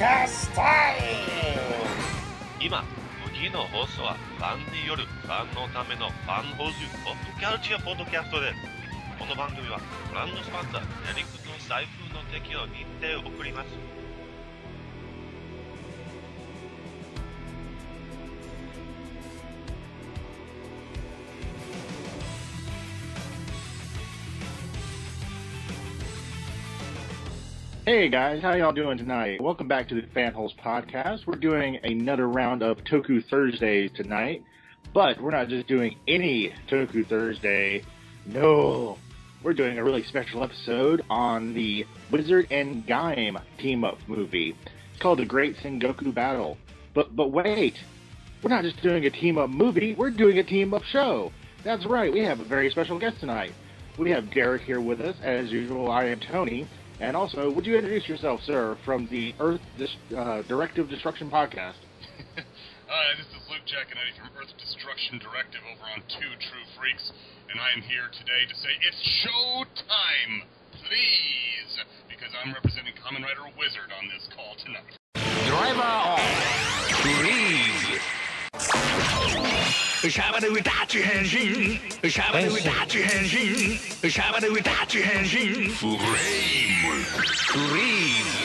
今次の放送はファンによるファンのためのファン放送ポッドキャルチャーポッドキャストです。この番組はブランドスパンサーヤリックの財布の適用にて送ります。Hey guys, how y'all doing tonight? Welcome back to the Fanholes Podcast. We're doing another round of Toku Thursdays tonight, but we're not just doing any Toku Thursday. No, we're doing a really special episode on the Wizard and Gaim team up movie. It's called The Great Sengoku Battle. But but wait, we're not just doing a team up movie, we're doing a team up show. That's right, we have a very special guest tonight. We have Derek here with us. As usual, I am Tony. And also, would you introduce yourself, sir, from the Earth Dis- uh, Directive Destruction podcast? Hi, this is Luke Jaconetti from Earth Destruction Directive over on Two True Freaks, and I am here today to say it's show time, please, because I'm representing Kamen Rider Wizard on this call tonight. Driver on. Freeze. Furame. Curive.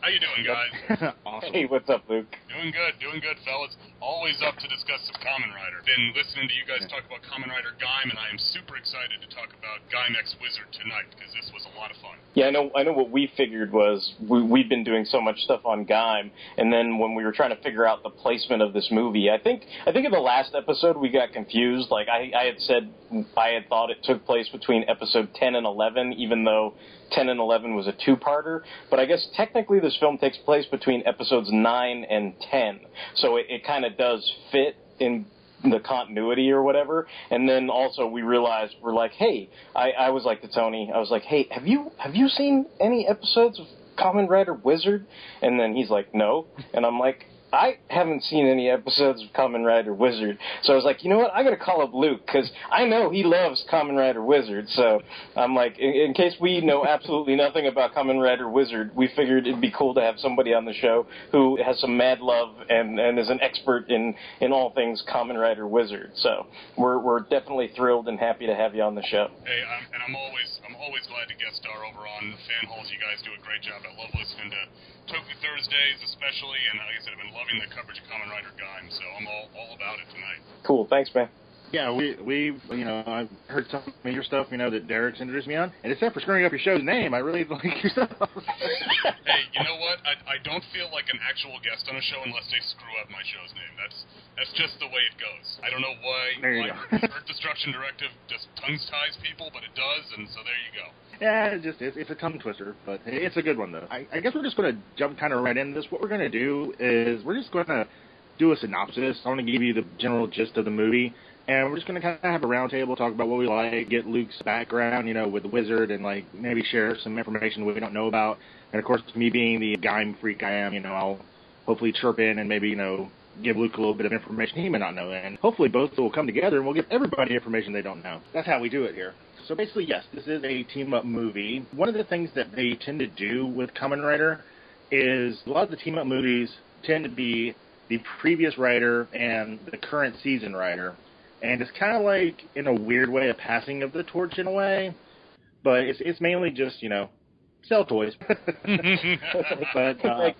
How you doing, guys? awesome. Hey, what's up, Luke? Doing good, doing good, fellas. Always up to discuss some Kamen Rider. Been listening to you guys talk about Kamen Rider Gaim, and I am super excited to talk about Gaim X Wizard tonight because this was a lot of fun. Yeah, I know. I know what we figured was we, we've been doing so much stuff on Gaim, and then when we were trying to figure out the placement of this movie, I think I think in the last episode we got confused. Like I, I had said, I had thought it took place between episode ten and eleven, even though 10 and 11 was a two-parter, but I guess technically this film takes place between episodes 9 and 10. So it, it kind of does fit in the continuity or whatever. And then also we realized we're like, hey, I, I was like to Tony, I was like, hey, have you have you seen any episodes of Kamen Rider Wizard? And then he's like, no. And I'm like, I haven't seen any episodes of Kamen Rider Wizard, so I was like, you know what? I'm gonna call up Luke because I know he loves Kamen Rider Wizard. So I'm like, in, in case we know absolutely nothing about Kamen Rider Wizard, we figured it'd be cool to have somebody on the show who has some mad love and and is an expert in in all things Common Rider Wizard. So we're we're definitely thrilled and happy to have you on the show. Hey, I'm, and I'm always I'm always glad to guest star over on the Fanholes. You guys do a great job. I love listening to Toku Thursdays, especially, and like I said, I've been loving the coverage of Kamen Rider Gaim, so I'm all all about it tonight. Cool, thanks, man. Yeah, we we you know I've heard some of your stuff you know that Derek's introduced me on, and except for screwing up your show's name, I really like your stuff. hey, you know what? I, I don't feel like an actual guest on a show unless they screw up my show's name. That's that's just the way it goes. I don't know why, There you why go. Earth Destruction Directive just tongue ties people, but it does, and so there you go. Yeah, it's just it's, it's a tongue twister, but it's a good one though. I, I guess we're just going to jump kind of right into this. What we're going to do is we're just going to do a synopsis. I want to give you the general gist of the movie, and we're just going to kind of have a roundtable, talk about what we like, get Luke's background, you know, with the wizard, and like maybe share some information we don't know about. And of course, me being the Gaim freak I am, you know, I'll hopefully chirp in and maybe you know give Luke a little bit of information he may not know, and hopefully both will come together and we'll give everybody information they don't know. That's how we do it here. So basically, yes, this is a team up movie. One of the things that they tend to do with Kamen Rider is a lot of the team up movies tend to be the previous writer and the current season writer, and it's kind of like in a weird way a passing of the torch in a way, but it's it's mainly just you know sell toys. but uh,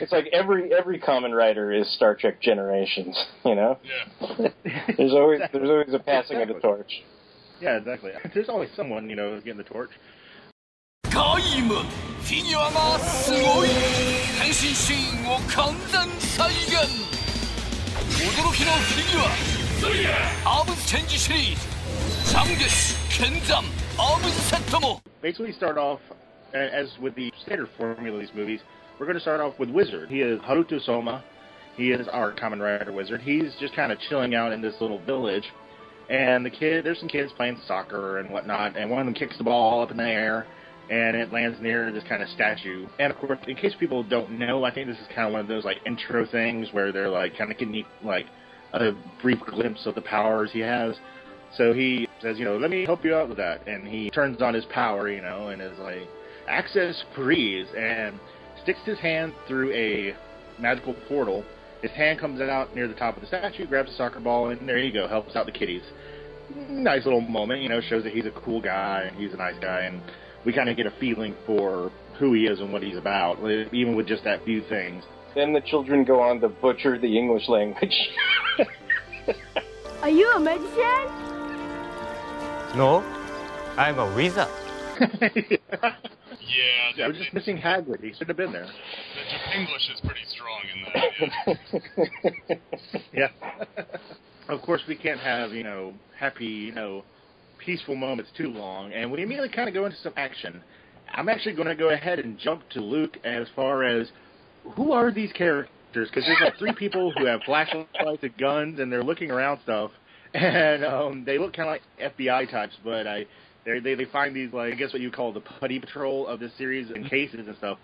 it's like every every Kamen Rider is Star Trek Generations. You know, yeah. there's always exactly. there's always a passing exactly. of the torch. Yeah, exactly. There's always someone you know who's getting the torch. カイムフィギュアがすごい変身シーンを完全再現驚きのフィギュアアームズチェンジシリーズザンゲス剣山アームズセットも Basically start off as with the standard formula of these movies we're going to start off with Wizard. He is Haruto Soma. He is our Kamen Rider Wizard. He's just kind of chilling out in this little village, and the kid, there's some kids playing soccer and whatnot, and one of them kicks the ball up in the air, and it lands near this kind of statue. And of course, in case people don't know, I think this is kind of one of those like intro things where they're like kind of getting like a brief glimpse of the powers he has. So he says, you know, let me help you out with that. And he turns on his power, you know, and is like, access freeze, and sticks his hand through a magical portal. His hand comes out near the top of the statue, grabs a soccer ball, and there you go, helps out the kitties. Nice little moment, you know, shows that he's a cool guy and he's a nice guy, and we kind of get a feeling for who he is and what he's about, even with just that few things. Then the children go on to butcher the English language. Are you a magician? No, I'm a wizard. Yeah, I was just missing Hagrid. He should have been there. the English is pretty strong in that. Yeah. Yeah. of course, we can't have you know happy you know peaceful moments too long, and we immediately kind of go into some action. I'm actually going to go ahead and jump to Luke as far as who are these characters? Because there's like three people who have flashlights and guns, and they're looking around stuff, and um, they look kind of like FBI types. But I, they they they find these like I guess what you call the putty patrol of this series in cases and stuff,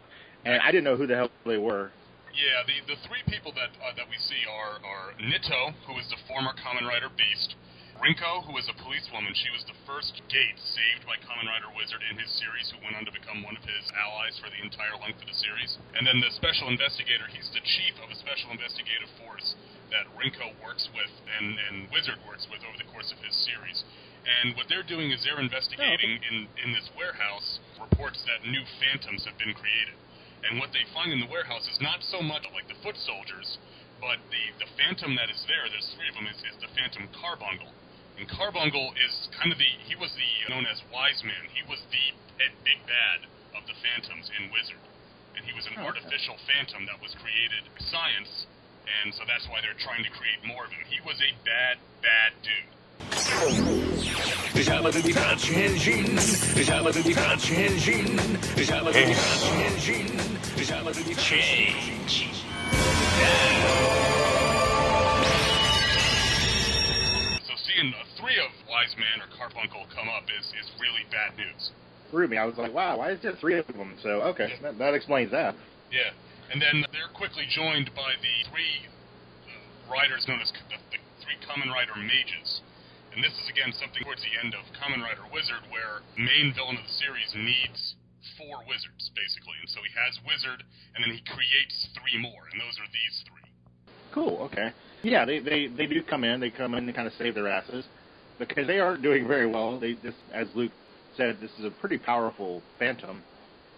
and I didn't know who the hell they were. Yeah, the the three people that uh, that we see are are Nito, who is the former Kamen Rider Beast, Rinko, who is a policewoman. She was the first Gate saved by Kamen Rider Wizard in his series, who went on to become one of his allies for the entire length of the series. And then the special investigator, he's the chief of a special investigative force that Rinko works with and, and Wizard works with over the course of his series. And what they're doing is they're investigating oh. in, in this warehouse reports that new phantoms have been created. And what they find in the warehouse is not so much like the foot soldiers, but the, the phantom that is there, there's three of them, is, is the phantom carbuncle. And Carbuncle is kind of the he was the uh, known as Wise Man. He was the head big bad of the Phantoms in Wizard, and he was an Oh, okay. artificial Phantom that was created by science, and so that's why they're trying to create more of him. He was a bad, bad dude. So seeing three of Wise Man or Carbuncle come up is, is really bad news. Threw me. I was like, wow, why is there three of them? So, okay, that, that explains that. Yeah. And then they're quickly joined by the three riders known as the, the three Kamen Rider Mages. And this is again something towards the end of Kamen Rider Wizard, where main villain of the series needs four wizards basically, and so he has Wizard, and then he creates three more, and those are these three. Cool. Okay. Yeah, they they they do come in. They come in to kind of save their asses because they aren't doing very well. They this, as Luke said, this is a pretty powerful phantom.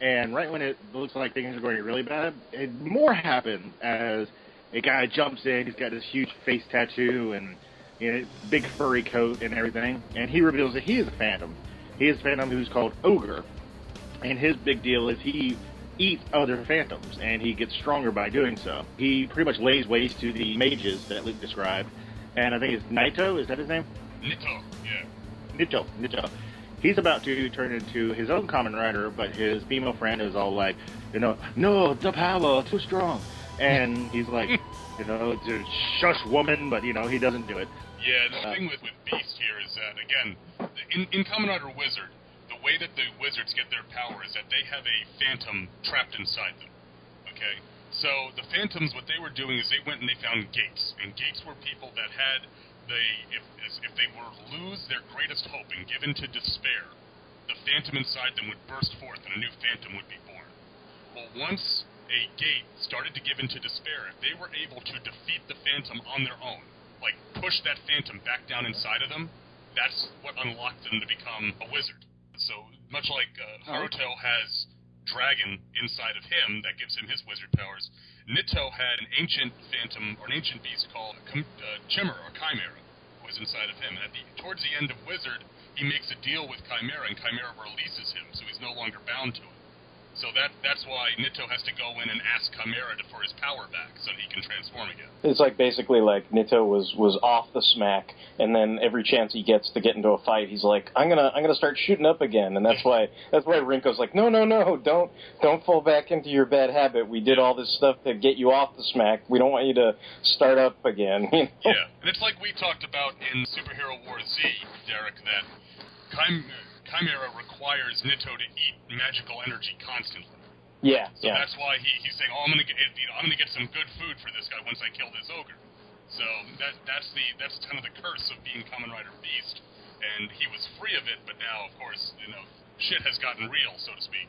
And right when it looks like things are going really bad, it, more happens as a guy jumps in. He's got this huge face tattoo and you know, big furry coat and everything, and he reveals that he is a phantom. He is a phantom who's called Ogre, and his big deal is he eats other phantoms, and he gets stronger by doing so. He pretty much lays waste to the mages that Luke described, and I think it's Naito. Is that his name? Nito, yeah. Nito. Nito. He's about to turn into his own Kamen Rider, but his female friend is all like, you know, no, the power, too strong. And he's like, you know, to shush woman, but, you know, he doesn't do it. Yeah, the Uh, thing with, with Beast here is that, again, in, in Kamen Rider Wizard, the way that the wizards get their power is that they have a phantom trapped inside them. Okay? So the phantoms, what they were doing is they went and they found gates. And gates were people that had, they, if, if they were lose their greatest hope and given to despair, the phantom inside them would burst forth and a new phantom would be born. Well, once a gate started to give into despair, if they were able to defeat the phantom on their own, like push that phantom back down inside of them, that's what unlocked them to become a wizard. So much like uh, Haruto has dragon inside of him that gives him his wizard powers, Nito had an ancient phantom or an ancient beast called Chim- uh, Chimera or Chimera who was inside of him. And at the towards the end of Wizard, he makes a deal with Chimera, and Chimera releases him, so he's no longer bound to it. So that that's why Nito has to go in and ask Chimera to, for his power back, so that he can transform again. It's like basically like Nito was was off the smack, and then every chance he gets to get into a fight, he's like, I'm gonna I'm gonna start shooting up again, and that's why that's why Rinko's like, no no no, don't don't fall back into your bad habit. We did all this stuff to get you off the smack. We don't want you to start up again. You know? Yeah, and it's like we talked about in Superhero War Z, Derek, that Chim- Chimera requires Nito to eat magical energy constantly. yeah, So yeah. that's why he, he's saying, "Oh, I'm gonna get you know, I'm gonna get some good food for this guy once I kill this ogre." So that that's the that's kind of the curse of being Kamen Rider Beast and he was free of it, but now, of course, you know, shit has gotten real, so to speak.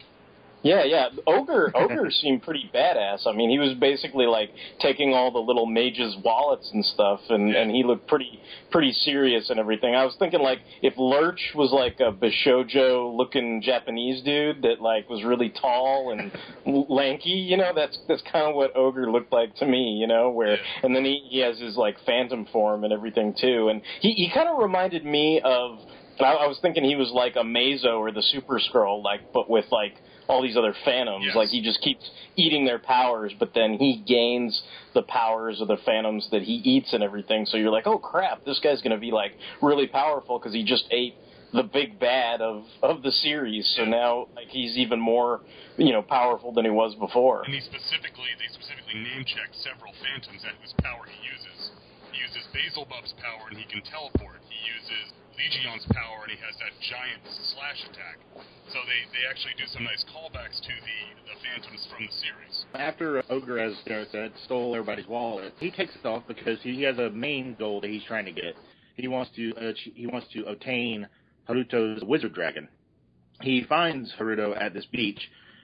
Yeah, yeah. Ogre Ogre seemed pretty badass. I mean, he was basically like taking all the little mages' wallets and stuff, and and he looked pretty pretty serious and everything. I was thinking like if Lurch was like a Bishojo looking Japanese dude that like was really tall and lanky, you know, that's that's kind of what Ogre looked like to me, you know. Where and then he he has his like phantom form and everything too, and he he kind of reminded me of. I, I was thinking he was like a Mazo or the Super Skrull, like but with like all these other phantoms. Yes. Like he just keeps eating their powers, but then he gains the powers of the phantoms that he eats and everything. So you're like, oh crap, this guy's going to be like really powerful because he just ate the big bad of of the series. So now like he's even more you know powerful than he was before. And he specifically, they specifically name checked several phantoms at whose power he uses. He uses Basilbub's power and he can teleport. He uses Legion's power and he has that giant slash attack. So they, they actually do some nice callbacks to the, the phantoms from the series. After Ogre, as Derek said, stole everybody's wallet, he takes it off because he has a main goal that he's trying to get. He wants to uh, he wants to obtain Haruto's wizard dragon. He finds Haruto at this beach,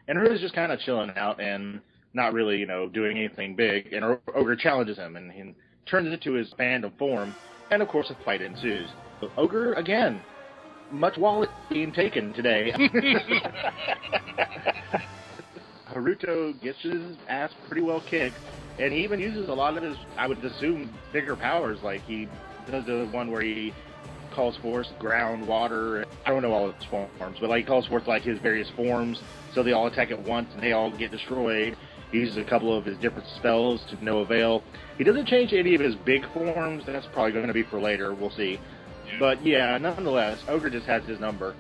and Haruto's just kind of chilling out and not really, you know, doing anything big. And Ogre challenges him and he turns into his phantom form, and of course a fight ensues. Ogre again, much wallet being taken today. Haruto gets his ass pretty well kicked, and he even uses a lot of his, I would assume, bigger powers. Like he does the one where he calls forth ground, water. I don't know all his forms, but like he calls forth like his various forms, so they all attack at once and they all get destroyed. He uses a couple of his different spells to no avail. He doesn't change any of his big forms. That's probably going to be for later. We'll see. But yeah, nonetheless, Ogre just has his number.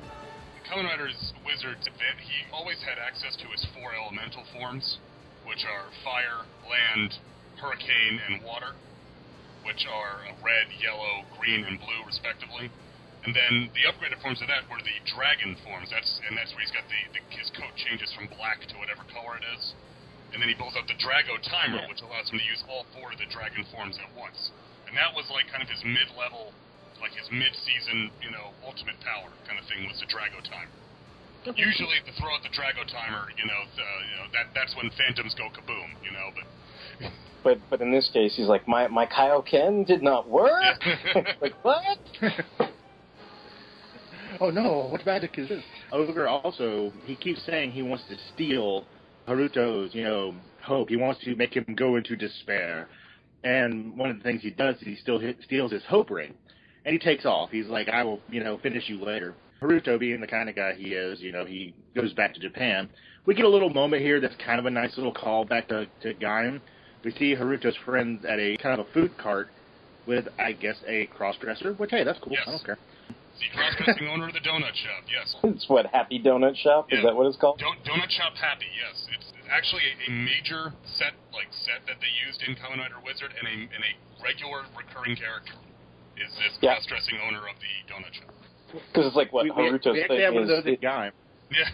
The Kamen Rider's wizard, he always had access to his four elemental forms, which are fire, land, hurricane, and water, which are red, yellow, green, and blue, respectively. And then the upgraded forms of that were the dragon forms. That's and that's where he's got the, the his coat changes from black to whatever color it is. And then he pulls out the Drago Timer, Yeah. which allows him to use all four of the dragon forms at once. And that was like kind of his mid-level, like his mid-season, you know, ultimate power kind of thing was the Drago Timer. Usually, to throw out the Drago Timer, you know, the, you know that that's when Phantoms go kaboom, you know. But But but in this case, he's like, my my Kaioken did not work. like what? oh no, what magic is this? Ogre also, he keeps saying he wants to steal Haruto's, you know, hope. He wants to make him go into despair. And one of the things he does is he still hit, steals his hope ring. And he takes off. He's like, I will, you know, finish you later. Haruto, being the kind of guy he is, you know, he goes back to Japan. We get a little moment here that's kind of a nice little call back to, to Gaim. We see Haruto's friends at a kind of a food cart with, I guess, a cross-dresser, which, hey, that's cool. Yes. I don't care. The cross-dressing owner of the donut shop, yes. It's what Happy Donut Shop is that what it's called? Don- Donut Shop Happy, yes. It's actually a, a major set, like set that they used in Kamen Rider Wizard, and a and a regular recurring character is this Yeah. cross-dressing owner of the donut shop. Because it's like what we, we, Haruto's we actually thing have one of is. those at Gaim. Yeah,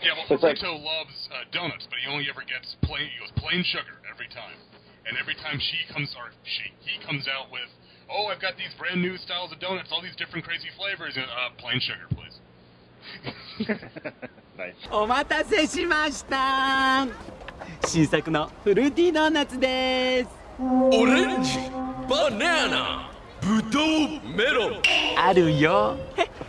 yeah. Well, It's like- Haruto loves uh, donuts, but he only ever gets plain. He goes plain sugar every time, and every time she comes or she he comes out with, oh, I've got these brand new styles of donuts, all these different crazy flavors, and uh, plain sugar, please. nice. お待たせしました新作のフルーティードーナツですオレンジバナナ ブドウメロンあるよ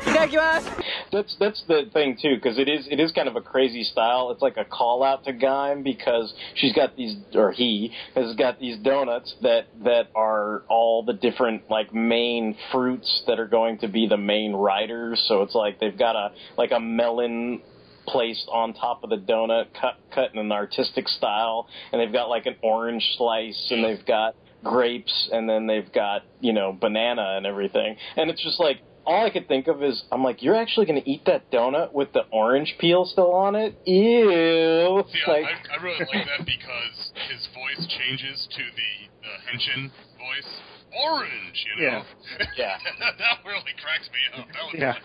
いただきます That's that's the thing too, because it is it is kind of a crazy style. It's like a call out to Gaim because she's got these, or he has got these donuts that that are all the different like main fruits that are going to be the main riders. So it's like they've got a like a melon placed on top of the donut, cut cut in an artistic style, and they've got like an orange slice, and they've got grapes, and then they've got you know banana and everything, and it's just like all I could think of is I'm like, you're actually going to eat that donut with the orange peel still on it? Ew! See, like, I, I really like that because his voice changes to the uh, Henshin voice. Orange, you know? Yeah. that really cracks me up. That was Yeah.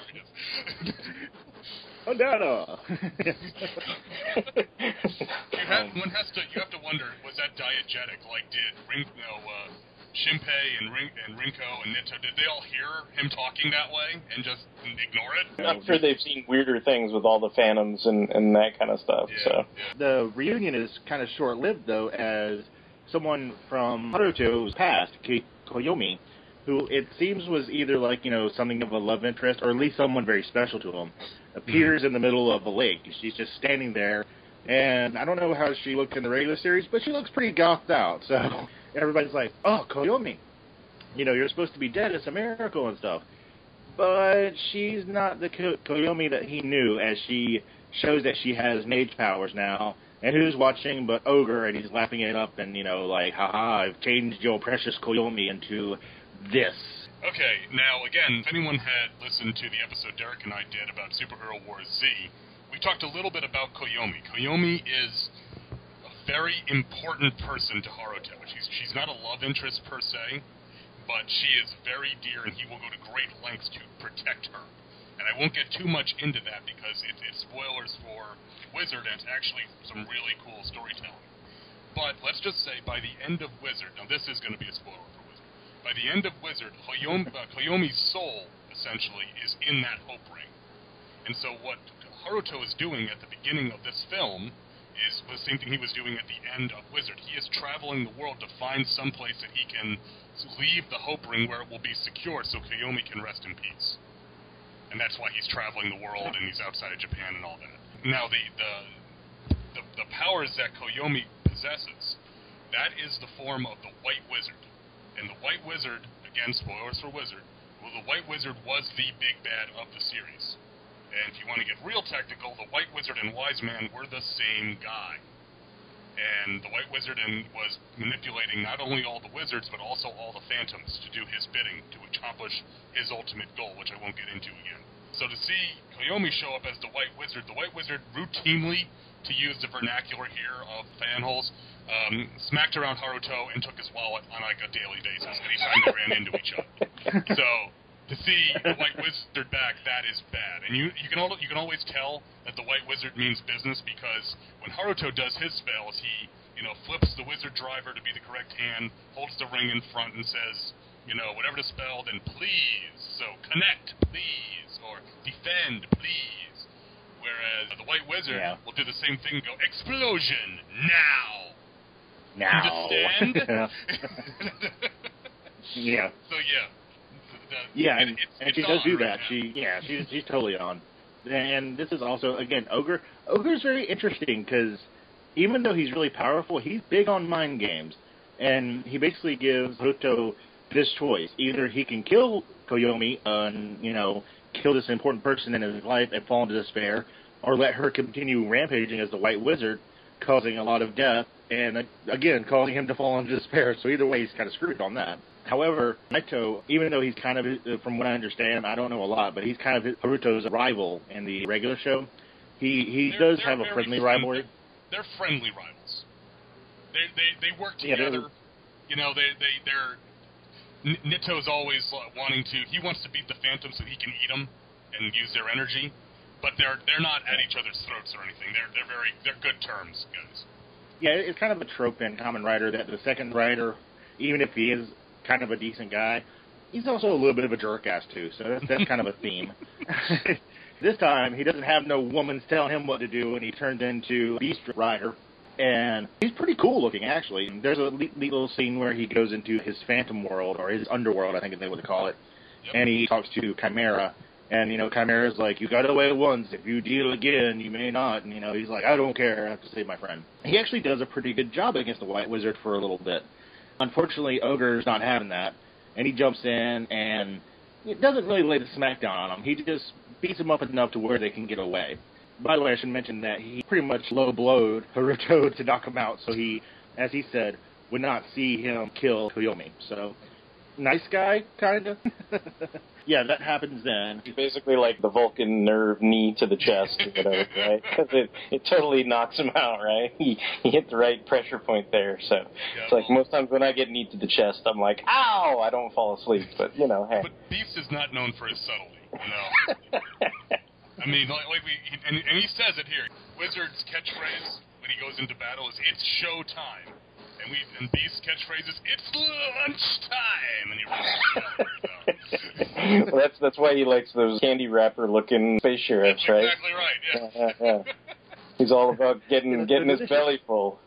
hilarious. Oh, no, no. You have, one has to, you have to wonder, was that diegetic? Like, did Ring, no, uh, Shinpei and Rin- and Rinko and Nito, did they all hear him talking that way and just ignore it? I'm sure they've seen weirder things with all the Phantoms and, and that kind of stuff. Yeah, So yeah. The reunion is kind of short lived, though, as someone from Haruto's past, Ki- Koyomi, who it seems was either like, you know, something of a love interest or at least someone very special to him, appears in the middle of a lake. She's just standing there. And I don't know how she looked in the regular series, but she looks pretty gothed out. So everybody's like, oh, Koyomi. You know, you're supposed to be dead. It's a miracle and stuff. But she's not the Koyomi that he knew, as she shows that she has mage powers now. And who's watching but Ogre, and he's laughing it up, and you know, like, haha, I've changed your precious Koyomi into this. Okay, now again, if anyone had listened to the episode Derek and I did about Superhero Wars Z, we talked a little bit about Koyomi. Koyomi is a very important person to Haruto. She's she's not a love interest per se, but she is very dear, and he will go to great lengths to protect her. And I won't get too much into that because it, it's spoilers for Wizard, and it's actually some really cool storytelling. But let's just say by the end of Wizard, now this is going to be a spoiler. By the end of Wizard, uh, Koyomi's soul essentially is in that hope ring. And so what Haruto is doing at the beginning of this film is the same thing he was doing at the end of Wizard. He is traveling the world to find some place that he can leave the hope ring where it will be secure so Koyomi can rest in peace. And that's why he's traveling the world and he's outside of Japan and all that. Now the the the, the powers that Koyomi possesses, that is the form of the White Wizard. And the White Wizard, again, spoilers for Wizard, well, the White Wizard was the big bad of the series. And if you want to get real technical, the White Wizard and Wise Man were the same guy. And the White Wizard and was manipulating not only all the wizards, but also all the phantoms to do his bidding to accomplish his ultimate goal, which I won't get into again. So to see Koyomi show up as the White Wizard, the White Wizard routinely, to use the vernacular here of fanholes, um, smacked around Haruto and took his wallet on like a daily basis anytime they ran into each other. So to see the White Wizard back, that is bad. And you you can al- you can always tell that the White Wizard means business because when Haruto does his spells, he you know flips the Wizard driver to be the correct hand, holds the ring in front, and says, you know, whatever the spell, then please. So connect, please, or defend, please. Whereas the White Wizard Yeah. will do the same thing, go explosion now. Now. Understand? yeah. So yeah. The- Yeah, and and, it's- and it's she does do right that. now. She yeah, she's she's totally on. And this is also again ogre. Ogre's very interesting because even though he's really powerful, he's big on mind games, and he basically gives Haruto this choice: either he can kill Koyomi and you know kill this important person in his life and fall into despair, or let her continue rampaging as the White Wizard, causing a lot of death and uh, again causing him to fall into despair. So either way, he's kind of screwed on that. However, Naito, even though he's kind of, uh, from what I understand, I don't know a lot, but he's kind of Haruto's rival in the regular show. He he They're- does they're have a friendly rivalry. They're friendly rivals. They they they work Yeah, together. you know, they they they're Nito's always uh, wanting to. He wants to beat the Phantom so he can eat them and use their energy. But they're they're not at each other's throats or anything. They're they're very they're good terms, guys. Yeah, it's kind of a trope in Kamen Rider that the second rider, even if he is kind of a decent guy, he's also a little bit of a jerk ass too. So that's that's kind of a theme. this time he doesn't have no woman telling him what to do, and he turns into Beast Rider. And he's pretty cool looking, actually. There's a neat little scene where he goes into his Phantom world, or his underworld, I think is they would call it, Yep. and he talks to Chimera. And you know, Chimera's like, "You got away once. If you deal again, you may not." And you know, he's like, "I don't care. I have to save my friend." He actually does a pretty good job against the White Wizard for a little bit. Unfortunately, Ogre's not having that, and he jumps in and it doesn't really lay the smackdown on him. He just beats him up enough to where they can get away. By the way, I should mention that he pretty much low blowed Haruto to knock him out, so he, as he said, would not see him kill Koyomi. So, nice guy, kind of. yeah, that happens then. He's basically like the Vulcan nerve knee to the chest or whatever, right? Because it, it totally knocks him out, right? He, he hit the right pressure point there. So it's like most times when I get knee to the chest, I'm like, ow! I don't fall asleep. But, you know, hey. But Beast is not known for his subtlety. You know. I mean, like, like we, and, and he says it here. Wizard's catchphrase when he goes into battle is "It's show time," and And we and Beast's catchphrase is "It's lunchtime," and he runs. well, that's that's why he likes those candy wrapper looking space sheriffs, That's right? exactly right. Yeah. Yeah, yeah, yeah. He's all about getting getting his belly full.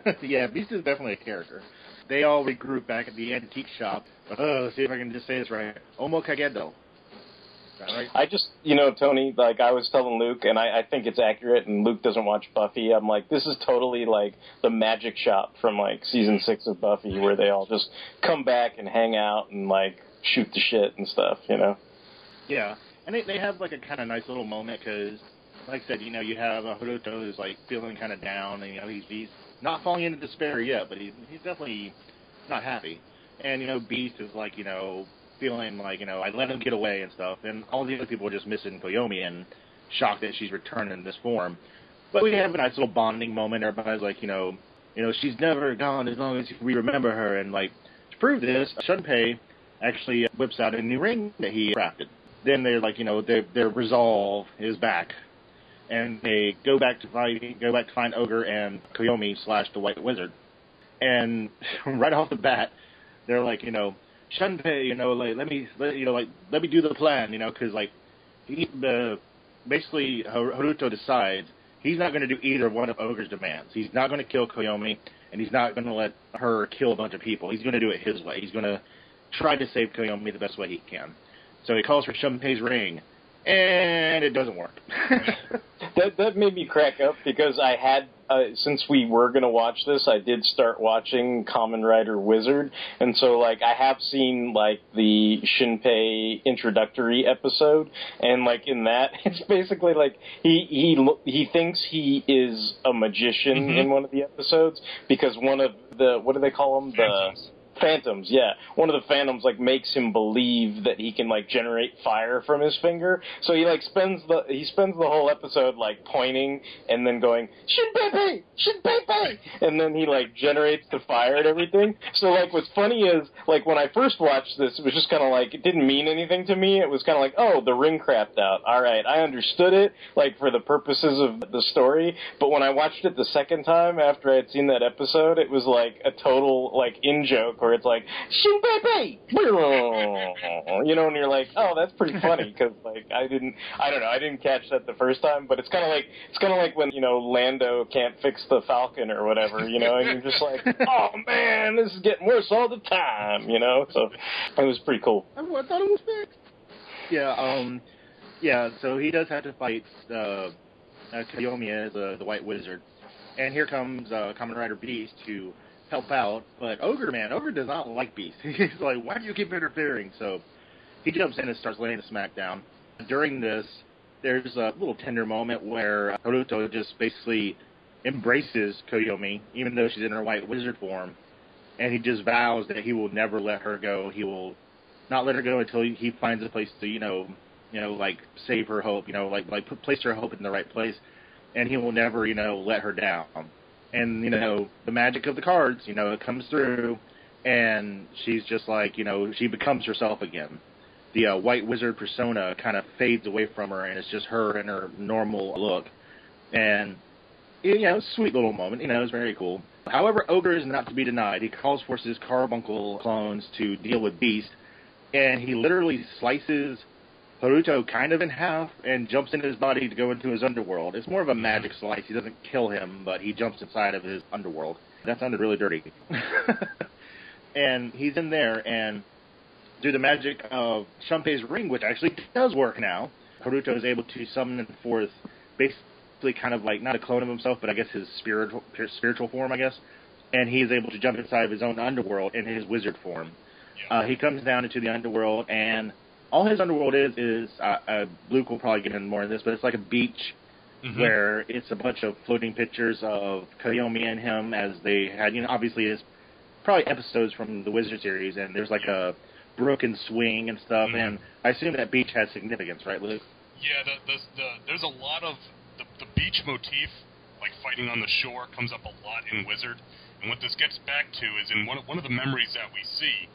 yeah, Beast is definitely a character. They all regroup back at the antique shop. Oh, let's see if I can just say this right. Omokagedo. Is that right? I just, you know, Tony, like I was telling Luke, and I, I think it's accurate, and Luke doesn't watch Buffy. I'm like, this is totally like the magic shop from like season six of Buffy, where they all just come back and hang out and like shoot the shit and stuff, you know? Yeah, and they they have like a kind of nice little moment because, like I said, you know, you have uh, Haruto who's like feeling kind of down, and you know he's he's not falling into despair yet, but he's he's definitely not happy. And you know, Beast is like you know feeling like you know I let him get away and stuff, and all the other people are just missing Koyomi and shocked that she's returned in this form. But we have a nice little bonding moment. Everybody's like, you know, you know, she's never gone as long as we remember her, and like to prove this, Shunpei actually whips out a new ring that he crafted. Then they're like, you know, their their resolve is back, and they go back to fight, go back to find Ogre and Koyomi slash the White Wizard, and right off the bat, they're like, you know, Shunpei, you know, like let me, let, you know, like let me do the plan, you know, because like he, the basically Har- Haruto decides he's not going to do either one of Ogre's demands. He's not going to kill Koyomi, and he's not going to let her kill a bunch of people. He's going to do it his way. He's going to try to save Koyomi the best way he can. So he calls for Shunpei's ring, and it doesn't work. That that made me crack up because I had uh, since we were gonna watch this, I did start watching Kamen Rider Wizard, and so like I have seen like the Shinpei introductory episode, and like in that, it's basically like he he lo- he thinks he is a magician Mhm. in one of the episodes because one of the what do they call them the Phantoms. Yeah. One of the Phantoms like makes him believe that he can like generate fire from his finger. So he like spends the he spends the whole episode like pointing and then going Shinpepe, Shinpepe, and then he like generates the fire and everything. So like what's funny is like when I first watched this, it was just kind of like it didn't mean anything to me. It was kind of like oh the ring crapped out. All right, I understood it like for the purposes of the story. But when I watched it the second time after I had seen that episode, it was like a total like in joke where it's like Shinpepe, you know, and you're like, oh, that's pretty funny because like I didn't, I don't know, I didn't catch that the first time, but it's kind of like it's kind of like when you know Lando can't fix the Falcon or whatever, you know, and you're just like, oh man, this is getting worse all the time, you know. So it was pretty cool. I thought it was fixed. Yeah, um, yeah. So he does have to fight uh, uh, Koyomi as uh, the White Wizard, and here comes uh, Kamen Rider Beast to help out. But Ogre, man, Ogre does not like Beast. He's like, why do you keep interfering? So he jumps in and starts laying the smack down. During this, there's a little tender moment where uh, Haruto just basically embraces Koyomi, even though she's in her White Wizard form, and he just vows that he will never let her go. He will not let her go until he, finds a place to, you know, you know, like save her hope, you know, like like place her hope in the right place, and he will never, you know, let her down. And you know, the magic of the cards, you know, it comes through, and she's just like, you know, she becomes herself again. The uh, white wizard persona kind of fades away from her, and it's just her in her normal look. And you know, sweet little moment. You know, it's very cool. However, Ogre is not to be denied. He calls for his carbuncle clones to deal with Beast, and he literally slices Haruto kind of in half and jumps into his body to go into his underworld. It's more of a magic slice. He doesn't kill him, but he jumps inside of his underworld. That sounded really dirty. and he's in there, and through the magic of Shunpei's ring, which actually does work now, Haruto is able to summon forth basically kind of like not a clone of himself, but I guess his spiritual spiritual form, I guess. And he is able to jump inside of his own underworld in his wizard form. Uh, he comes down into the underworld, and all his underworld is is uh, uh, Luke will probably get into more of this, but it's like a beach Mhm. where it's a bunch of floating pictures of Koyomi and him as they had, you know, obviously it's probably episodes from the Wizard series, and there's like a broken swing and stuff, Mhm. and I assume that beach has significance, right, Luke? Yeah, the, the, the, there's a lot of the, the beach motif, like fighting on the shore, comes up a lot in Wizard. And what this gets back to is in one of, one of the memories that we see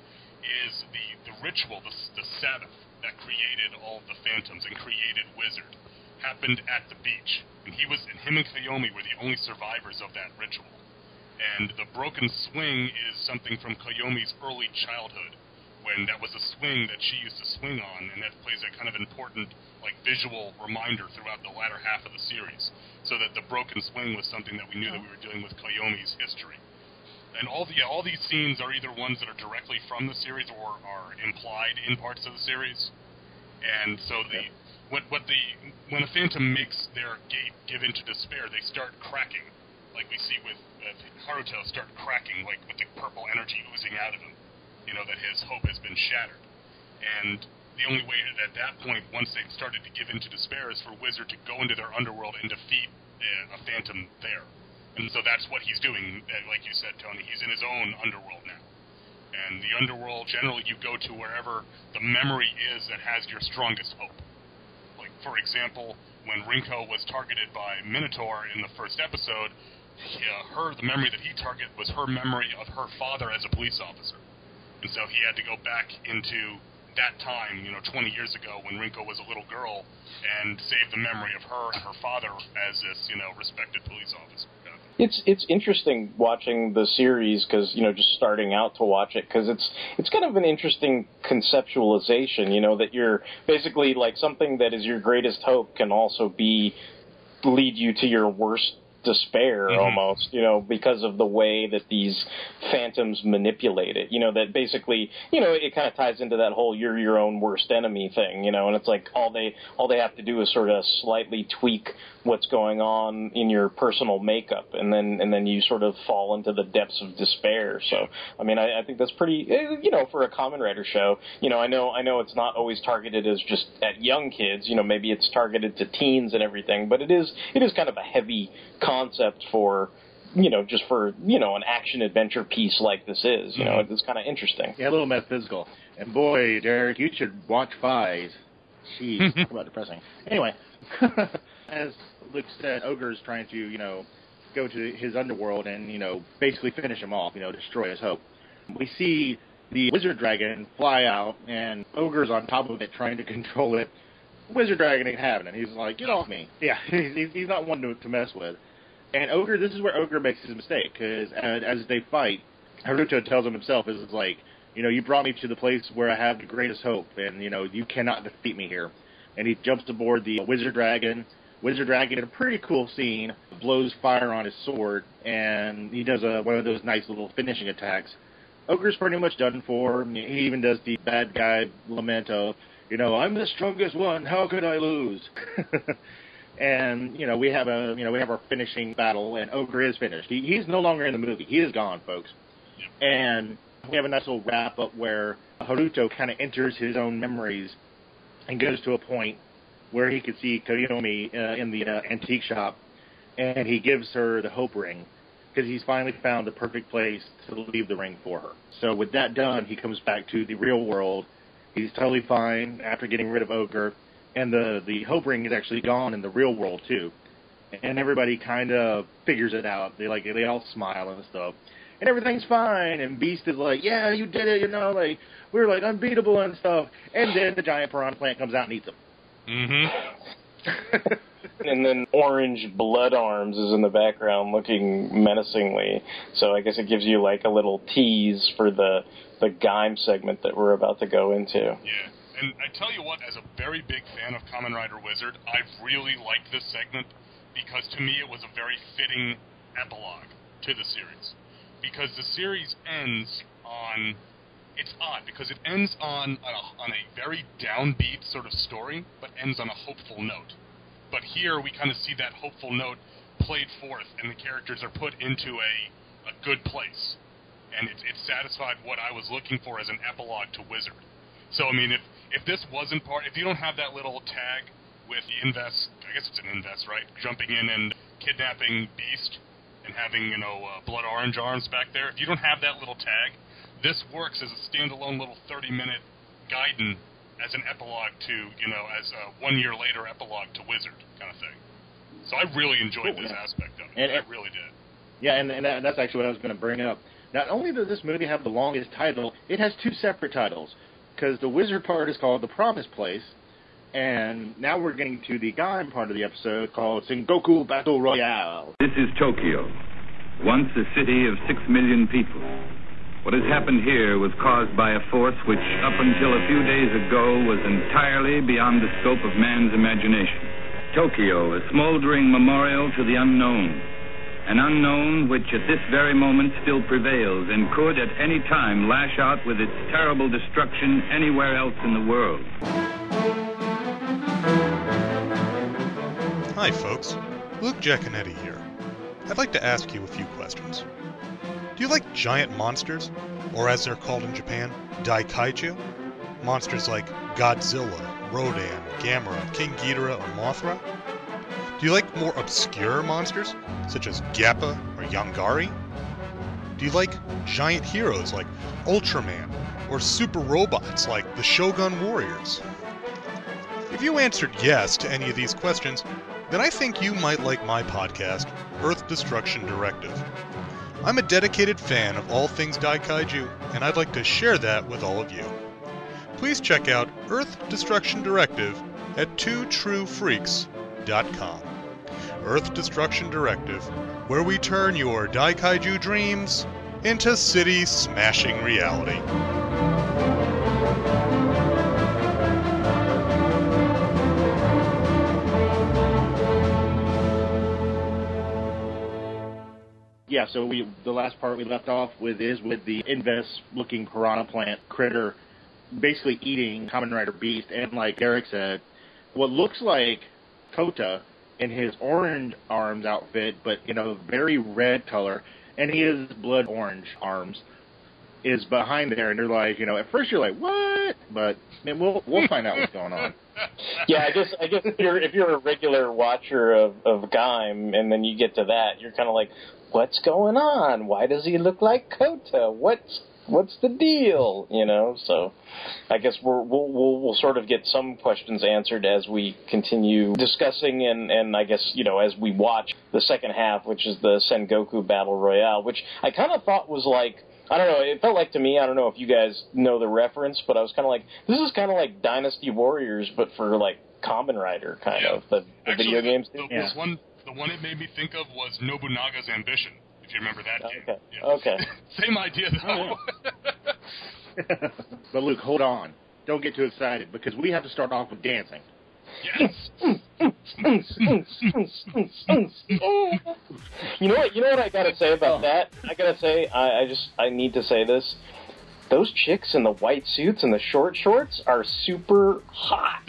is the, the ritual, the, the Sabbath that created all the Phantoms and created Wizard happened at the beach. And he was and him and Koyomi were the only survivors of that ritual. And the broken swing is something from Koyomi's early childhood, when that was a swing that she used to swing on, and that plays a kind of important, like, visual reminder throughout the latter half of the series. So that the broken swing was something that we knew that we were dealing with Koyomi's history. And all the all these scenes are either ones that are directly from the series or are implied in parts of the series. And so the what what the when a phantom makes their gate give into despair, they start cracking, like we see with uh, Haruto start cracking, like with the purple energy oozing out of him. You know that his hope has been shattered, and the only way at that point, once they've started to give into despair, is for Wizard to go into their underworld and defeat uh, a phantom there. And so that's what he's doing. Like you said, Tony, he's in his own underworld now. And the underworld, generally, you go to wherever the memory is that has your strongest hope. Like, for example, when Rinko was targeted by Minotaur in the first episode, he, uh, her the memory that he targeted was her memory of her father as a police officer, and so he had to go back into that time, you know, 20 years ago when Rinko was a little girl, and save the memory of her and her father as this, you know, respected police officer. It's it's interesting watching the series because you know just starting out to watch it because it's it's kind of an interesting conceptualization. You know that you're basically like something that is your greatest hope can also be lead you to your worst despair Mhm. almost, you know, because of the way that these phantoms manipulate it. You know, that basically, you know, it kind of ties into that whole you're your own worst enemy thing, you know, and it's like all they all they have to do is sort of slightly tweak what's going on in your personal makeup and then and then you sort of fall into the depths of despair. So, I mean, I, I think that's pretty eh, you know, for a Kamen Rider show, you know, I know I know it's not always targeted as just at young kids, you know, maybe it's targeted to teens and everything, but it is it is kind of a heavy concept for you know, just for you know an action adventure piece like this is, you know, mm-hmm. it's kind of interesting. Yeah, a little metaphysical. And boy, Derek, you should watch Faiz. Jeez, talk about depressing. Anyway, as Luke said, Ogre's trying to, you know, go to his underworld and, you know, basically finish him off, you know, destroy his hope. We see the wizard dragon fly out, and Ogre's on top of it trying to control it. Wizard dragon ain't having it. He's like, get off me. Yeah, he's, he's not one to, to mess with. And Ogre, this is where Ogre makes his mistake, because as, they fight, Haruto tells him himself, is like, you know, you brought me to the place where I have the greatest hope, and, you know, you cannot defeat me here. And he jumps aboard the Wizard Dragon. Wizard Dragon, in a pretty cool scene, blows fire on his sword, and he does a, one of those nice little finishing attacks. Ogre's pretty much done for. He even does the bad guy lament of, you know, I'm the strongest one. How could I lose? and you know, we have a, you know, we have our finishing battle, and Ogre is finished. He, he's no longer in the movie. He is gone, folks. And we have a nice little wrap up where Haruto kind of enters his own memories and goes to a point where he could see Koyomi uh, in the uh, antique shop, and he gives her the hope ring because he's finally found the perfect place to leave the ring for her. So with that done, he comes back to the real world. He's totally fine after getting rid of Ogre, and the the hope ring is actually gone in the real world too. And everybody kind of figures it out. They like they all smile and stuff. And everything's fine, and Beast is like, "Yeah, you did it," you know, like we're like unbeatable and stuff. And then the giant piranha plant comes out and eats them. Mm-hmm. and then orange blood arms is in the background looking menacingly. So I guess it gives you like a little tease for the the Gaim segment that we're about to go into. Yeah. And I tell you what, as a very big fan of Kamen Rider Wizard, I've really liked this segment because to me it was a very fitting epilogue to the series. Because the series ends on. It's odd because it ends on on a, on a very downbeat sort of story, but ends on a hopeful note. But here we kind of see that hopeful note played forth, and the characters are put into a, a good place. And it, it satisfied what I was looking for as an epilogue to Wizard. So I mean, if if this wasn't part, if you don't have that little tag with the Inves, I guess it's an Inves, right? Jumping in and kidnapping Beast and having you know uh, blood orange arms back there. If you don't have that little tag, this works as a standalone little 30 minute guidance as an epilogue to you know as a one year later epilogue to Wizard kind of thing. So I really enjoyed Cool, this aspect of it. And- I really did. Yeah, and, and that's actually what I was going to bring up. Not only does this movie have the longest title, it has two separate titles. Because the wizard part is called The Promised Place, and now we're getting to the Gaim part of the episode called Sengoku Battle Royale. This is Tokyo. once a city of six million people. What has happened here was caused by a force which, up until a few days ago, was entirely beyond the scope of man's imagination. Tokyo, a smoldering memorial to the unknown. An unknown which at this very moment still prevails and could at any time lash out with its terrible destruction anywhere else in the world. Hi, folks. Luke Jaconetti here. I'd like to ask you a few questions. Do you like giant monsters? Or as they're called in Japan, Daikaiju? Monsters like Godzilla, Rodan, Gamera, King Ghidorah, or Mothra? Do you like more obscure monsters, such as Gappa or Yongari? Do you like giant heroes like Ultraman, or super robots like the Shogun Warriors? If you answered yes to any of these questions, then I think you might like my podcast, Earth Destruction Directive. I'm a dedicated fan of all things Daikaiju, and I'd like to share that with all of you. Please check out Earth Destruction Directive at Earth Destruction Directive, where we turn your Daikaiju dreams into city smashing reality. Yeah, so we the last part we left off with is with the Inves looking piranha plant critter basically eating Kamen Rider Beast and like Eric said, what looks like Kota in his orange arms outfit, but you know, very red color, and he has blood orange arms, is behind there, and they're like, you know, at first you're like, what? But man, we'll we'll find out what's going on. Yeah, I guess I guess if you're if you're a regular watcher of of Gaim, and then you get to that, you're kind of like, what's going on? Why does he look like Kota? What's what's the deal? You know, so I guess we're, we'll, we'll we'll sort of get some questions answered as we continue discussing, and and I guess you know as we watch the second half, which is the Sengoku Battle Royale, which I kind of thought was like. I don't know. It felt like to me. I don't know if you guys know the reference, but I was kind of like, this is kind of like Dynasty Warriors, but for like Kamen Rider, kind Yeah. of the, the Actually, video games. The, thing. the one, the one it made me think of was Nobunaga's Ambition. If you remember that game. Okay. Yeah. Okay. Same idea though. Oh, but Luke, hold on. Don't get too excited because we have to start off with dancing. yes. Oh. You know what? You know what I gotta say about oh. that? I gotta say, I, I just I need to say this. Those chicks in the white suits and the short shorts are super hot.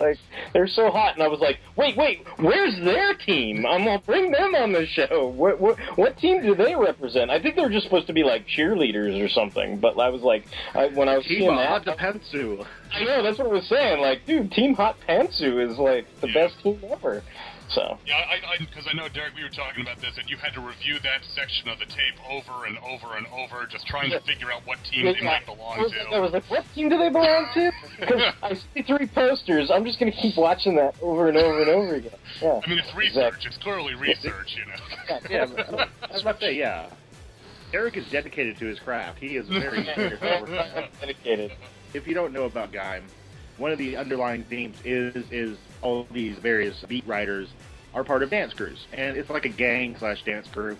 Like they're so hot, and I was like, wait, wait, where's their team? I'm gonna bring them on the show. What, what what team do they represent? I think they're just supposed to be like cheerleaders or something. But I was like, I, when I was seeing that, Pentsu. I know that's what I was saying. Like, dude, Team Hot Pantsu is like the Yeah. best team ever. So Yeah, I because I, know Derek, we were talking about this, and you had to review that section of the tape over and over and over, just trying Yeah. to figure out what team Yeah, they might belong I was, to. I was like, what team do they belong to? Because I see three posters. I'm just going to keep watching that over and over and over again. Yeah. I mean, it's research. It's clearly research, you know. Yeah, but I was about to say, yeah. Eric is dedicated to his craft. He is very serious. about it. dedicated. if you don't know about Gaim, one of the underlying themes is is all these various beat riders are part of dance crews, and it's like a gang slash dance crew,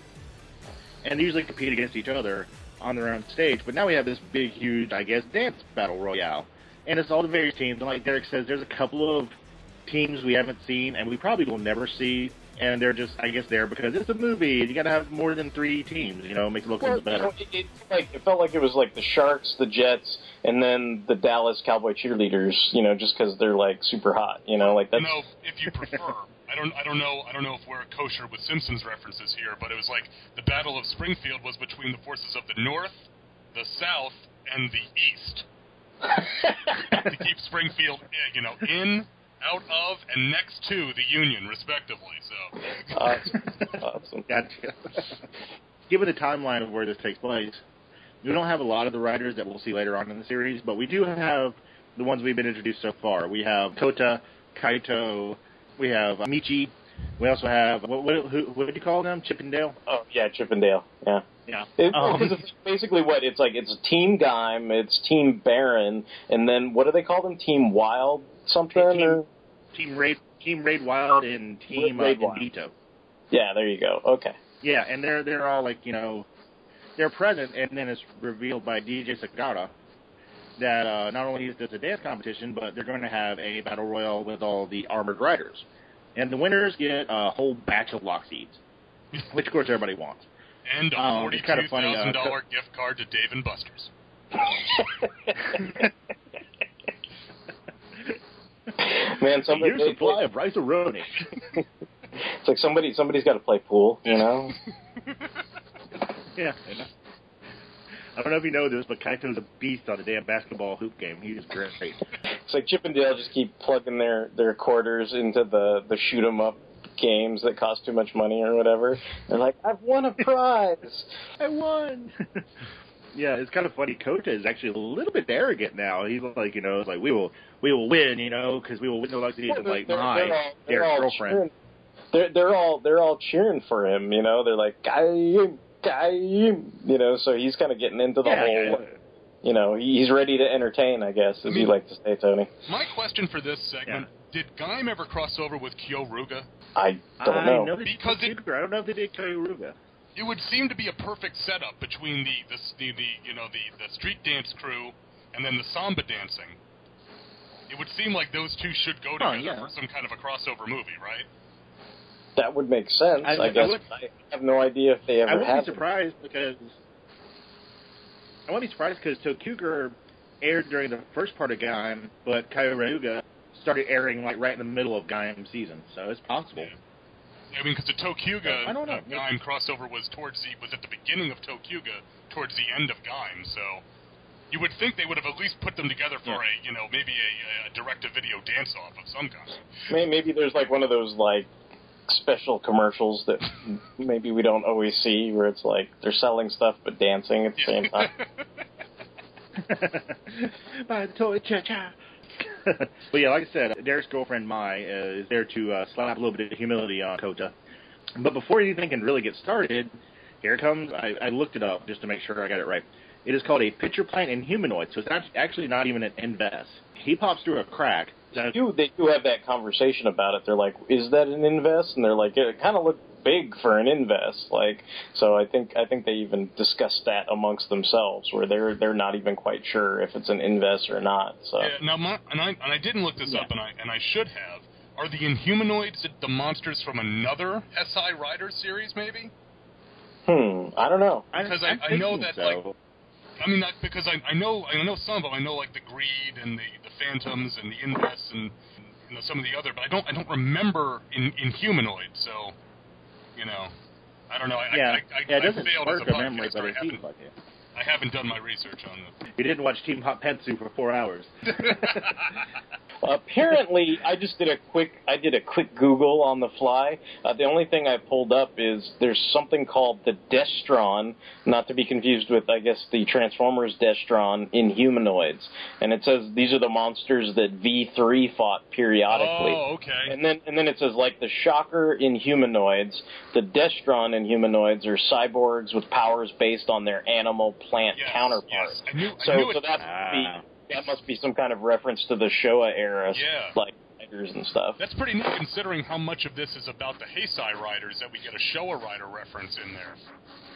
and they usually compete against each other on their own stage. But now we have this big, huge, I guess, dance battle royale, and it's all the various teams. And like Derek says, there's a couple of teams we haven't seen, and we probably will never see. And they're just, I guess, there because it's a movie. You got to have more than three teams, you know, make it look a Well, little better. it, it, like, it felt like it was like the Sharks, the Jets, and then the Dallas Cowboy cheerleaders. You know, just because they're like super hot. You know, like that's. No, if you prefer. I don't. I don't know. I don't know if we're kosher with Simpsons references here, but it was like the Battle of Springfield was between the forces of the North, the South, and the East to keep Springfield, eh, you know, in, out of, and next to the Union, respectively. So. Awesome. awesome. Gotcha. Given the timeline of where this takes place, we don't have a lot of the riders that we'll see later on in the series, but we do have the ones we've been introduced so far. We have Kota, Kaito, we have Michi, we also have what what, who, what did you call them? Chippendale. Oh yeah, Chippendale. Yeah. Yeah. It, Um, it's basically what it's like. It's Team Gaim, it's Team Baron, and then what do they call them? Team Wild something? Team- or? Team Raid, Team Raid Wild, and Team uh, Wild. Yeah, there you go. Okay. Yeah, and they're they're all like you know, they're present, and then it's revealed by DJ Sagara that uh, not only is this a dance competition, but they're going to have a battle royal with all the armored riders, and the winners get a whole batch of lock seeds, which of course everybody wants. And a Um, it's forty-two kind of funny, thousand uh, dollar gift card to Dave and Buster's. Man, somebody Here's a supply of rice roni. it's like somebody somebody's got to play pool, you know. yeah. I don't know if you know this, but Kaito's a beast on the damn basketball hoop game. He is great. It's like Chip and Dale just keep plugging their their quarters into the the shoot 'em up games that cost too much money or whatever. They're like, I've won a prize. I won. Yeah, it's kind of funny. Kota is actually a little bit arrogant now. He's like, you know, it's like we will, we will win, you know, because we will win the luxury Yeah, of like they're- my they're all- they're dear all girlfriend. cheering- They're they're all they're all cheering for him, you know. They're like, Gaim, Gaim, you know. So he's kind of getting into the Yeah, whole, yeah. you know, he's ready to entertain, I guess, as you like to say, Tony. My question for this segment: Did Gaim ever cross over with Kyoryuger? I don't I know. know Because it- I don't know if they did Kyoryuger. It would seem to be a perfect setup between the the, the, the you know the, the street dance crew and then the samba dancing. It would seem like those two should go Oh, together yeah. for some kind of a crossover movie, right? That would make sense, I- I, I guess. would- I have no idea if they ever I wouldn't have. be surprised because I wouldn't be surprised because ToQger aired during the first part of Gaim, but Kyoryuger started airing like right in the middle of Gaim season, so it's possible. I mean, because the ToQger I don't know. uh, Gaim crossover was towards the was at the beginning of ToQger, towards the end of Gaim. So you would think they would have at least put them together for a you know maybe a, a direct-to-video dance-off of some kind. May- Maybe there's like one of those like special commercials that maybe we don't always see, where it's like they're selling stuff but dancing at the same time. By the toy cha-cha. but yeah, like I said, Derek's girlfriend Mai uh, is there to uh, slap a little bit of humility on Kota. But before anything can really get started, here it comes. I, I looked it up just to make sure I got it right. It is called a pitcher plant Inhumanoid, so it's act- actually not even an Inves. He pops through a crack. They do, they do have that conversation about it. They're like, "Is that an Inves?" And they're like, "It kind of looked big for an Inves." Like, so I think I think they even discussed that amongst themselves, where they're they're not even quite sure if it's an Inves or not. So Yeah, now, my, and I and I didn't look this up, and I and I should have. Are the Inhumanoids the monsters from another SI Rider series, maybe? hmm, I don't know. Because I, I know that like I mean, not because I, I know I know some of them. I know like the greed and the, the phantoms and the invests and you know some of the other, but I don't I don't remember in Inhumanoid. So you know, I don't know. I, yeah, I, I, yeah, it I doesn't failed spark as a a memory, but I it haven't seems like it. I haven't done my research on this. You didn't watch Team Hot Petsu for four hours. Apparently, I just did a quick I did a quick Google on the fly. Uh, the only thing I pulled up is there's something called the Destron, not to be confused with I guess the Transformers Destron Inhumanoids, and it says these are the monsters that V3 fought periodically. Oh, okay. And then and then it says like the Shocker Inhumanoids, the Destron Inhumanoids are cyborgs with powers based on their animal plant counterparts. Yes, I knew. So I knew so it. that must be that must be some kind of reference to the Showa era, Yeah. like fighters and stuff. That's pretty neat considering how much of this is about the Heisei Riders that we get a Showa Rider reference in there.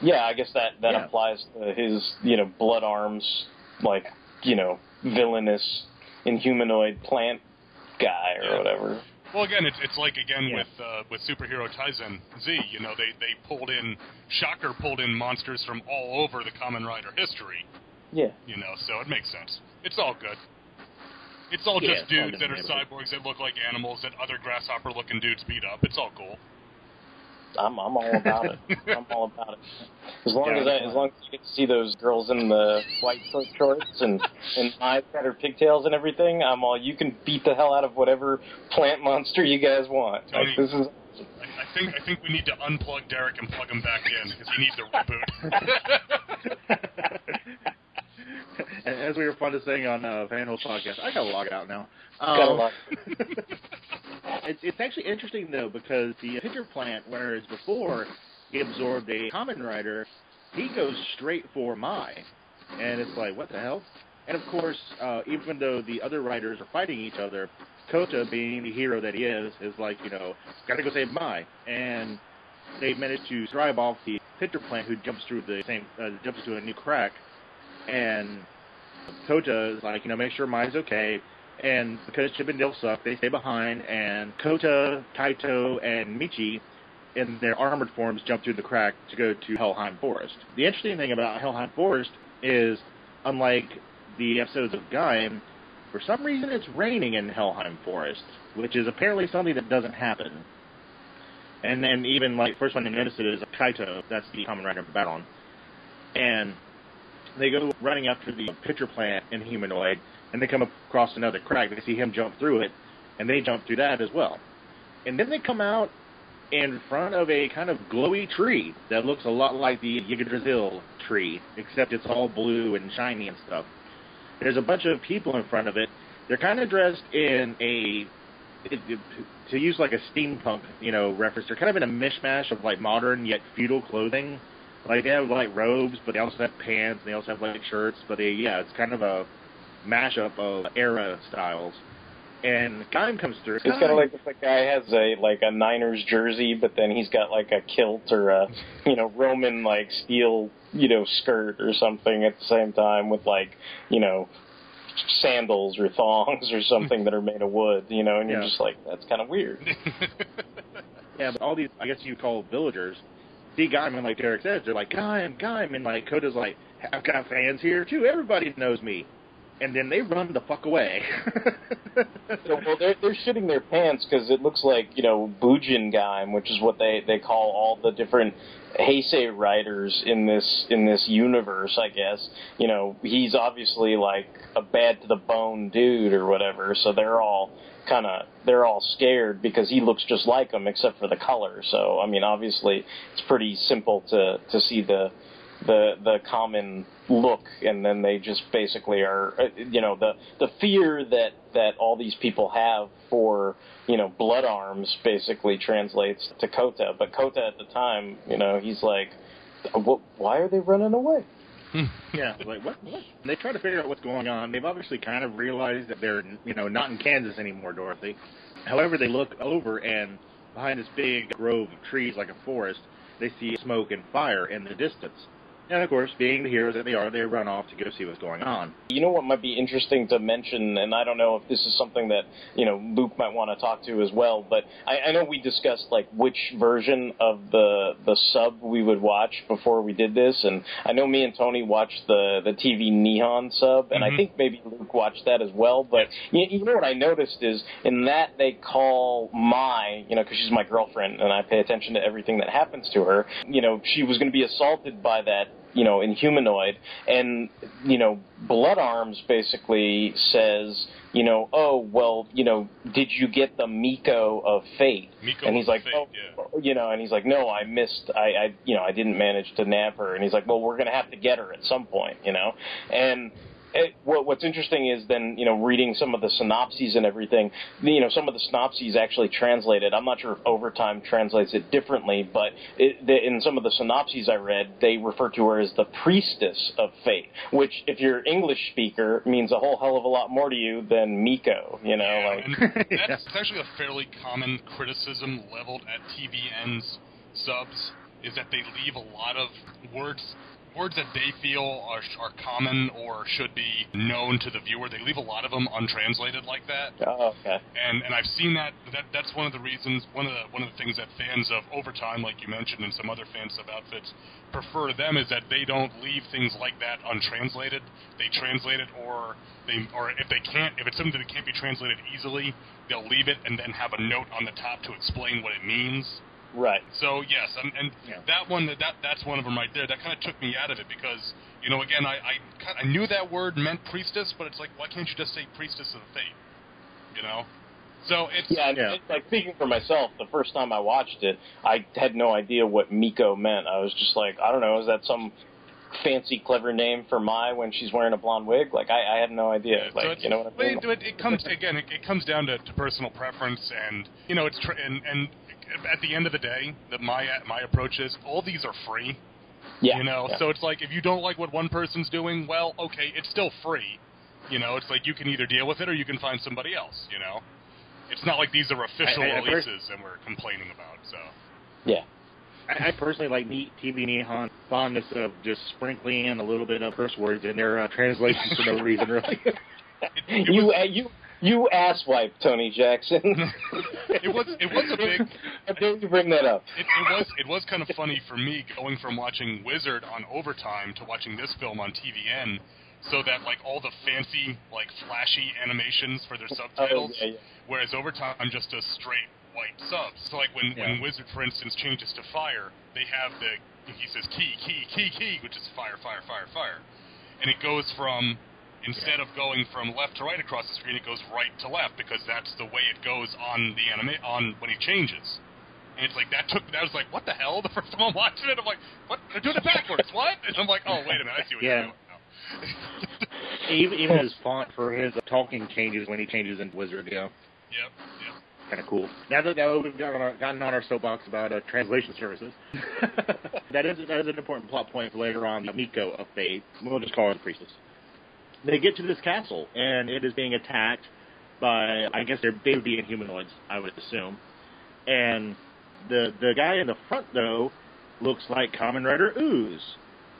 Yeah, I guess that that Yeah. applies to his you know blood arms, like you know villainous inhumanoid plant guy or Yeah. whatever. Well, again, it's it's like again with uh, with superhero Taisen Z. You know, they they pulled in Shocker pulled in monsters from all over the Kamen Rider history. Yeah. You know, so it makes sense. It's all good. It's all Yeah, just dudes that are cyborgs that look like animals that other grasshopper-looking dudes beat up. It's all cool. I'm I'm all about it. I'm all about it. As long Yeah, as I, as long as you get to see those girls in the white short shorts and and eyes that are pigtails and everything, I'm all. You can beat the hell out of whatever plant monster you guys want. Tony, Like, this is I, I think I think we need to unplug Derek and plug him back in because he needs a reboot. As we were fun of saying on uh, Fanholes podcast, I gotta log out now. Um, it's, it's actually interesting though because the pitcher plant, whereas before he absorbed a Kamen Rider, he goes straight for Mai, and it's like what the hell? And of course, uh, even though the other riders are fighting each other, Kota, being the hero that he is, is like you know, gotta go save Mai, and they manage to drive off the pitcher plant who jumps through the same uh, jumps through a new crack, and Kota is like, you know, make sure mine's okay. And because Chip and Dale suck, they stay behind, and Kota, Kaito, and Michi in their armored forms jump through the crack to go to Helheim Forest. The interesting thing about Helheim Forest is, unlike the episodes of Gaim, for some reason it's raining in Helheim Forest, which is apparently something that doesn't happen. And then even like first one to notice it is Kaito, that's the Kamen Rider of Baron. And they go running after the pitcher plant Inhumanoid, and they come across another crack. They see him jump through it, and they jump through that as well. And then they come out in front of a kind of glowy tree that looks a lot like the Yggdrasil tree, except it's all blue and shiny and stuff. There's a bunch of people in front of it. They're kind of dressed in a it, it, to use like a steampunk, you know, reference. They're kind of in a mishmash of like modern yet feudal clothing. Like they have like robes, but they also have pants. And they also have like shirts, but they yeah, it's kind of a mashup of era styles. And Gaim comes through. It's kind of like if the guy has a like a Niners jersey, but then he's got like a kilt or a you know Roman like steel you know skirt or something at the same time with like you know sandals or thongs or something that are made of wood, you know, and you're Yeah. just like that's kind of weird. Yeah, but all these, I guess you call villagers, see Gaim, and like Derek says, they're like, Gaim, and like Kota's like, I've got fans here too, everybody knows me. And then they run the fuck away. So, well, they're they're shitting their pants because it looks like you know Bujin Gaim, which is what they they call all the different Heisei riders in this in this universe. I guess you know he's obviously like a bad to the bone dude or whatever. So they're all kind of they're all scared because he looks just like them except for the color. So I mean, obviously it's pretty simple to to see the the the common look and then they just basically are uh, you know the the fear that that all these people have for you know blood arms basically translates to Kota but Kota at the time you know he's like why are they running away Hmm. yeah, like what? What? They try to figure out what's going on. They've obviously kind of realized that they're, you know, not in Kansas anymore, Dorothy. However, they look over and behind this big grove of trees, like a forest, they see smoke and fire in the distance. And of course, being the heroes that they are, they run off to go see what's going on. You know what might be interesting to mention, and I don't know if this is something that you know Luke might want to talk to as well, but I, I know we discussed like which version of the the sub we would watch before we did this, and I know me and Tony watched the the TV Nihon sub, and I Mhm. think maybe Luke watched that as well. But you, you know what I noticed is in that they call Mai, you know, because she's my girlfriend, and I pay attention to everything that happens to her. You know, she was going to be assaulted by that you know, Inhumanoid, and you know, Blood Arms basically says, you know, oh well, you know, did you get the Miko of Fate? Miko and he's of like, Fate, oh, you know, and he's like, no, I missed, I, I, you know, I didn't manage to nab her, and he's like, well, we're gonna have to get her at some point, you know, and. It, what, what's interesting is then you know reading some of the synopses and everything. You know some of the synopses actually translated. I'm not sure if Overtime translates it differently, but it, the, in some of the synopses I read, they refer to her as the priestess of fate, which if you're an English speaker means a whole hell of a lot more to you than Miko. You know, Yeah, like and that's actually a fairly common criticism leveled at TVN's subs is that they leave a lot of words words that they feel are are common or should be known to the viewer. They leave a lot of them untranslated like that. oh, okay. And and I've seen that that that's one of the reasons one of the one of the things that fans of Overtime, like you mentioned, and some other fans of outfits prefer them is that they don't leave things like that untranslated. They translate it or they or if they can't if it's something that can't be translated easily, they'll leave it and then have a note on the top to explain what it means. Right. So yes, and, and that one that that that's one of them right there. That kind of took me out of it because you know again I I, kind I knew that word meant priestess, but it's like why can't you just say priestess of the fate? You know. So it's Yeah, and it- like speaking for myself, the first time I watched it, I had no idea what Miko meant. I was just like, I don't know, is that some fancy, clever name for Mai when she's wearing a blonde wig? Like, I, I had no idea. so like, it's- you know what I but mean? it, it, it comes again. It, it comes down to, to personal preference, and you know, it's tr- and and at the end of the day, that my my approach is all these are free. Yeah, You know, yeah. so it's like if you don't like what one person's doing, well, okay, it's still free. You know, it's like you can either deal with it or you can find somebody else. You know, it's not like these are official I- I- I releases and we're complaining about. So Yeah. I, I personally like neat TV Nihon fondness of just sprinkling in a little bit of curse words in their uh, translations for no reason, really. you uh, you you asswipe Tony Jackson. it was it was a big. How dare you bring that up? It, it was it was kind of funny for me going from watching Wizard on Overtime to watching this film on TVN, so that like all the fancy like flashy animations for their subtitles, Oh, yeah, yeah. whereas Overtime I'm just a straight white sub. So like when when Wizard for instance changes to fire, they have the he says key key key key, which is fire fire fire fire, and it goes from instead of going from left to right across the screen, it goes right to left because that's the way it goes on the anime on when he changes. And it's like that took that was like what the hell the first time I'm watching it I'm like what they're doing it backwards what and I'm like oh wait a minute I see what Yeah. you're doing now. even, even his font for his talking changes when he changes in Wizard Go. Yep, yep. Kind of cool. Now that, now that we've gotten on, our, gotten on our soapbox about uh, translation services, that is that is an important plot point for later on. The Miko of Fate, we'll just call her the priestess. They get to this castle, and it is being attacked by, I guess they're they would be humanoids, I would assume. And the the guy in the front though looks like Kamen Rider OOO.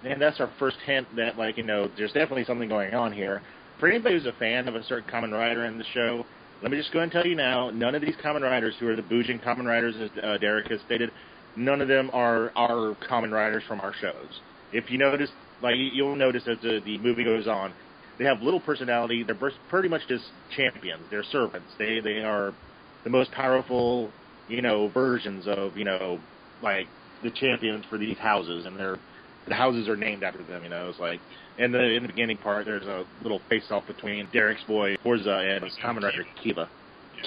And that's our first hint that, like, you know, there's definitely something going on here. For anybody who's a fan of a certain Kamen Rider in the show, let me just go and tell you now, none of these Kamen Riders who are the Bujin Kamen Riders, as uh, Derek has stated, none of them are our Kamen Riders from our shows. If you notice, like, you- you'll notice as the, the movie goes on, they have little personality. They're bers- pretty much just champions. They're servants. They they are the most powerful, you know, versions of you know, like the champions for these houses, and they're the houses are named after them. You know, it's like in the in the beginning part, there's a little face off between Derek's boy Fourze and Kamen Rider Kiva.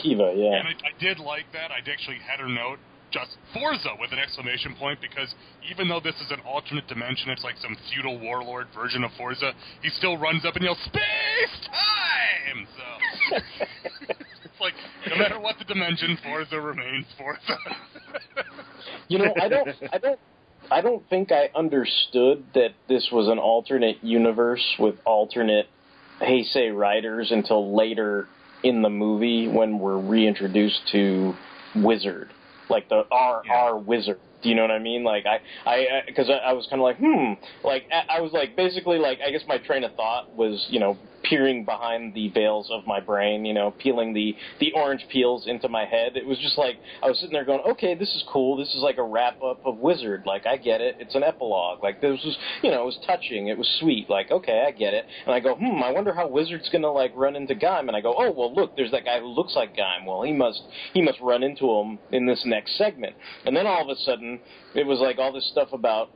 Kiva, yeah. And I, I did like that. I actually had her note just Fourze with an exclamation point because even though this is an alternate dimension, it's like some feudal warlord version of Fourze. He still runs up and yells "Space time!" So it's like no matter what the dimension, Fourze remains Fourze. You know, I don't, I don't, I don't think I understood that this was an alternate universe with alternate Heisei riders until later in the movie when we're reintroduced to Wizard, like the our our Wizard. Do you know what I mean? Like I, I, because I, I was kind of like, hmm, like I, I was like basically like I guess my train of thought was you know peering behind the veils of my brain, you know, peeling the the orange peels into my head. It was just like I was sitting there going, okay, this is cool. This is like a wrap up of Wizard. Like I get it. It's an epilogue. Like this was, you know, it was touching. It was sweet. Like okay, I get it. And I go, hmm, I wonder how Wizard's gonna like run into Gaim. And I go, oh well, look, there's that guy who looks like Gaim. Well, he must he must run into him in this next segment. And then all of a sudden, it was like all this stuff about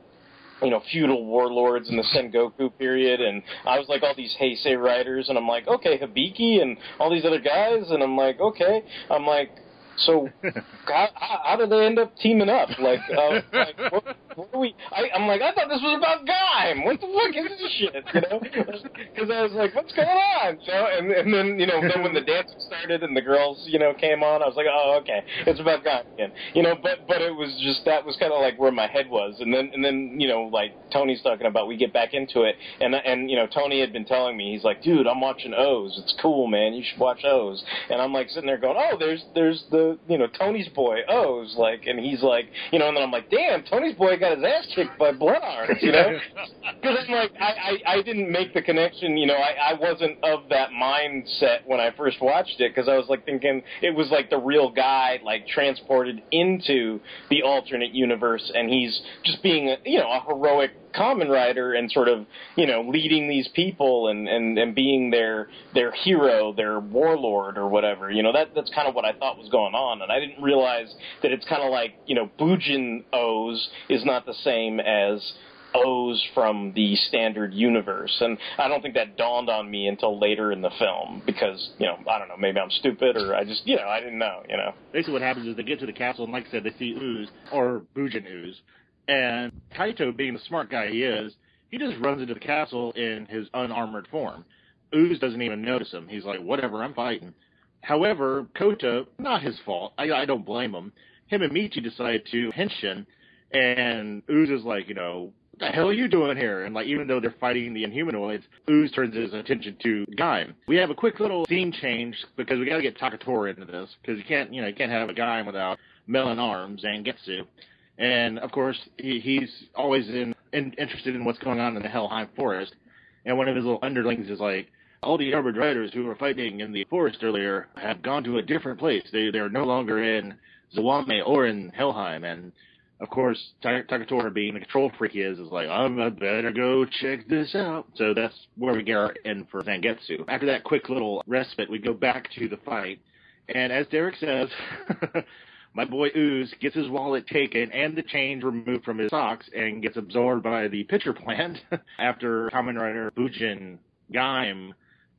you know, feudal warlords in the Sengoku period, and I was like all these Heisei riders, and I'm like, okay, Hibiki and all these other guys, and I'm like, okay, I'm like, so how, how, did they end up teaming up? Like, uh, like what, what we? I, I'm like, I thought this was about Gaim. What the fuck is this shit? You know, because I was like, what's going on? So, and, and then you know, then when the dancing started and the girls, you know, came on, I was like, oh, okay, it's about Gaim again. You know, but but it was just that was kind of like where my head was, and then and then you know, like Tony's talking about, we get back into it, and and you know, Tony had been telling me, he's like, dude, I'm watching OOO. It's cool, man. You should watch OOO. And I'm like sitting there going, oh, there's there's the you know Tony's boy OOO, like, and he's like, you know, and then I'm like, damn, Tony's boy got his ass kicked by Blood Arms, you know. Because I'm like, I, I, I didn't make the connection, you know, I, I wasn't of that mindset when I first watched it because I was like thinking it was like the real guy, like transported into the alternate universe, and he's just being, a, you know, a heroic Kamen Rider and sort of, you know, leading these people and, and, and being their their hero, their warlord or whatever. You know, that that's kind of what I thought was going on, and I didn't realize that it's kind of like, you know, Bujin OOO is not the same as OOO from the standard universe. And I don't think that dawned on me until later in the film because, you know, I don't know, maybe I'm stupid or I just, you know, I didn't know, you know. Basically, what happens is they get to the castle, and like I said, they see OOO or Bujin OOO, and Kaito, being the smart guy he is, he just runs into the castle in his unarmored form. OOO doesn't even notice him. He's like, whatever, I'm fighting. However, Kota, not his fault. I, I don't blame him. Him and Michi decide to henshin, and OOO is like, you know, what the hell are you doing here? And like, even though they're fighting the Inhumanoids, OOO turns his attention to Gaim. We have a quick little scene change because we got to get Takatora into this because you can't, you know, you can't have a Gaim without Melon Arms and Getsu. And of course he, he's always in, in interested in what's going on in the Helheim forest. And one of his little underlings is like, all the armored riders who were fighting in the forest earlier have gone to a different place. They they're no longer in Zawame or in Helheim. And of course, Takatora, being the control freak he is, is like, I'm better go check this out. So that's where we get end for Zangetsu. After that quick little respite, we go back to the fight. And as Derek says, my boy OOO gets his wallet taken and the change removed from his socks and gets absorbed by the pitcher plant after Kamen Rider Bujin Gaim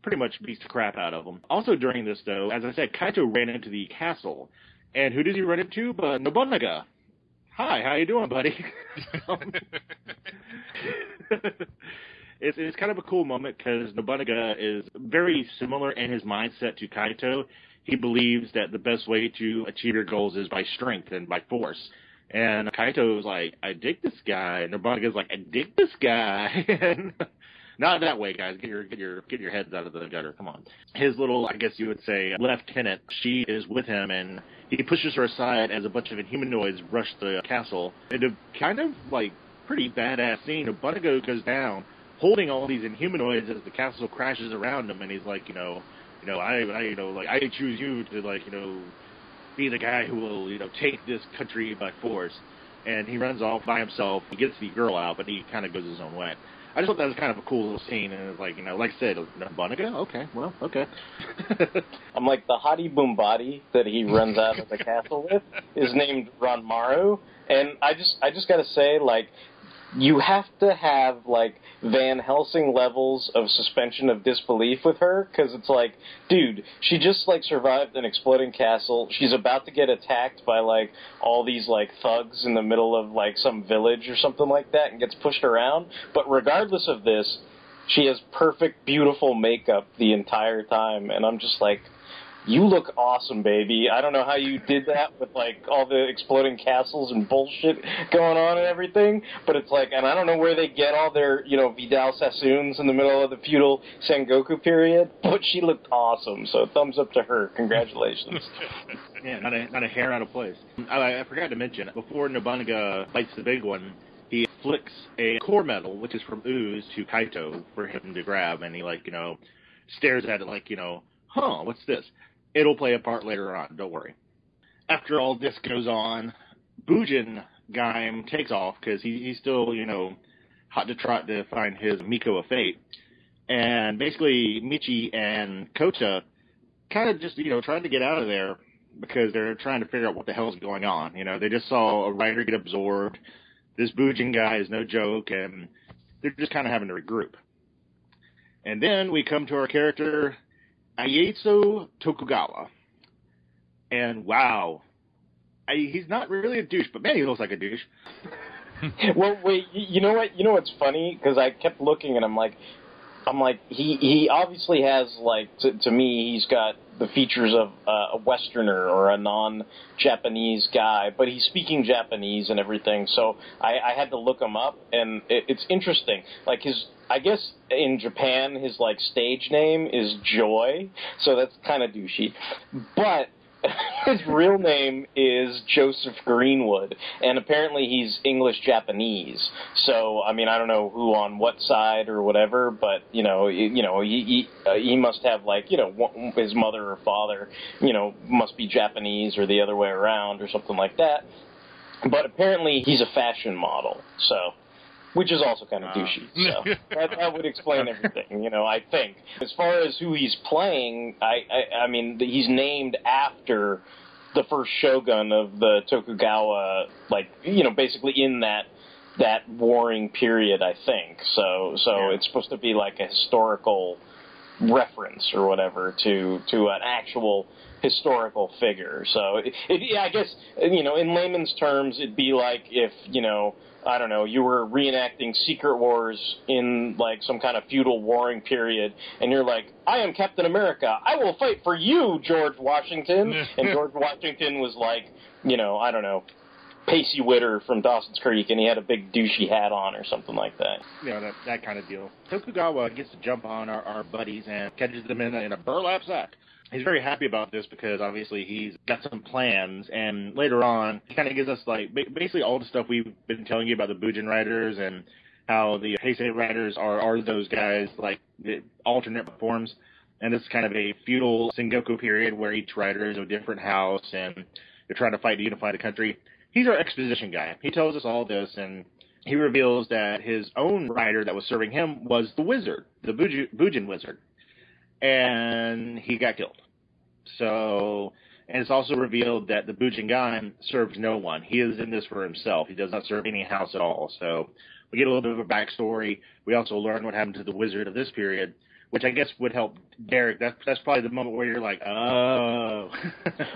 pretty much beats the crap out of him. Also during this though, as I said, Kaito ran into the castle. And who does he run into but Nobunaga? Hi, how you doing, buddy? it's it's kind of a cool moment because Nobunaga is very similar in his mindset to Kaito he believes that the best way to achieve your goals is by strength and by force. And Kaito was like, I dig this guy. And Nobunaga's like, I dig this guy. and not that way, guys. Get your get your get your heads out of the gutter. Come on. His little, I guess you would say, lieutenant. She is with him, and he pushes her aside as a bunch of inhumanoids rush the castle. And a kind of like pretty badass scene. Nobunaga goes down, holding all these inhumanoids as the castle crashes around him, and he's like, you know, you know, I, I, you know, like I choose you to like, you know, be the guy who will, you know, take this country by force. And he runs off by himself. He gets the girl out, but he kind of goes his own way. I just thought that was kind of a cool little scene, and it's like, you know, like I said, Nobunaga. Okay, well, okay. I'm like the hottie boom body that he runs out of the castle with is named Ranmaru, and I just, I just gotta say, like, you have to have like Van Helsing levels of suspension of disbelief with her because it's like, dude, she just like survived an exploding castle. She's about to get attacked by like all these like thugs in the middle of like some village or something like that and gets pushed around. But regardless of this, she has perfect, beautiful makeup the entire time, and I'm just like, you look awesome, baby. I don't know how you did that with like all the exploding castles and bullshit going on and everything, but it's like, and I don't know where they get all their, you know, Vidal Sassoons in the middle of the feudal Sengoku period, but she looked awesome. So thumbs up to her. Congratulations. yeah, not a not a hair out of place. I, I forgot to mention before Nobunaga fights the big one. He flicks a Core Medal, which is from OOO, to Kaito for him to grab, and he like you know stares at it like you know, huh, what's this? It'll play a part later on, don't worry. After all this goes on, Bujin Gaim takes off because he, he's still, you know, hot to trot to find his Miko of Fate. And basically, Michi and Kota kind of just, you know, trying to get out of there because they're trying to figure out what the hell's going on. You know, they just saw a rider get absorbed. This Bujin guy is no joke, and they're just kind of having to regroup. And then we come to our character, Ayato Tokugawa. And wow, I, he's not really a douche, but man, he looks like a douche. well, wait, you know what? You know what's funny? Because I kept looking and I'm like, I'm like, he he obviously has like to, to me, he's got the features of uh, a Westerner or a non-Japanese guy, but he's speaking Japanese and everything. So I, I had to look him up, and it, it's interesting. Like his I guess in Japan his like stage name is Joy, so that's kind of douchey. But his real name is Joseph Greenwood, and apparently he's English Japanese. So I mean, I don't know who on what side or whatever, but you know, you know, he he, uh, he must have like you know his mother or father, you know, must be Japanese or the other way around or something like that. But apparently he's a fashion model, so which is also kind of uh, douchey. So that, that would explain everything, you know. I think as far as who he's playing, I, I, I mean, he's named after the first shogun of the Tokugawa, like you know, basically in that that warring period. I think so. So yeah. it's supposed to be like a historical reference or whatever to to an actual historical figure. So it, it, yeah, I guess you know, in layman's terms, it'd be like if you know I don't know, you were reenacting Secret Wars in like some kind of feudal warring period, and you're like, I am Captain America. I will fight for you, George Washington. and George Washington was like, you know, I don't know, Pacey Witter from Dawson's Creek, and he had a big douchey hat on or something like that. Yeah, that, that kind of deal. Tokugawa gets to jump on our, our buddies and catches them in a, in a burlap sack. He's very happy about this because obviously he's got some plans, and later on he kind of gives us like basically all the stuff we've been telling you about the Bujin riders and how the Heisei riders are are those guys like alternate forms, and it's kind of a feudal Sengoku period where each rider is a different house and they're trying to fight to unify the country. He's our exposition guy. He tells us all this and he reveals that his own rider that was serving him was the wizard, the Bujin wizard, and he got killed. So, and it's also revealed that the Bujin Gaim serves no one. He is in this for himself. He does not serve any house at all. So, we get a little bit of a backstory. We also learn what happened to the wizard of this period, which I guess would help Derek. That's that's probably the moment where you're like, oh.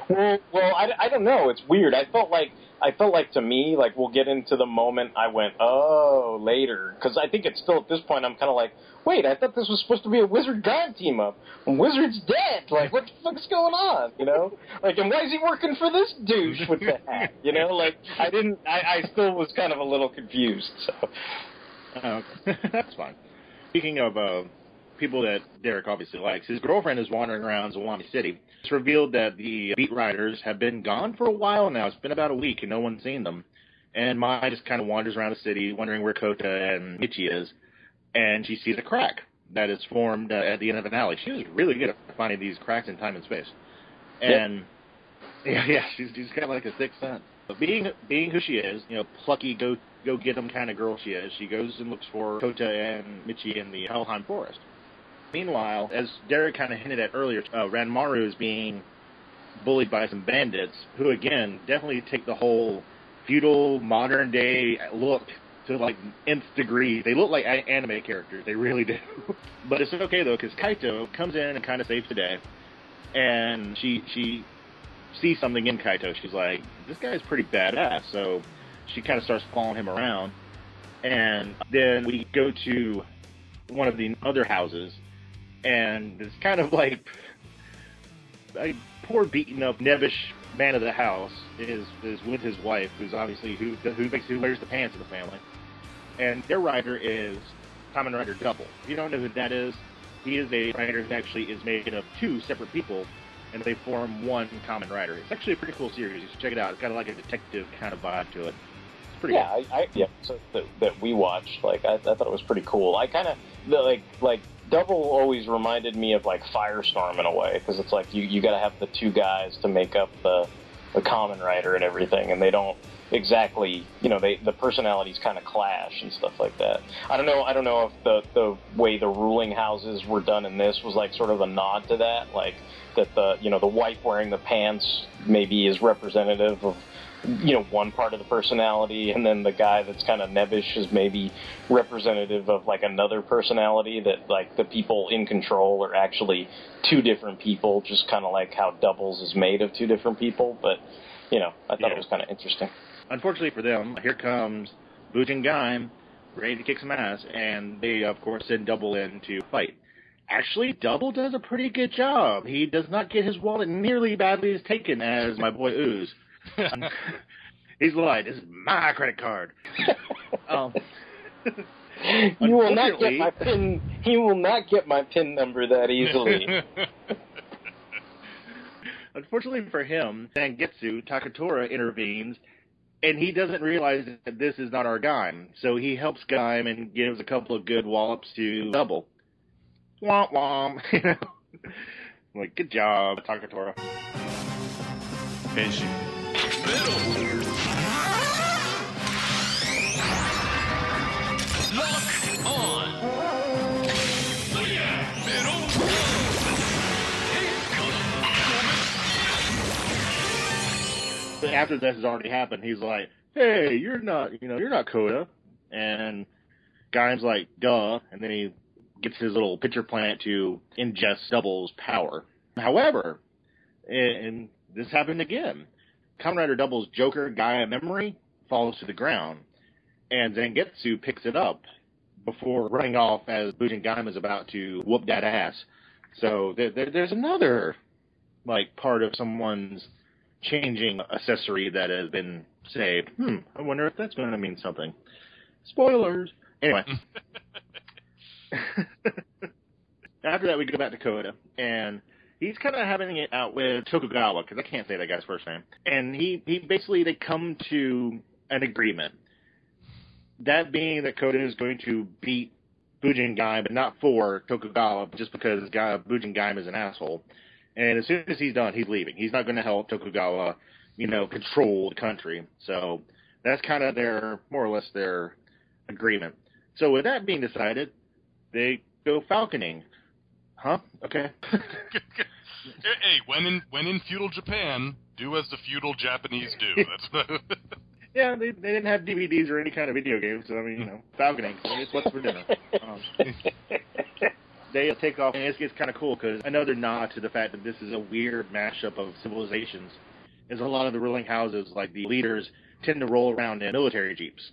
well, well, I, I don't know. It's weird. I felt like I felt like to me, like we'll get into the moment I went, oh, later, because I think it's still at this point I'm kind of like, wait, I thought this was supposed to be a Wizard God team up. Wizard's dead. Like, what the fuck's going on? You know, like, and why is he working for this douche with the hat? You know, like I didn't. I, I still was kind of a little confused. So. Oh, that's fine. Speaking of. Uh, people that Derek obviously likes. His girlfriend is wandering around Zawame City. It's revealed that the beat riders have been gone for a while now. It's been about a week and no one's seen them. And Mai just kind of wanders around the city wondering where Kota and Michi is. And she sees a crack that is formed uh, at the end of an alley. She was really good at finding these cracks in time and space. And yep. yeah, yeah, she's she's got like a sixth sense. But being being who she is, you know, plucky go go get them kind of girl she is, she goes and looks for Kota and Michi in the Helheim Forest. Meanwhile, as Derek kind of hinted at earlier, uh, Ranmaru is being bullied by some bandits who, again, definitely take the whole feudal, modern day look to like nth degree. They look like anime characters. They really do. but it's okay though, because Kaito comes in and kind of saves the day, and she she sees something in Kaito. She's like, this guy's pretty badass. So she kind of starts following him around, and then we go to one of the other houses and it's kind of like a poor beaten up Nebish man of the house is is with his wife, who's obviously who who makes who wears the pants of the family, and their rider is Kamen Rider Double. If you don't know who that is, he is a rider who actually is made of two separate people, and they form one Kamen Rider. It's actually a pretty cool series. You should check it out. It's got like a detective kind of vibe to it. It's pretty. Yeah, I, I yeah. So that, that we watched, like I, I thought it was pretty cool. I kind of like like Double always reminded me of like Firestorm in a way because it's like you you got to have the two guys to make up the the Kamen Rider and everything, and they don't exactly you know they the personalities kind of clash and stuff like that. I don't know I don't know if the the way the ruling houses were done in this was like sort of a nod to that, like that the you know the wife wearing the pants maybe is representative of you know one part of the personality, and then the guy that's kind of nebbish is maybe representative of like another personality that like the people in control are actually two different people, just kind of like how Doubles is made of two different people. But you know, I thought yeah. it was kind of interesting. Unfortunately for them, here comes Bujin Gaim ready to kick some ass, and they of course send Double in to fight. Actually, Double does a pretty good job. He does not get his wallet nearly badly as taken as my boy OOO. He's lied. This is my credit card. um, you will not get my pin. He will not get my pin number that easily. Unfortunately for him, Zangetsu Takatora intervenes, and he doesn't realize that this is not our Gaim. So he helps Gaim and gives a couple of good wallops to Double. Womp womp. You know, like good job, Takatora. After this has already happened, he's like, "Hey, you're not, you know, you're not Kota," and Gaim's like, "Duh," and then he gets his little pitcher plant to ingest Double's power. However, and this happened again. Kamen Rider Double's Joker Gaia memory falls to the ground, and Zangetsu picks it up before running off as Bujin is about to whoop that ass. So there, there, there's another like part of someone's changing accessory that has been saved. Hmm, I wonder if that's going to mean something. Spoilers. Anyway. After that, we go back to Kota, and he's kind of having it out with Tokugawa because I can't say that guy's first name, and he he basically they come to an agreement. That being that Kota is going to beat Bujingaim, but not for Tokugawa, just because guy, Bujingaim is an asshole. And as soon as he's done, he's leaving. He's not going to help Tokugawa, you know, control the country. So that's kind of their, more or less their agreement. So with that being decided, they go falconing. Huh? Okay. hey, when in when in feudal Japan, do as the feudal Japanese do. That's yeah, they they didn't have DVDs or any kind of video games. So I mean, you know, falconing. So it's what's for dinner. Um, they take off, and it's, it's kind of cool because another nod to the fact that this is a weird mashup of civilizations. Is a lot of the ruling houses, like the leaders, tend to roll around in military jeeps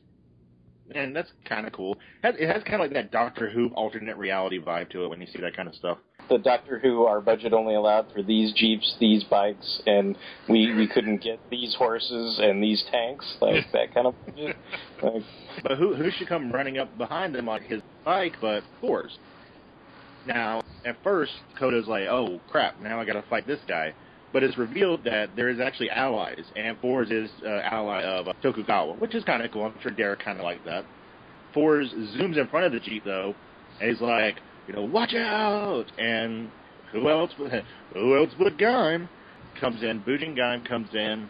and that's kind of cool. It has kind of like that Doctor Who alternate reality vibe to it when you see that kind of stuff. The Doctor Who, our budget only allowed for these jeeps, these bikes, and we we couldn't get these horses and these tanks, like that kind of budget. Like, but who who should come running up behind them on his bike but Fourze? Now, at first, Kota's like, "Oh crap! Now I got to fight this guy." But it's revealed that there is actually allies, and Fourze is uh, ally of uh, Tokugawa, which is kind of cool. I'm sure Derek kind of like that. Fourze zooms in front of the jeep though, and he's like, you know, watch out! And who else? Who else but Gaim comes in? Bujin Gaim comes in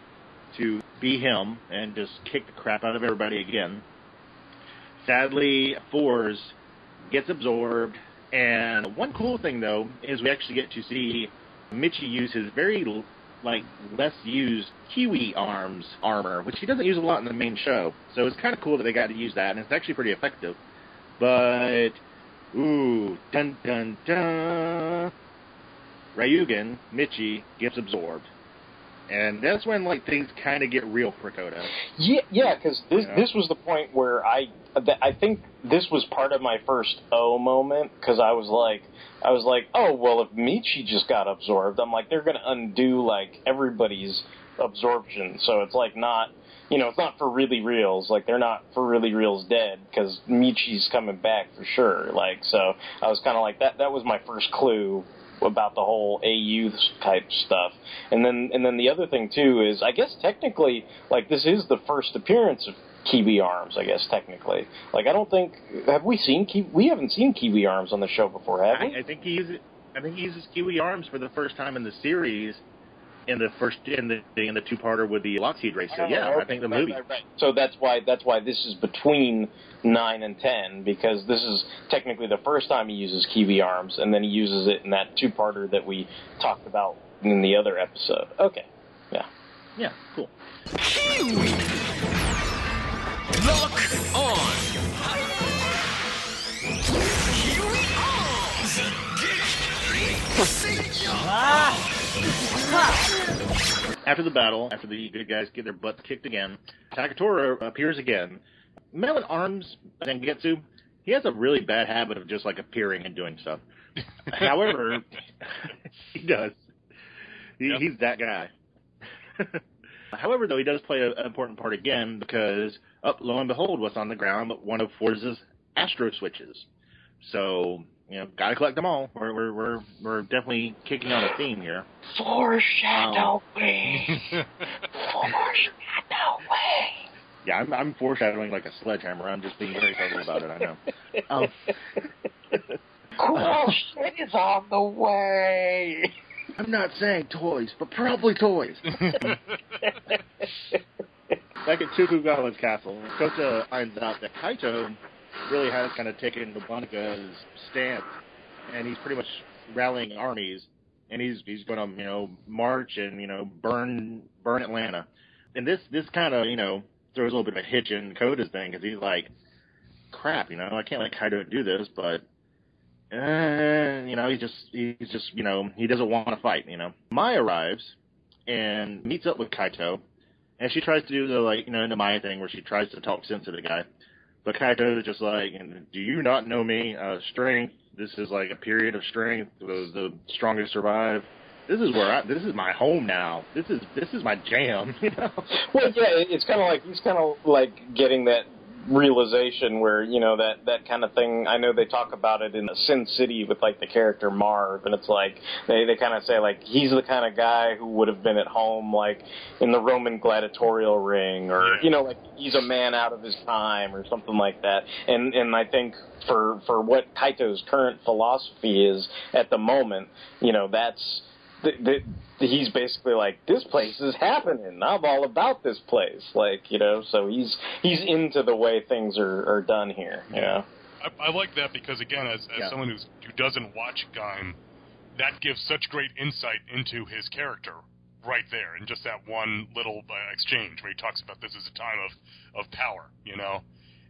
to be him and just kick the crap out of everybody again. Sadly, Fourze gets absorbed, and one cool thing though is we actually get to see Michi use his very like less used Kiwi arms armor, which he doesn't use a lot in the main show. So it's kind of cool that they got to use that, and it's actually pretty effective. But ooh, dun dun dun, Ryugen Michi gets absorbed, and that's when like things kind of get real for Kota. Yeah, yeah, because this you know? this was the point where I I think this was part of my first O moment because I was like I was like, oh well, if Michi just got absorbed, I'm like they're gonna undo like everybody's absorption, so it's like not. You know, it's not for really reals. Like they're not for really reals dead because Michi's coming back for sure. Like so, I was kind of like that. That was my first clue about the whole AU type stuff. And then and then the other thing too is I guess technically like this is the first appearance of Kiwi Arms, I guess technically. Like I don't think have we seen Kiwi, we haven't seen Kiwi Arms on the show before, have we? I, I think he uses I think he uses Kiwi Arms for the first time in the series in the first in the in the two parter with the Lockheed race. So yeah, I think the movie. Right, right. So that's why that's why this is between nine and ten because this is technically the first time he uses Kiwi arms, and then he uses it in that two parter that we talked about in the other episode. Okay, yeah, yeah, cool. Kiwi, lock on. Kiwi arms. Ah! After the battle, after the good guys get their butts kicked again, Takatora appears again. Melon Arms Zangetsu, he has a really bad habit of just like appearing and doing stuff. However, he does. He, yep. He's that guy. However, though, he does play an important part again because, up oh, lo and behold, what's on the ground but one of Fourze's Astro switches. So you know, gotta collect them all. We're we're we're, we're definitely kicking on a theme here. Foreshadowing. Foreshadowing. Yeah, I'm I'm foreshadowing like a sledgehammer. I'm just being very subtle about it. I know. Um, cool shit is on the way. I'm not saying toys, but probably toys. Back at Tokugawa's castle, Kota finds out that Kaito really has kind of taken Nobunaga's stance, and he's pretty much rallying armies, and he's he's going to you know march and you know burn burn Atlanta, and this this kind of you know throws a little bit of a hitch in Kota's thing because he's like, crap, you know I can't let Kaito do this, but. Uh, you know, he's just he's just you know he doesn't want to fight. You know, Mai arrives and meets up with Kaito, and she tries to do the like you know the Maya thing where she tries to talk sense to the guy. But Kaito is just like, do you not know me? Uh, strength. This is like a period of strength. The, the strongest survive. This is where I. This is my home now. This is this is my jam. You know. Well, yeah, it's kind of like he's kind of like getting that realization where you know that that kind of thing. I know they talk about it in Sin City with like the character Marv, and it's like they they kind of say like he's the kind of guy who would have been at home like in the Roman gladiatorial ring, or you know like he's a man out of his time or something like that. And and I think for for what Kaito's current philosophy is at the moment, you know that's. The, the, he's basically like this place is happening. I'm all about this place, like you know. So he's he's into the way things are are done here, you know. I, I like that because again, as, as Yeah. someone who's, who doesn't watch Gaim, that gives such great insight into his character right there, in just that one little uh, exchange where he talks about this is a time of of power, you know,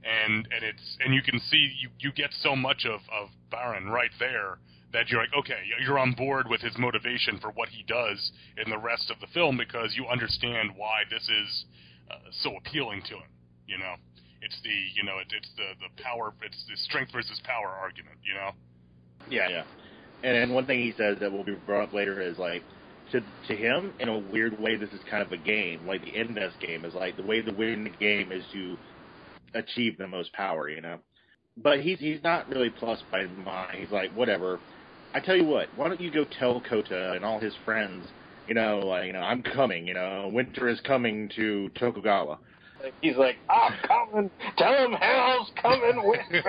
and and it's and you can see you you get so much of of Baron right there that you're like, okay, you're on board with his motivation for what he does in the rest of the film because you understand why this is uh, so appealing to him. You know, it's the you know it, it's the the power, it's the strength versus power argument. You know. Yeah, yeah. And then one thing he says that will be brought up later is like to to him in a weird way this is kind of a game, like the Inves game is like the way to win the game is to achieve the most power, you know. But he's he's not really plus by mine. He's like, whatever. I tell you what, why don't you go tell Kota and all his friends, you know, like, you know, I'm coming, you know, winter is coming to Tokugawa. He's like, I'm coming. Tell him hell's coming with me.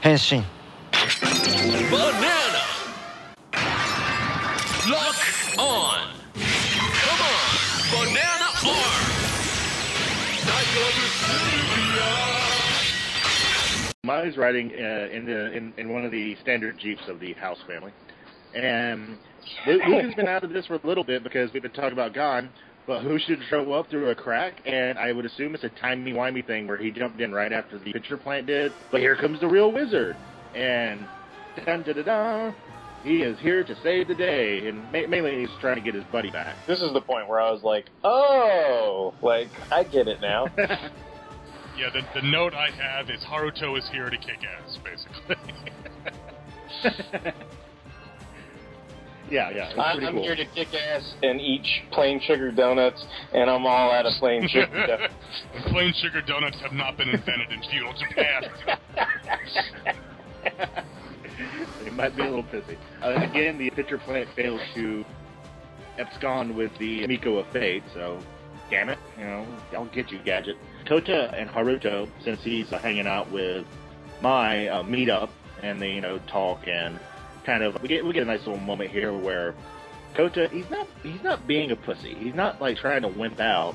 変身 Banana! Lock on! Come on! Banana arm! Mai's riding uh, in the in, in one of the standard jeeps of the House family, and has been out of this for a little bit because we've been talking about Gon. But who should show up through a crack? And I would assume it's a timey wimey thing where he jumped in right after the pitcher plant did. But here comes the real wizard, and dun da da da, he is here to save the day. And ma- mainly he's trying to get his buddy back. This is the point where I was like, oh, like I get it now. Yeah, the, the note I have is Haruto is here to kick ass, basically. yeah, yeah, it's I, pretty I'm cool. here to kick ass and eat plain sugar donuts, and I'm all out of plain sugar donuts. Plain sugar donuts have not been invented in feudal Japan. it might be a little pissy. Uh, again, the pitcher plant fails to abscond with the Miko of Fate, so damn it, you know, I'll get you, Gadget. Kota and Haruto, since he's uh, hanging out with Mai, uh, meet up and they, you know, talk and kind of we get we get a nice little moment here where Kota he's not he's not being a pussy. He's not like trying to wimp out,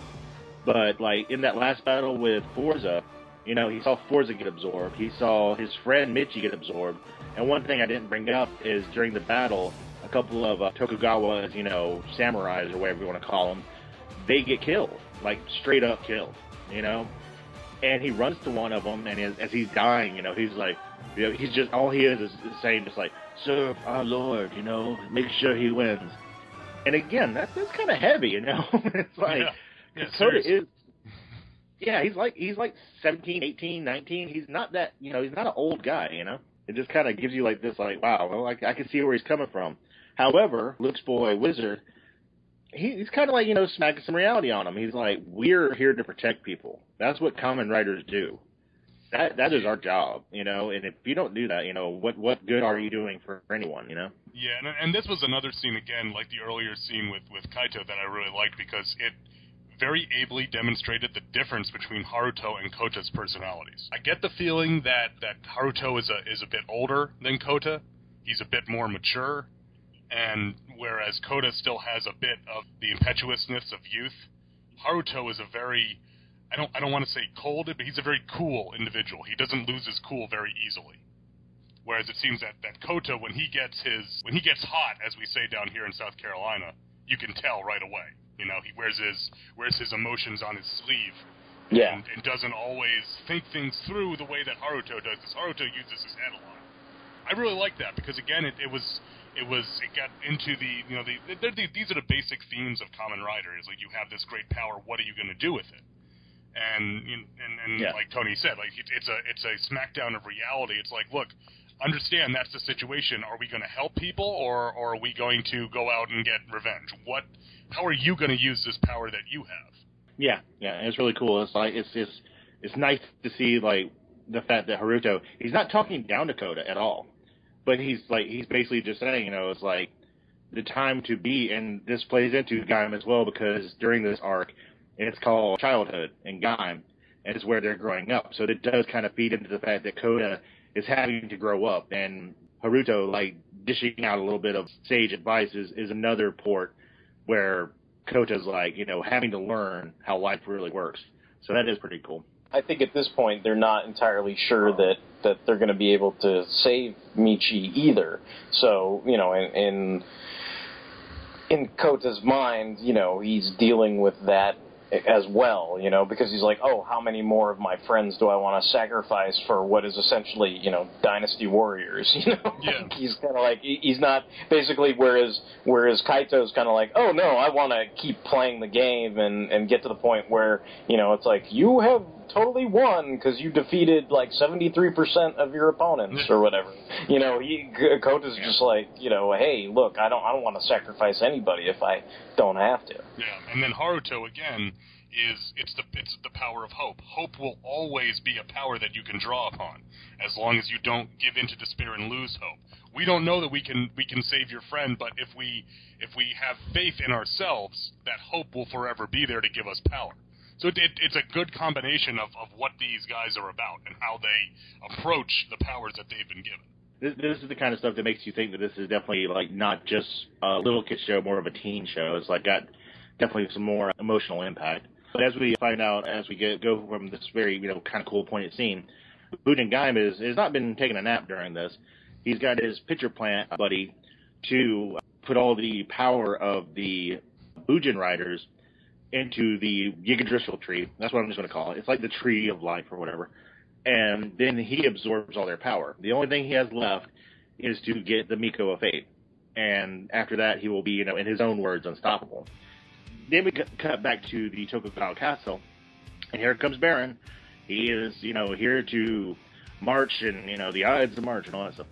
but like in that last battle with Fourze, you know, he saw Fourze get absorbed. He saw his friend Michi get absorbed. And one thing I didn't bring up is during the battle, a couple of uh, Tokugawa's, you know, samurais or whatever you want to call them, they get killed, like straight up killed, you know. And he runs to one of them, and as, as he's dying, you know, he's like, you know, he's just all he is is saying just like, "Serve our Lord," you know, make sure he wins. And again, that's that's kind of heavy, you know. it's like Yeah. Yeah, seriously. is yeah, he's like he's like 17, 18, 19. He's not that, you know, he's not an old guy, you know. It just kind of gives you like this like, wow, well, I, I can see where he's coming from. However, Luke's boy Wizard, he, he's kind of like, you know, smacking some reality on him. He's like, we're here to protect people. That's what Kamen Riders do. That that is our job, you know. And if you don't do that, you know, what what good are you doing for anyone, you know? Yeah, and, and this was another scene again, like the earlier scene with with Kaito, that I really liked because it very ably demonstrated the difference between Haruto and Kota's personalities. I get the feeling that that Haruto is a is a bit older than Kota. He's a bit more mature, and whereas Kota still has a bit of the impetuousness of youth, Haruto is a very I don't I don't want to say cold, but he's a very cool individual. He doesn't lose his cool very easily. Whereas it seems that, that Kota, when he gets his when he gets hot, as we say down here in South Carolina, you can tell right away. You know, he wears his wears his emotions on his sleeve. Yeah. And, and doesn't always think things through the way that Haruto does. Because Haruto uses his head a lot. I really like that because again, it, it was it was it got into the you know the, the, the these are the basic themes of Kamen Rider. Is like you have this great power. What are you going to do with it? And and and Yeah. like Tony said, like it, it's a it's a smackdown of reality. It's like, look, understand that's the situation. Are we going to help people, or or are we going to go out and get revenge? What? How are you going to use this power that you have? Yeah, yeah, it's really cool. It's like it's it's it's nice to see like the fact that Haruto he's not talking down to Kota at all, but he's like he's basically just saying you know it's like the time to be, and this plays into Gaim as well because during this arc, it's called childhood and Gaim, and it's where they're growing up. So it does kind of feed into the fact that Kota is having to grow up, and Haruto like dishing out a little bit of sage advice is, is another port where Kota's like you know having to learn how life really works. So that is pretty cool. I think at this point they're not entirely sure that that they're going to be able to save Michi either. So you know, in, in in Kota's mind, you know, he's dealing with that as well, you know, because he's like, oh, how many more of my friends do I want to sacrifice for what is essentially, you know, dynasty warriors, you know? Yeah. like he's kind of like he's not basically whereas whereas Kaito's kind of like, oh no, I want to keep playing the game and and get to the point where you know it's like you have totally won because you defeated like 73% of your opponents or whatever. You know, he, Kota's just like, you know, hey, look, I don't I don't want to sacrifice anybody if I don't have to. Yeah, and then Haruto again is it's the it's the power of hope. Hope will always be a power that you can draw upon as long as you don't give in to despair and lose hope. We don't know that we can we can save your friend, but if we if we have faith in ourselves, that hope will forever be there to give us power. So it, it's a good combination of, of what these guys are about and how they approach the powers that they've been given. This, this is the kind of stuff that makes you think that this is definitely like not just a little kid show, more of a teen show. It's like got definitely some more emotional impact. But as we find out, as we get go from this very you know kind of cool pointed scene, Bujin Gaim is has not been taking a nap during this. He's got his pitcher plant buddy to put all the power of the Bujin riders into the Yggdrasil tree. That's what I'm just going to call it. It's like the tree of life or whatever. And then he absorbs all their power. The only thing he has left is to get the Miko of Fate. And after that, he will be, you know, in his own words, unstoppable. Then we cut back to the Tokugawa Castle, and here comes Baron. He is, you know, here to march and, you know, the Ides of March and all that stuff.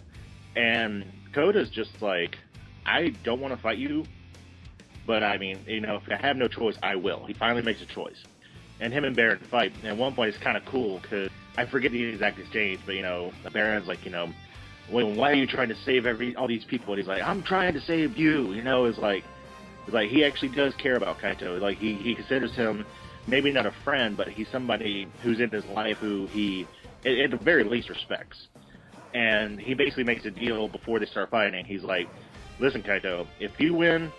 And Kota's just like, I don't want to fight you, but I mean, you know, if I have no choice, I will. He finally makes a choice. And him and Baron fight. And at one point, it's kind of cool because I forget the exact exchange, but, you know, Baron's like, you know, why are you trying to save every all these people? And he's like, I'm trying to save you. You know, it's like, it's like he actually does care about Kaito. Like he, he considers him maybe not a friend, but he's somebody who's in his life who he, at the very least, respects. And he basically makes a deal before they start fighting. He's like, listen, Kaito, if you win,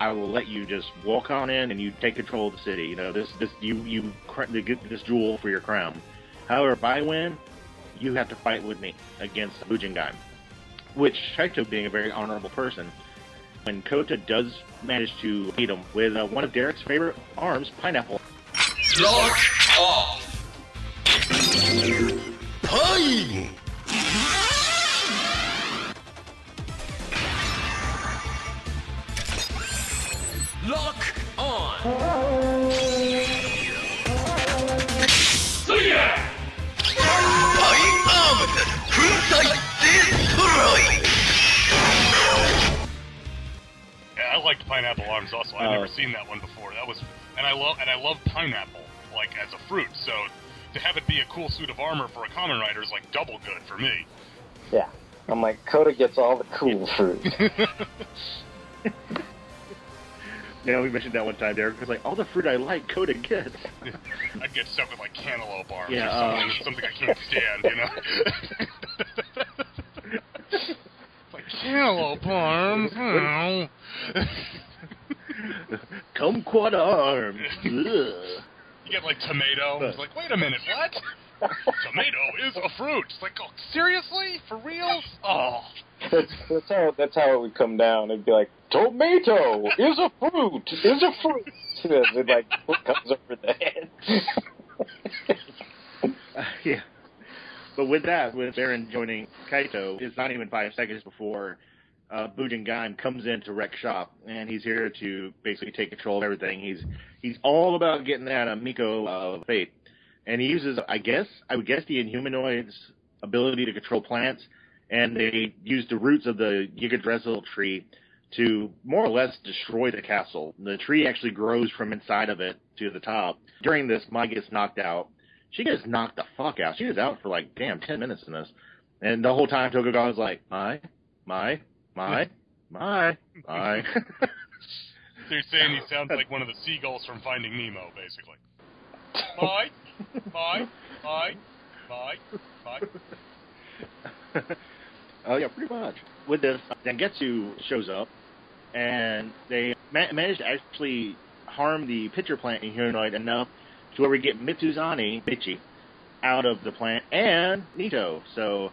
I will let you just walk on in and you take control of the city. You know, this this you you get this jewel for your crown. However, if I win, you have to fight with me against Bujin Gaim. Which Kaito, being a very honorable person, when Kota does manage to beat him with uh, one of Derek's favorite arms, pineapple. Lock off. Pie. Lock on. Pine armed. Funsai destroy. Yeah, I liked Pineapple Arms also. I've Oh. never seen that one before. That was, and I love and I love pineapple like as a fruit. So to have it be a cool suit of armor for a Kamen Rider is like double good for me. Yeah. I'm like, Kota gets all the cool fruit. Yeah, we mentioned that one time. Derek Because like, all the fruit I like, Kota gets. I'd get stuck with like cantaloupe arms Yeah, or uh, something, something I can't stand, you know. like cantaloupe arms. oh. Kumquat arms. You get like tomato. It's like, wait a minute, what? Tomato is a fruit. It's like, oh, seriously? For reals? Oh. that's, that's how that's how it would come down. It'd be like, tomato is a fruit, is a fruit. it like comes over the head. Uh, yeah. But with that, with Baron joining Kaito, it's not even five seconds before uh, Bujin comes in to wreck shop, and he's here to basically take control of everything. He's he's all about getting that uh, Miko uh, fate, and he uses, I guess, I would guess the Inhumanoid's ability to control plants, and they use the roots of the Yggdrasil tree to more or less destroy the castle. The tree actually grows from inside of it to the top. During this, Mai gets knocked out. She gets knocked the fuck out. She is out for like damn ten minutes in this, and the whole time Tokugawa's like, my, my, my, my, my. So you're saying he sounds like one of the seagulls from Finding Nemo, basically. Bye, bye, bye, bye, bye. Oh yeah, pretty much. With this, Zangetsu shows up, and they ma- managed to actually harm the pitcher plant Inhumanoid enough to where we get Mitsuzane Michi out of the plant and Nito. So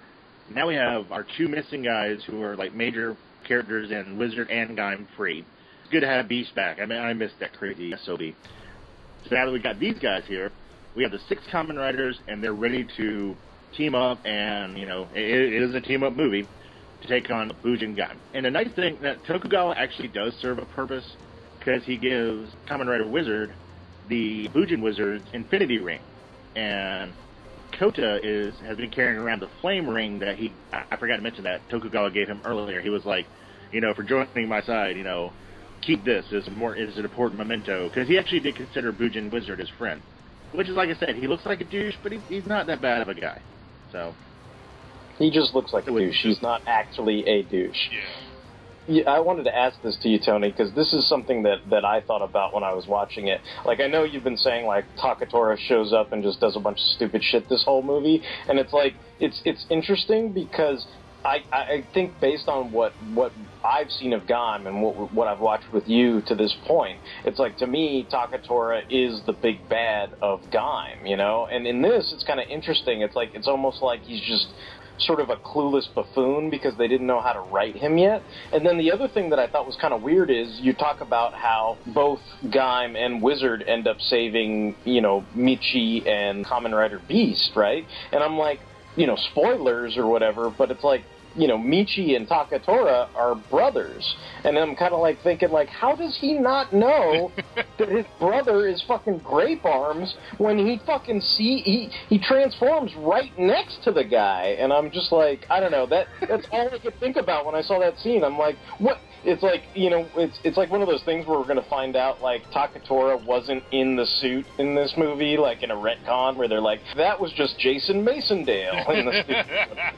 now we have our two missing guys who are like major characters in Wizard and Gaim free. It's good to have Beast back. I mean, I missed that crazy SOB. So now that we got these guys here, we have the six Kamen Riders, and they're ready to team up. And you know, it, it is a team up movie to take on Bujin Gaim. And the nice thing that Tokugawa actually does serve a purpose because he gives Kamen Rider Wizard the Bujin Wizard's Infinity Ring, and Kota is has been carrying around the Flame Ring that he I, I forgot to mention that Tokugawa gave him earlier. He was like, you know, for joining my side, you know, keep this as more as an important memento because he actually did consider Bujin Wizard his friend, which is like I said, he looks like a douche, but he, he's not that bad of a guy. So He just looks like a douche. He's not actually a douche. Yeah. Yeah, I wanted to ask this to you, Tony, because this is something that, that I thought about when I was watching it. Like, I know you've been saying, like, Takatora shows up and just does a bunch of stupid shit this whole movie, and it's like, it's it's interesting because I, I think based on what, what I've seen of Gaim and what, what I've watched with you to this point, it's like, to me, Takatora is the big bad of Gaim, you know? And in this, it's kind of interesting. It's like, it's almost like he's just sort of a clueless buffoon because they didn't know how to write him yet. And then the other thing that I thought was kind of weird is you talk about how both Gaim and Wizard end up saving, you know, Michi and Kamen Rider Beast, right? And I'm like, you know, spoilers or whatever, but it's like, you know, Michi and Takatora are brothers. And I'm kind of like thinking, like, how does he not know that his brother is fucking Grape Arms when he fucking see he he transforms right next to the guy? And I'm just like, I don't know. That that's all I could think about when I saw that scene. I'm like, what? It's like you know, it's it's like one of those things where we're gonna find out like Takatora wasn't in the suit in this movie, like in a retcon where they're like, that was just Jason Masondale in the suit.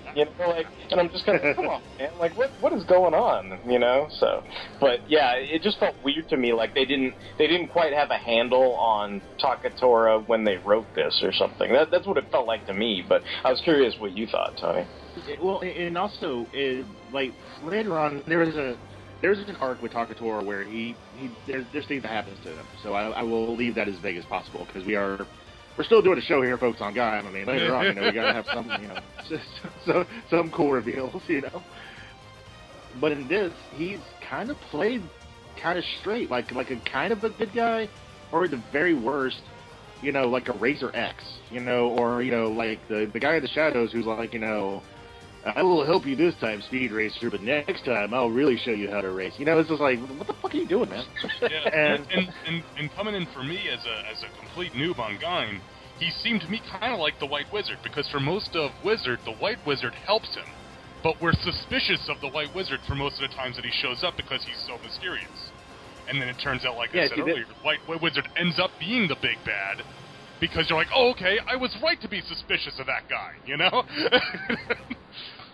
you know, like, and I'm just kind of, come on, man, like what what is going on? You know, so, but yeah, it just felt weird to me, like they didn't they didn't quite have a handle on Takatora when they wrote this or something. That that's what it felt like to me. But I was curious what you thought, Tony. Well, and also, it, like later on, there was a there's an arc with Takatora where he he there's, there's things that happens to him. So I, I will leave that as vague as possible because we are we're still doing a show here, folks, on Gaim. I mean, later on, you know, we gotta have some, you know, some some cool reveals, you know. But in this, he's kind of played kind of straight, like like a kind of a good guy, or at the very worst, you know, like a Razor X, you know, or you know, like the the guy in the shadows who's like, you know, I will help you this time, Speed Racer, but next time I'll really show you how to race. You know, it's just like, what the fuck are you doing, man? Yeah, and, and, and and coming in for me as a as a complete noob on Gaim, he seemed to me kind of like the White Wizard because for most of Wizard, the White Wizard helps him, but we're suspicious of the White Wizard for most of the times that he shows up because he's so mysterious. And then it turns out, like Yeah, I said earlier, White, White Wizard ends up being the big bad because you're like, oh, okay, I was right to be suspicious of that guy, you know?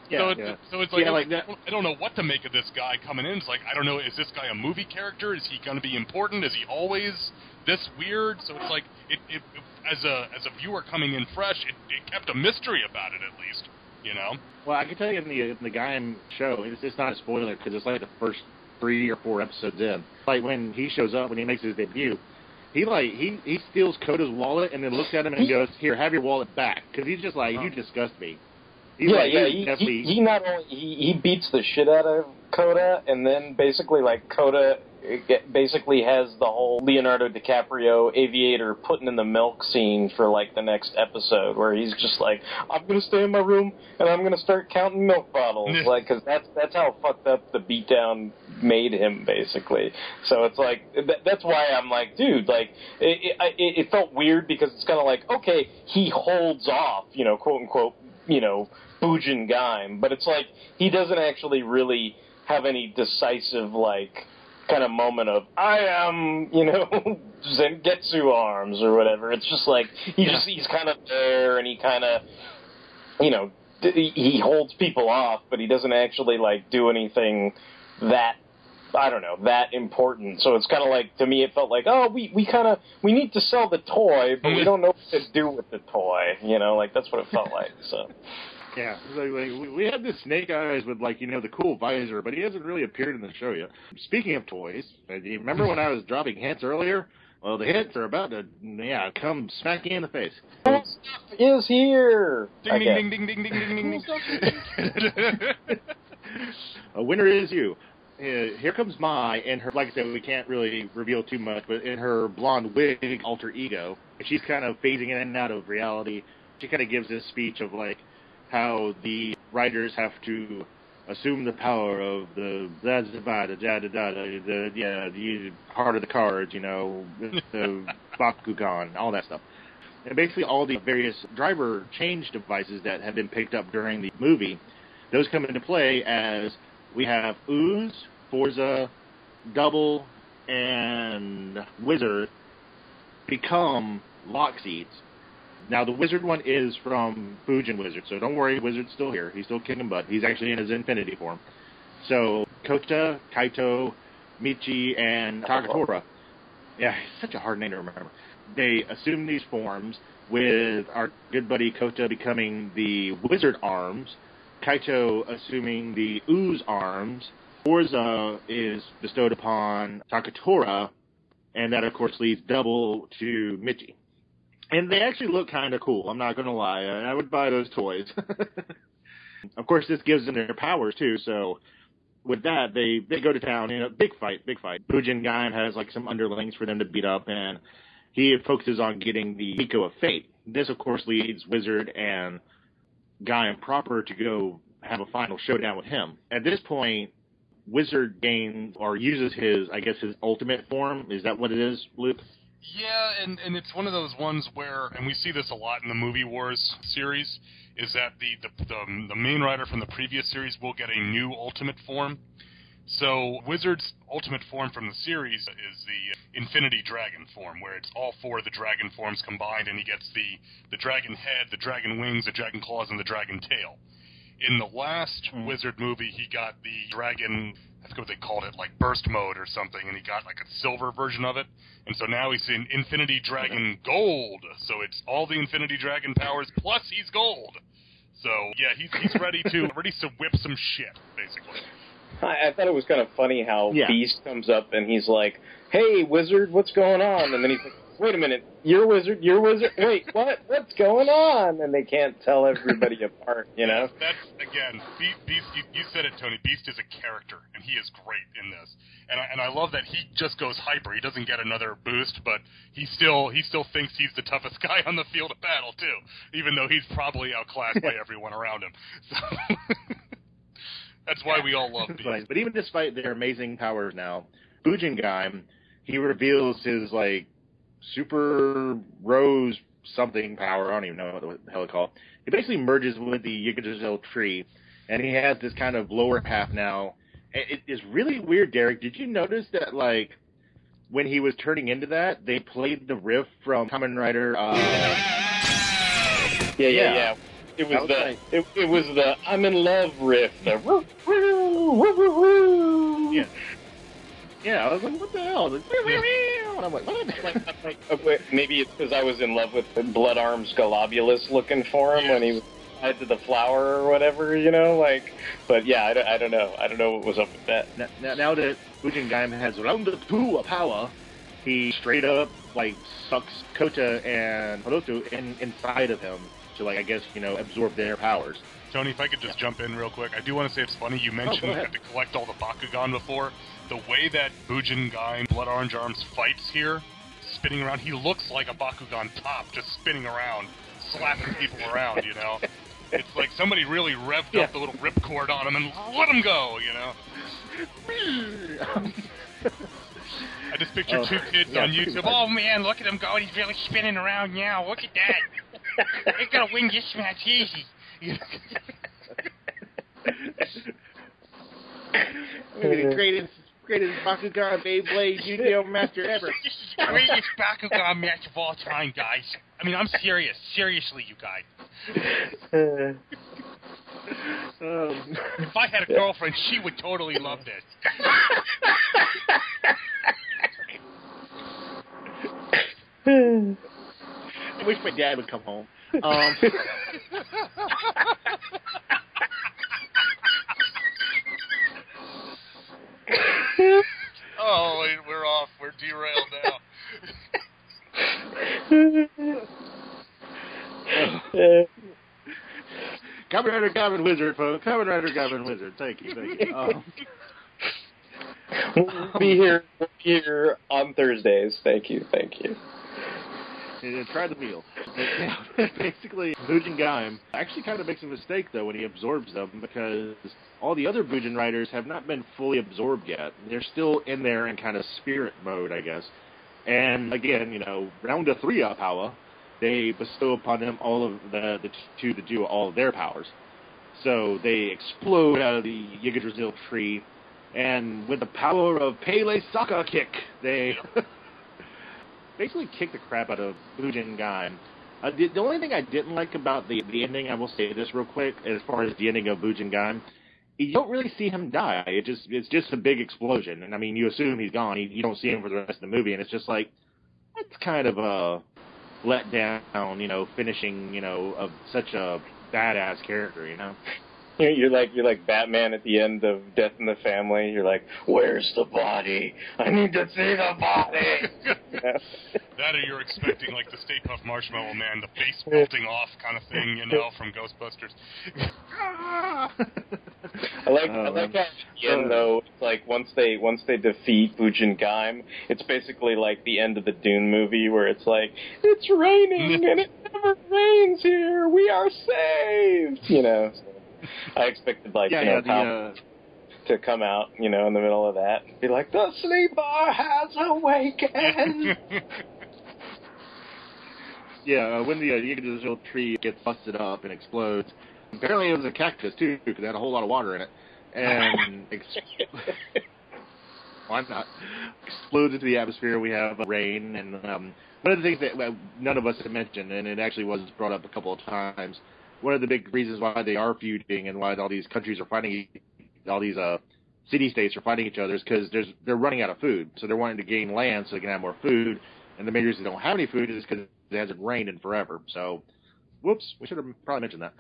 Yeah, so, it's, yeah. so it's like, Yeah, I, like don't- I don't know what to make of this guy coming in. It's like I don't know. Is this guy a movie character? Is he going to be important? Is he always this weird? So it's like it, it, as a as a viewer coming in fresh, it, it kept a mystery about it at least. You know. Well, I can tell you in the in the Gaim show, it's, it's not a spoiler because it's like the first three or four episodes in. Like when he shows up, when he makes his debut, he like he he steals Kota's wallet and then looks at him and goes, "Here, have your wallet back," because he's just like, "You disgust me." He's yeah, like, yeah. He, definitely- he, he not only he, he beats the shit out of Kota, and then basically like Kota eh, basically has the whole Leonardo DiCaprio aviator putting in the milk scene for like the next episode, where he's just like, "I'm gonna stay in my room and I'm gonna start counting milk bottles," like because that's that's how fucked up the beatdown made him basically. So it's like th- that's why I'm like, dude, like it, it, it, it felt weird because it's kind of like, okay, he holds off, you know, quote unquote, you know, Bujin Gaim, but it's like he doesn't actually really have any decisive like kind of moment of I am, you know, Zangetsu arms or whatever. It's just like he just he's kind of there and he kind of, you know, he holds people off, but he doesn't actually like do anything that I don't know that important. So it's kind of like to me, it felt like oh, we we kind of we need to sell the toy, but we don't know what to do with the toy. You know, like that's what it felt like. So. Yeah, like, like, we- had this Snake Eyes with like you know the cool visor, but he hasn't really appeared in the show yet. Speaking of toys, uh, remember when I was dropping hints earlier? Well, the hints are about to yeah come smack you in the face. Stuff is here. Ding, ding, ding, ding, ding, ding, ding, ding. A winner is you. Uh, here comes Mai, and her like I said, we can't really reveal too much, but in her blonde wig alter ego, she's kind of phasing in and out of reality. She kind of gives this speech of like how the riders have to assume the power of the da da da da da da da the yeah the heart of the cards, you know, the Bakugan, all that stuff. And basically all the various driver change devices that have been picked up during the movie, those come into play as we have OOO, Fourze, Double, and Wizard become lockseeds. Now the Wizard one is from Bujin Wizard, so don't worry, Wizard's still here. He's still kicking butt. He's actually in his Infinity form. So Kota, Kaito, Michi, and Takatora. Yeah, such a hard name to remember. They assume these forms with our good buddy Kota becoming the Wizard arms, Kaito assuming the OOO arms, Fourze is bestowed upon Takatora, and that of course leads double to Michi. And they actually look kind of cool. I'm not going to lie. I I would buy those toys. of course, this gives them their powers too. So with that, they they go to town. You know, big fight, big fight. Bujin Gaim has like some underlings for them to beat up, and he focuses on getting the Miko of Fate. This, of course, leads Wizard and Gaim improper to go have a final showdown with him. At this point, Wizard gains or uses his, I guess, his ultimate form. Is that what it is, Luke? Yeah, and and it's one of those ones where, and we see this a lot in the Movie Wars series, is that the the the, the main rider from the previous series will get a new ultimate form. So Wizard's ultimate form from the series is the uh, Infinity Dragon form, where it's all four of the dragon forms combined, and he gets the the dragon head, the dragon wings, the dragon claws, and the dragon tail. In the last hmm. Wizard movie, he got the dragon. I forget what they called it, like burst mode or something, and he got like a silver version of it. And so now he's in Infinity Dragon Gold. So it's all the Infinity Dragon powers plus he's gold. So yeah, he's he's ready to ready to whip some shit, basically. I, I thought it was kind of funny how Yeah. Beast comes up and he's like, "Hey, wizard, what's going on?" And then he's like, "Wait a minute, you're wizard, you're wizard. Wait, what? What's going on?" And they can't tell everybody apart, you know. That's again, Be- Beast. You, you said it, Tony. Beast is a character, and he is great in this. And I, and I love that he just goes hyper. He doesn't get another boost, but he still he still thinks he's the toughest guy on the field of battle too, even though he's probably outclassed by everyone around him. So that's why we all love Beast. But, but even despite their amazing powers now, Bujin Gaim, he reveals his like super rose something power. I don't even know what the hell it's called. He basically merges with the Yggdrasil tree, and he has this kind of lower half now. It is really weird, Derek. Did you notice that like when he was turning into that, they played the riff from Kamen Rider? Uh, Yeah, yeah, Yeah. yeah. It was the nice. it, it was the I'm in love riff. The woo, woo, woo, woo, woo. Yeah. Yeah, I was like, what the hell? Like, and I'm like, what? Uh, wait, Maybe it's because I was in love with Blood Arms Globulus looking for him when he was tied to the flower or whatever, you know. Like, but yeah, I don't, I don't know. I don't know what was up with that. Now, now, now that Gaim has round two of power, he straight up like sucks Kota and Haruto in inside of him to like I guess you know absorb their powers. Tony, if I could just jump in real quick, I do want to say it's funny you oh, mentioned go you had to collect all the Bakugan before. The way that Bujin Gaim in Blood Orange Arms fights here, spinning around, he looks like a Bakugan top, just spinning around, slapping people around, you know? It's like somebody really revved up the little ripcord on him and let him go, you know? I just picture Oh, two kids yeah, on YouTube. Oh man, look at him go! He's really spinning around now. Look at that. He's gonna win this match easy. Maybe the greatest, greatest Bakugan Beyblade Yu-Gi-Oh master ever. This is the greatest Bakugan match of all time, guys. I mean, I'm serious. Seriously, you guys. Um, If I had a girlfriend, she would totally love this. I wish my dad would come home. Um, Oh, wait, we're off. We're derailed now. Kamen Rider Goblin Wizard, folks. Kamen Rider Goblin Wizard. Thank you, thank you. Um, We'll be here. Here on Thursdays. Thank you. Thank you. And try the meal. Basically, Bujin Gaim actually kind of makes a mistake, though, when he absorbs them, because all the other Bujin riders have not been fully absorbed yet. They're still in there in kind of spirit mode, I guess. And again, you know, round of three up power, they bestow upon them all of the the two to do all of their powers. So they explode out of the Yggdrasil tree, and with the power of Pele Saka Kick, they basically kick the crap out of Bujin Gaim. Uh, the, the only thing I didn't like about the the ending, I will say this real quick, as far as the ending of Bujin Gaim, you don't really see him die. It just it's just a big explosion, and I mean you assume he's gone. You, you don't see him for the rest of the movie, and it's just like that's kind of a let down, you know, finishing, you know, of such a badass character, you know. You're, you're like you're like Batman at the end of Death in the Family. You're like, "Where's the body? I need to see the body." That or you're expecting like the Stay Puft Marshmallow Man, the face melting off kind of thing, you know, from Ghostbusters. I like I Oh, like man. how at the end though, it's like once they once they defeat Bujin Gaim, it's basically like the end of the Dune movie where it's like it's raining and it never rains here. We are saved. You know. So I expected like yeah, you know yeah, the, uh, to come out, you know, in the middle of that, and be like, "The sleeper has awakened." yeah, uh, when the uh, Yggdrasil tree gets busted up and explodes, apparently it was a cactus too, because it had a whole lot of water in it, and ex- why not? Explodes into the atmosphere. We have uh, rain, and um, one of the things that well, none of us had mentioned, and it actually was brought up a couple of times. One of the big reasons why they are feuding and why all these countries are fighting, all these uh, city states are fighting each other, is because there's they're running out of food, so they're wanting to gain land so they can have more food. And the main reason they don't have any food is because it hasn't rained in forever. So, whoops, we should have probably mentioned that.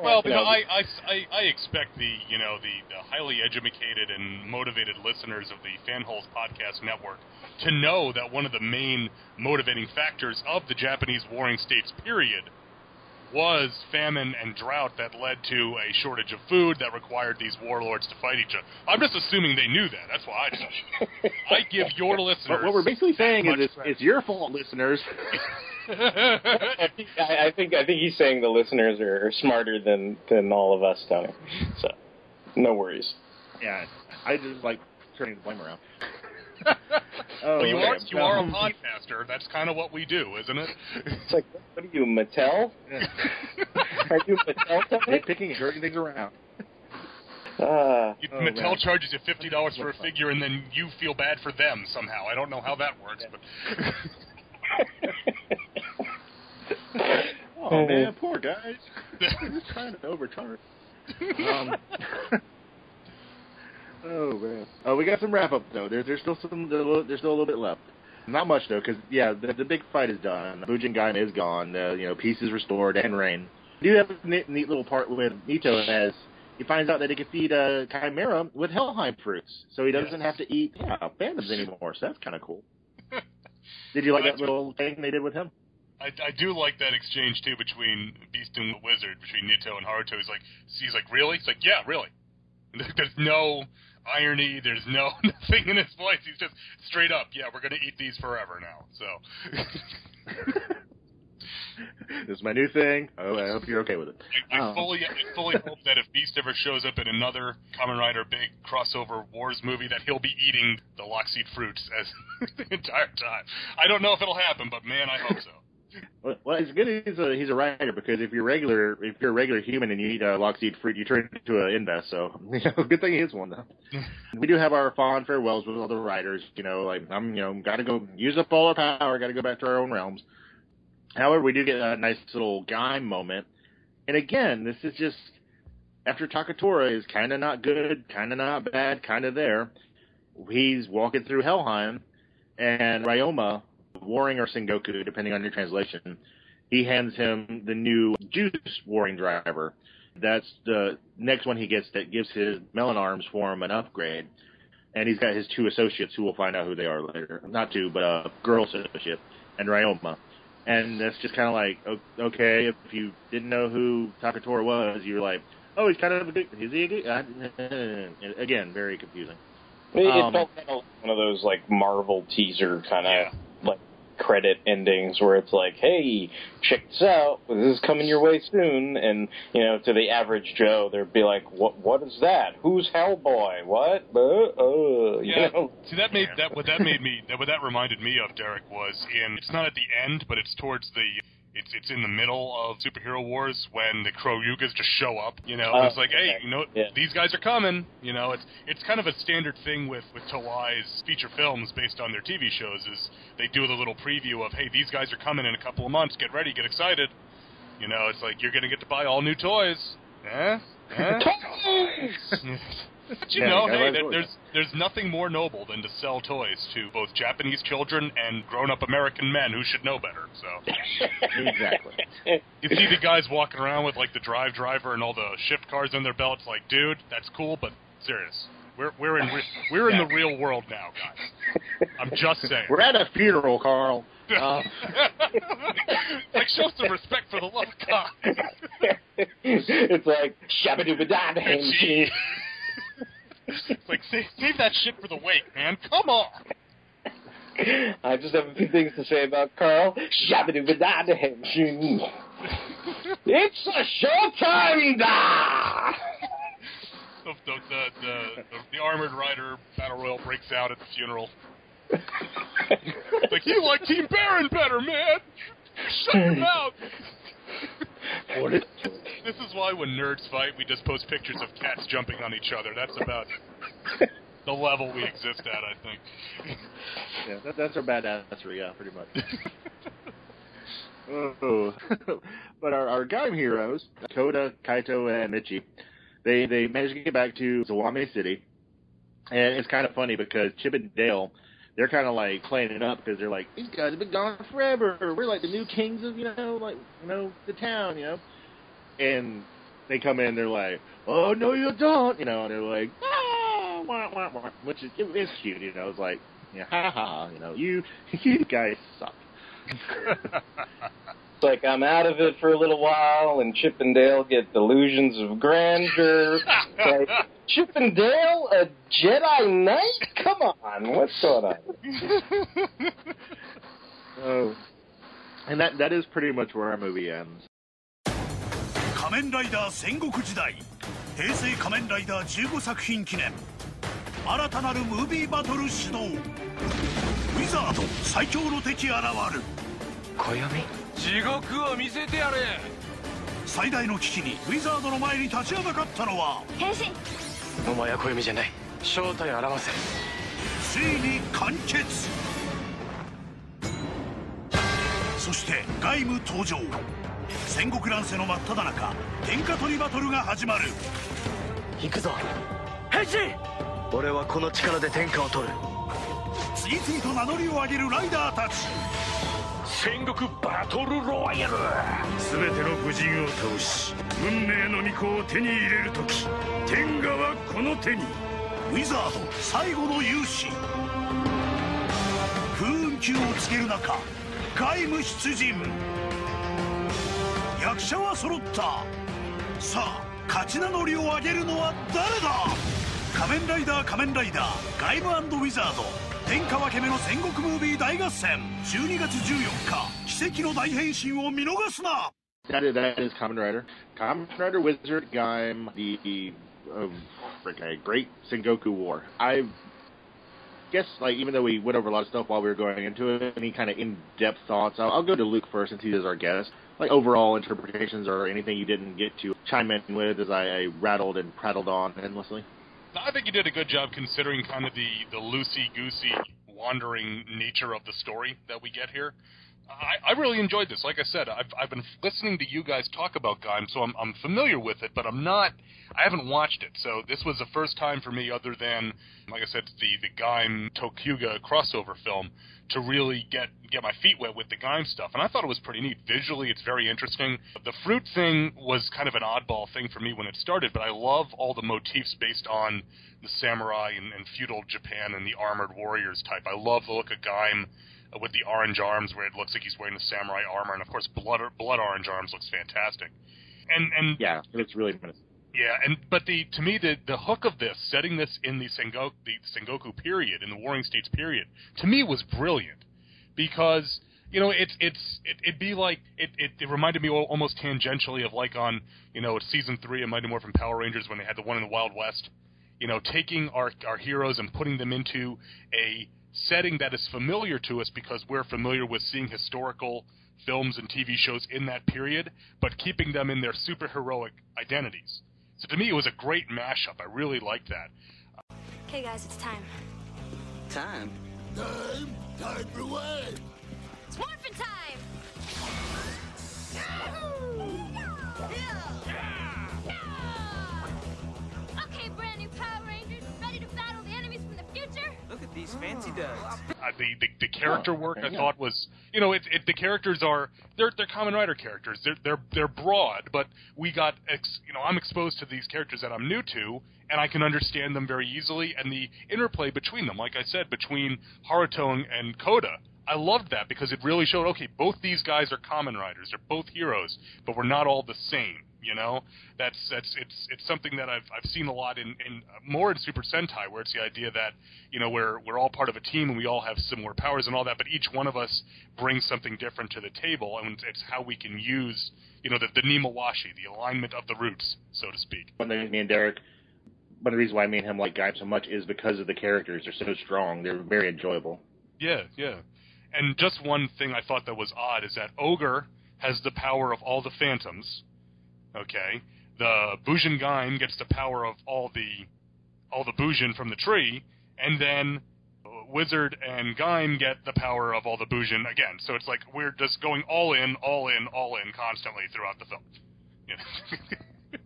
Well, you know, I, I, I expect the you know the, the highly educated and motivated listeners of the Fanholes Podcast Network to know that one of the main motivating factors of the Japanese Warring States period was famine and drought that led to a shortage of food that required these warlords to fight each other. I'm just assuming they knew that. That's why I just I give your listeners. But what we're basically saying is much it's, it's your fault, listeners. I think I I think I think he's saying the listeners are, are smarter than than all of us, Tony. So, no worries. yeah, I just like turning the blame around. Well, you are okay. you are a Um, podcaster. That's kind of what we do, isn't it? It's like, what are you, Mattel? Are you Mattel, They're picking and turning things around. Uh, You- Oh, Mattel man. charges you fifty dollars for a figure, and then you feel bad for them somehow. I don't know how that works, but Oh man, poor guys. They're trying to overcharge. Um, oh man. Oh, we got some wrap up though. There, there's still some. There's still a little bit left. Not much though, because yeah, the, the big fight is done. Bujin Gaim is gone. Uh, you know, peace is restored and rain. Do have a neat, neat little part with Nito as he finds out that he can feed uh, Chimera with Helheim fruits, so he doesn't Yes. have to eat yeah, phantoms anymore. So that's kind of cool. Did you like that little thing they did with him? I, I do like that exchange too between Beast and Wizard, between Nito and Haruto. He's like, he's like, really? He's like, yeah, really. There's no irony. There's no nothing in his voice. He's just straight up, yeah, we're gonna eat these forever now. So. this is my new thing. Oh, I hope you're okay with it. I, I Oh. fully, I fully hope that if Beast ever shows up in another Kamen Rider big crossover wars movie, that he'll be eating the Lockseed fruits as the entire time. I don't know if it'll happen, but man, I hope so. Well, it's good he's a he's a rider because if you're regular if you're a regular human and you eat a lockseed fruit, you turn into an Inves. So you know, good thing he is one though. we do have our fond farewells with all the riders. You know, like I'm you know got to go use up all our power, got to go back to our own realms. However, we do get a nice little guy moment, and again, this is just after Takatora is kind of not good, kind of not bad, kind of there. He's walking through Helheim, and Ryoma Warring or Sengoku, depending on your translation, he hands him the new Juice Warring driver. That's the next one he gets that gives his Melon Arms form an upgrade. And he's got his two associates who will find out who they are later. Not two, but a girl associate and Ryoma. And that's just kind of like, okay, if you didn't know who Takatora was, you're like, oh, he's kind of a good, is he a good, again, very confusing. It, um, felt kind of one of those like Marvel teaser kind of yeah. Credit endings where it's like, hey, check this out, this is coming your way soon, and you know, to the average Joe, they'd be like, what, what is that? Who's Hellboy? What? Uh, uh, yeah. You know? See, that made that what that made me that what that reminded me of Derek was in. It's not at the end, but it's towards the it's it's in the middle of superhero wars when the Kyoryugers just show up. You know, it's like, hey, you know, yeah. these guys are coming. You know, it's it's kind of a standard thing with with Toei's feature films based on their TV shows is they do the little preview of, hey, these guys are coming in a couple of months. Get ready, get excited. You know, it's like you're gonna get to buy all new toys. Eh? Eh? Toys. But you Yeah, know, hey, there, there's there's nothing more noble than to sell toys to both Japanese children and grown-up American men who should know better. So exactly. you see the guys walking around with like the drive driver and all the shift cars on their belts. Like, dude, that's cool, but serious. We're we're in re- we're in the real world now, guys. I'm just saying. We're at a funeral, Carl. Uh, like show some respect for the love of God. it's like shabba Gee. It's like save, save that shit for the wake, man. Come on. I just have a few things to say about Carl. It's a showtime da! The, the, the, the, the, the armored rider battle royal breaks out at the funeral. like you like Team Baron better, man. Shut your mouth. What is This is why when nerds fight, we just post pictures of cats jumping on each other. That's about the level we exist at, I think. yeah, that, that's our badassery, yeah, pretty much. oh. but our, our game heroes, Kota, Kaito, and Michi, they, they managed to get back to Zawame City. And it's kind of funny because Chip and Dale, they're kind of like playing it up because they're like, these guys have been gone forever. We're like the new kings of, you know, like, you know, the town, you know. And they come in, they're like, oh, no, you don't, you know, and they're like, ah, wah, wah, wah, which is, it's cute, you know, it's like, yeah, ha, ha, you know, you, you guys suck. It's like I'm out of it for a little while, and Chip and Dale get delusions of grandeur. like, Chip and Dale, a Jedi Knight? Come on, what's going on? Oh. And that that is pretty much where our movie ends. 仮面ライダー戦国時代平成仮面ライダー15作品記念新たなるムービーバトル始動ウィザード最強の敵現る 暦地獄を見せてやれ。最大の危機にウィザードの前に立ちはだかったのは変身。お前は暦じゃない。正体を表せ。ついに完結。そして外務登場。戦国乱世の真っ只中天下取りバトルが始まる。行くぞ。変身。俺はこの力で天下を取る。次々と名乗りを上げるライダーたち戦国バトルロワイヤル。全ての武人を倒し運命の御子を手に入れる時天下はこの手に。ウィザード最後の勇姿。風雲球をつける中外務出陣。役者は揃った。さあ勝ち名乗りを上げるのは誰だ？仮面ライダー仮面ライダーガイムウィザード。天下分け目の戦国ムービー大合戦12月14日奇跡の大変身を見逃すな That is, that is Kamen Rider. Kamen Rider Wizard Gaim, the uh, great Sengoku War. I guess, like, even though we went over a lot of stuff while we were going into it, any kind of in depth thoughts, I'll, I'll go to Luke first since he is our guest. Like, overall interpretations or anything you didn't get to chime in with as I, I rattled and prattled on endlessly? I think you did a good job considering kind of the the loosey goosey wandering nature of the story that we get here. I, I really enjoyed this. Like I said, I've I've been listening to you guys talk about Gaim, so I'm I'm familiar with it, but I'm not. I haven't watched it, so this was the first time for me, other than like I said, the the Gaim ToQger crossover film, to really get get my feet wet with the Gaim stuff. And I thought it was pretty neat. Visually, it's very interesting. The fruit thing was kind of an oddball thing for me when it started, but I love all the motifs based on the samurai and, and feudal Japan and the armored warriors type. I love the look of Gaim with the orange arms, where it looks like he's wearing the samurai armor, and of course, blood blood orange arms looks fantastic. And and yeah, it's really menacing. Yeah, and but the to me the the hook of this, setting this in the Sengoku the Sengoku period, in the Warring States period, to me was brilliant because you know it's it's it, it'd be like it, it it reminded me almost tangentially of like on you know season three of Mighty Morphin Power Rangers when they had the one in the Wild West, you know taking our our heroes and putting them into a setting that is familiar to us because we're familiar with seeing historical films and TV shows in that period, but keeping them in their superheroic identities. So to me, it was a great mashup. I really liked that. Okay, guys, it's time. Time? Time? Time for what? It's morphin' time! Okay, brand new Power future? At these fancy duds. Uh, the, the the character Oh, work I yeah. thought was you know it, it the characters are they're they're Kamen Rider characters they're they're they're broad but we got ex, you know I'm exposed to these characters that I'm new to and I can understand them very easily and the interplay between them like I said between Haruto and, and Kota I loved that because it really showed okay both these guys are Kamen Riders they're both heroes but we're not all the same you know that's that's it's it's something that I've I've seen a lot in, in more in Super Sentai where it's the idea that you know we're we're all part of a team and we all have similar powers and all that but each one of us brings something different to the table and it's how we can use you know the the nemawashi the alignment of the roots so to speak One thing me and Derek, one of the reasons why me and him like Gaim so much is because of the characters. They're so strong. They're very enjoyable. Yeah, yeah. And just one thing I thought that was odd is that Ogre has the power of all the phantoms. Okay. The Bujin Gaim gets the power of all the all the Bujin from the tree, and then Wizard and Gaim get the power of all the Bujin again. So it's like we're just going all in, all in, all in constantly throughout the film. You know?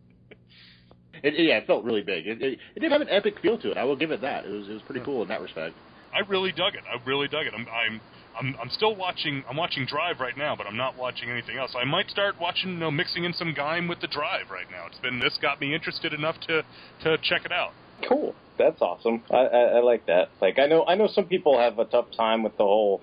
It, it- yeah, it felt really big. It, it, it did have an epic feel to it. I will give it that. It was it was pretty cool in that respect. I really dug it. I really dug it. I'm I'm I'm, I'm still watching. I'm watching Drive right now, but I'm not watching anything else. I might start watching, you know, mixing in some Gaim with the Drive right now. It's been this got me interested enough to to check it out. Cool. That's awesome. I, I, I like that. Like I know I know some people have a tough time with the whole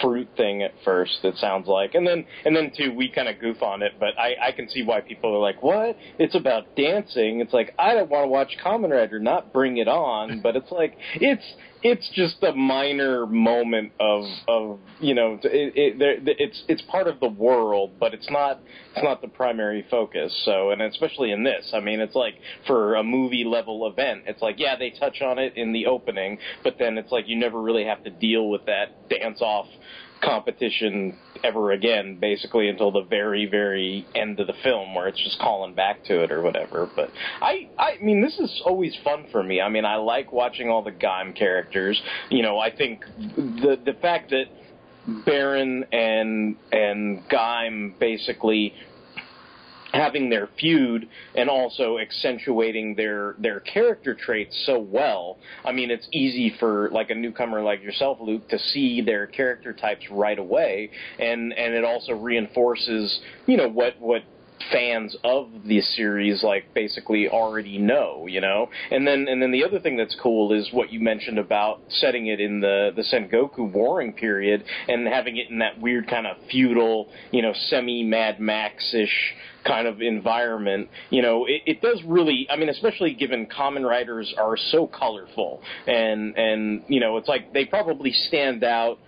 fruit thing at first. It sounds like, and then and then too we kind of goof on it. But I I can see why people are like, what? It's about dancing. It's like I don't want to watch Kamen Rider, not Bring It On. But it's like it's it's just a minor moment of of you know it, it, it's it's part of the world, but it's not it's not the primary focus. So and especially in this, I mean, it's like for a movie level event, it's like yeah they touch on it in the opening, but then it's like you never really have to deal with that dance off competition ever again, basically until the very, very end of the film where it's just calling back to it or whatever. But I, I mean, this is always fun for me. I mean, I like watching all the Gaim characters. You know, I think the the fact that Baron and and Gaim basically having their feud and also accentuating their their character traits so well. I mean, it's easy for like a newcomer like yourself, Luke, to see their character types right away, and and it also reinforces, you know, what what fans of the series like basically already know, you know. And then and then the other thing that's cool is what you mentioned about setting it in the the Sengoku warring period and having it in that weird kind of feudal, you know, semi Mad Max ish kind of environment, you know, it, it does really. I mean, especially given Kamen Riders are so colorful, and and you know, it's like they probably stand out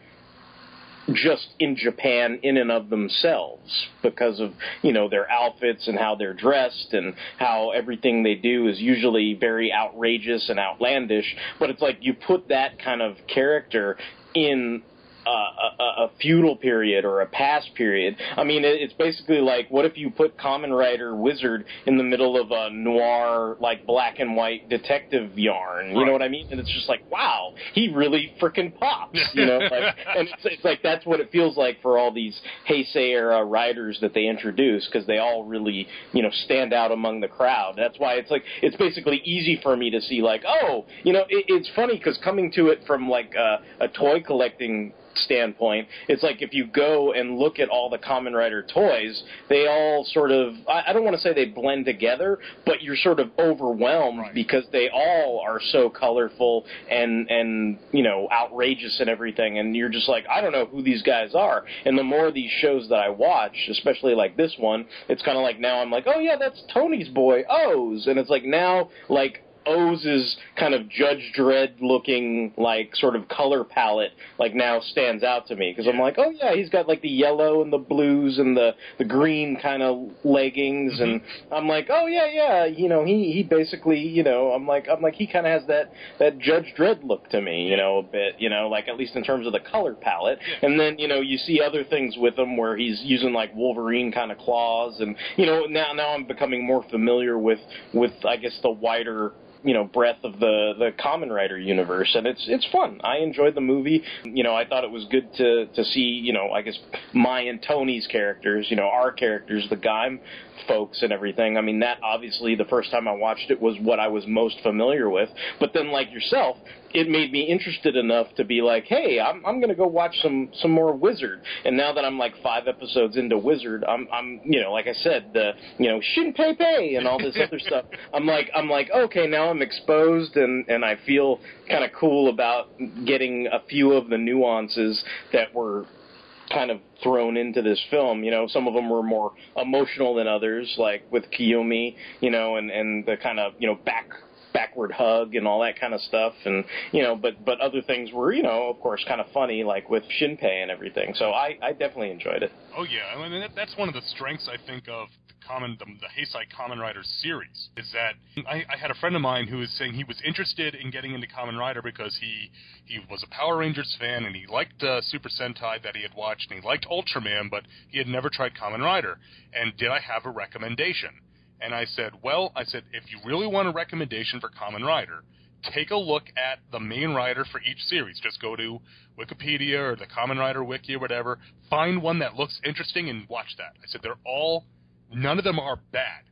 just in Japan in and of themselves because of you know their outfits and how they're dressed and how everything they do is usually very outrageous and outlandish. But it's like you put that kind of character in a, a, a feudal period or a past period. I mean, it, it's basically like what if you put Kamen Rider Wizard in the middle of a noir, like black and white detective yarn? You know what I mean? And it's just like, wow, he really freaking pops. You know, like, and it's, it's like that's what it feels like for all these Heisei era riders that they introduce because they all really, you know, stand out among the crowd. That's why it's like it's basically easy for me to see like, oh, you know, it, it's funny because coming to it from like a, a toy collecting standpoint, it's like if you go and look at all the Kamen Rider toys, they all sort of, I, I don't want to say they blend together, but you're sort of overwhelmed because they all are so colorful and, and, you know, outrageous and everything. And you're just like, I don't know who these guys are. And the more of these shows that I watch, especially like this one, it's kind of like now I'm like, oh yeah, that's Tony's boy, OOO's. And it's like now, like, OOO's kind of Judge Dredd looking like sort of color palette like now stands out to me. Because I'm like, oh yeah, he's got like the yellow and the blues and the the green kind of leggings mm-hmm. and I'm like, oh yeah, yeah, you know, he he basically, you know, I'm like I'm like he kind of has that that Judge Dredd look to me, you know, a bit, you know, like at least in terms of the color palette. And then you know you see other things with him where he's using like Wolverine kind of claws. And you know now now I'm becoming more familiar with with I guess the wider you know breadth of the the Kamen Rider universe, and it's it's fun. I enjoyed the movie. You know, I thought it was good to to see you know I guess my and Tony's characters, you know our characters, the Gaim folks and everything. I mean, that obviously the first time I watched it was what I was most familiar with. But then, like yourself, it made me interested enough to be like, hey, I'm I'm gonna go watch some some more Wizard. And now that I'm like five episodes into Wizard, I'm I'm you know like I said the you know Shin Pei Pei and all this other stuff. I'm like I'm like okay now I'm exposed and and I feel kind of cool about getting a few of the nuances that were kind of thrown into this film. You know, some of them were more emotional than others, like with Koyomi, you know, and and the kind of you know back backward hug and all that kind of stuff. And you know but but other things were you know of course kind of funny like with Shinpei and everything. So I I definitely enjoyed it. Oh yeah, I mean that's one of the strengths I think of the Kamen the, the Heisei Kamen Rider series is that I, I had a friend of mine who was saying he was interested in getting into Kamen Rider because he he was a Power Rangers fan and he liked uh, Super Sentai that he had watched and he liked Ultraman but he had never tried Kamen Rider. And did I have a recommendation? And I said, well, I said if you really want a recommendation for Kamen Rider, take a look at the main rider for each series. Just go to Wikipedia or the Kamen Rider Wiki or whatever. Find one that looks interesting and watch that. I said they're all, none of them are bad.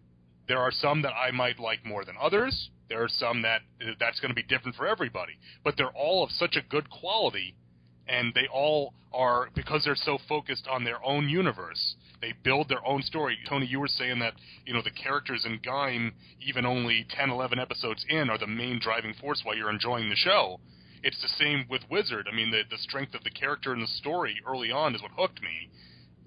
There are some that I might like more than others. There are some that that's going to be different for everybody. But they're all of such a good quality, and they all are because they're so focused on their own universe. They build their own story. Tony, you were saying that you know the characters in Gaim, even only 10, 11 episodes in, are the main driving force while you're enjoying the show. It's the same with Wizard. I mean, the the strength of the character and the story early on is what hooked me.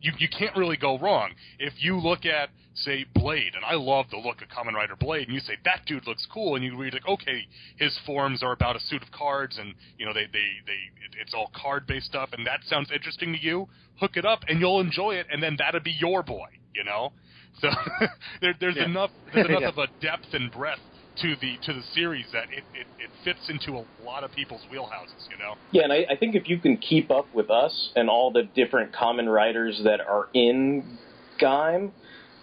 You you can't really go wrong if you look at say Blade, and I love the look of Kamen Rider Blade, and you say that dude looks cool, and you read like okay, his forms are about a suit of cards, and you know they they they it, it's all card based stuff, and that sounds interesting to you. Hook it up, and you'll enjoy it, and then that'll be your boy, you know. So there, there's Yeah. enough there's enough Yeah. of a depth and breadth to the to the series that it, it, it fits into a lot of people's wheelhouses, you know. Yeah, and I, I think if you can keep up with us and all the different Kamen Riders that are in Gaim,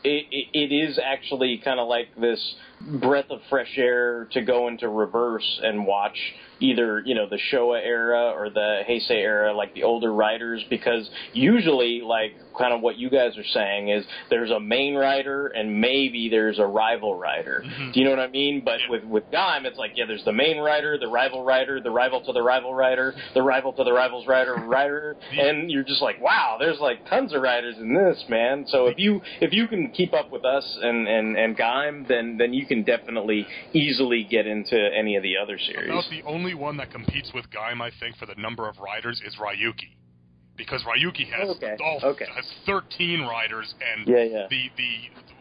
it, it, it is actually kind of like this breath of fresh air to go into reverse and watch either you know the Showa era or the Heisei era, like the older riders, because usually like kind of what you guys are saying is there's a main rider and maybe there's a rival rider. Mm-hmm. Do you know what I mean? But with with Gaim, it's like yeah, there's the main rider, the rival rider, the rival to the rival rider, the rival to the rival's rider, rider, and you're just like wow, there's like tons of riders in this man. So if you if you can keep up with us and and and Gaim, then then you can definitely easily get into any of the other series. About the only one that competes with Gaim, I think, for the number of riders is Ryuki. Because Ryuki has oh, Okay, all, okay. has 13 riders, and Yeah, yeah. the the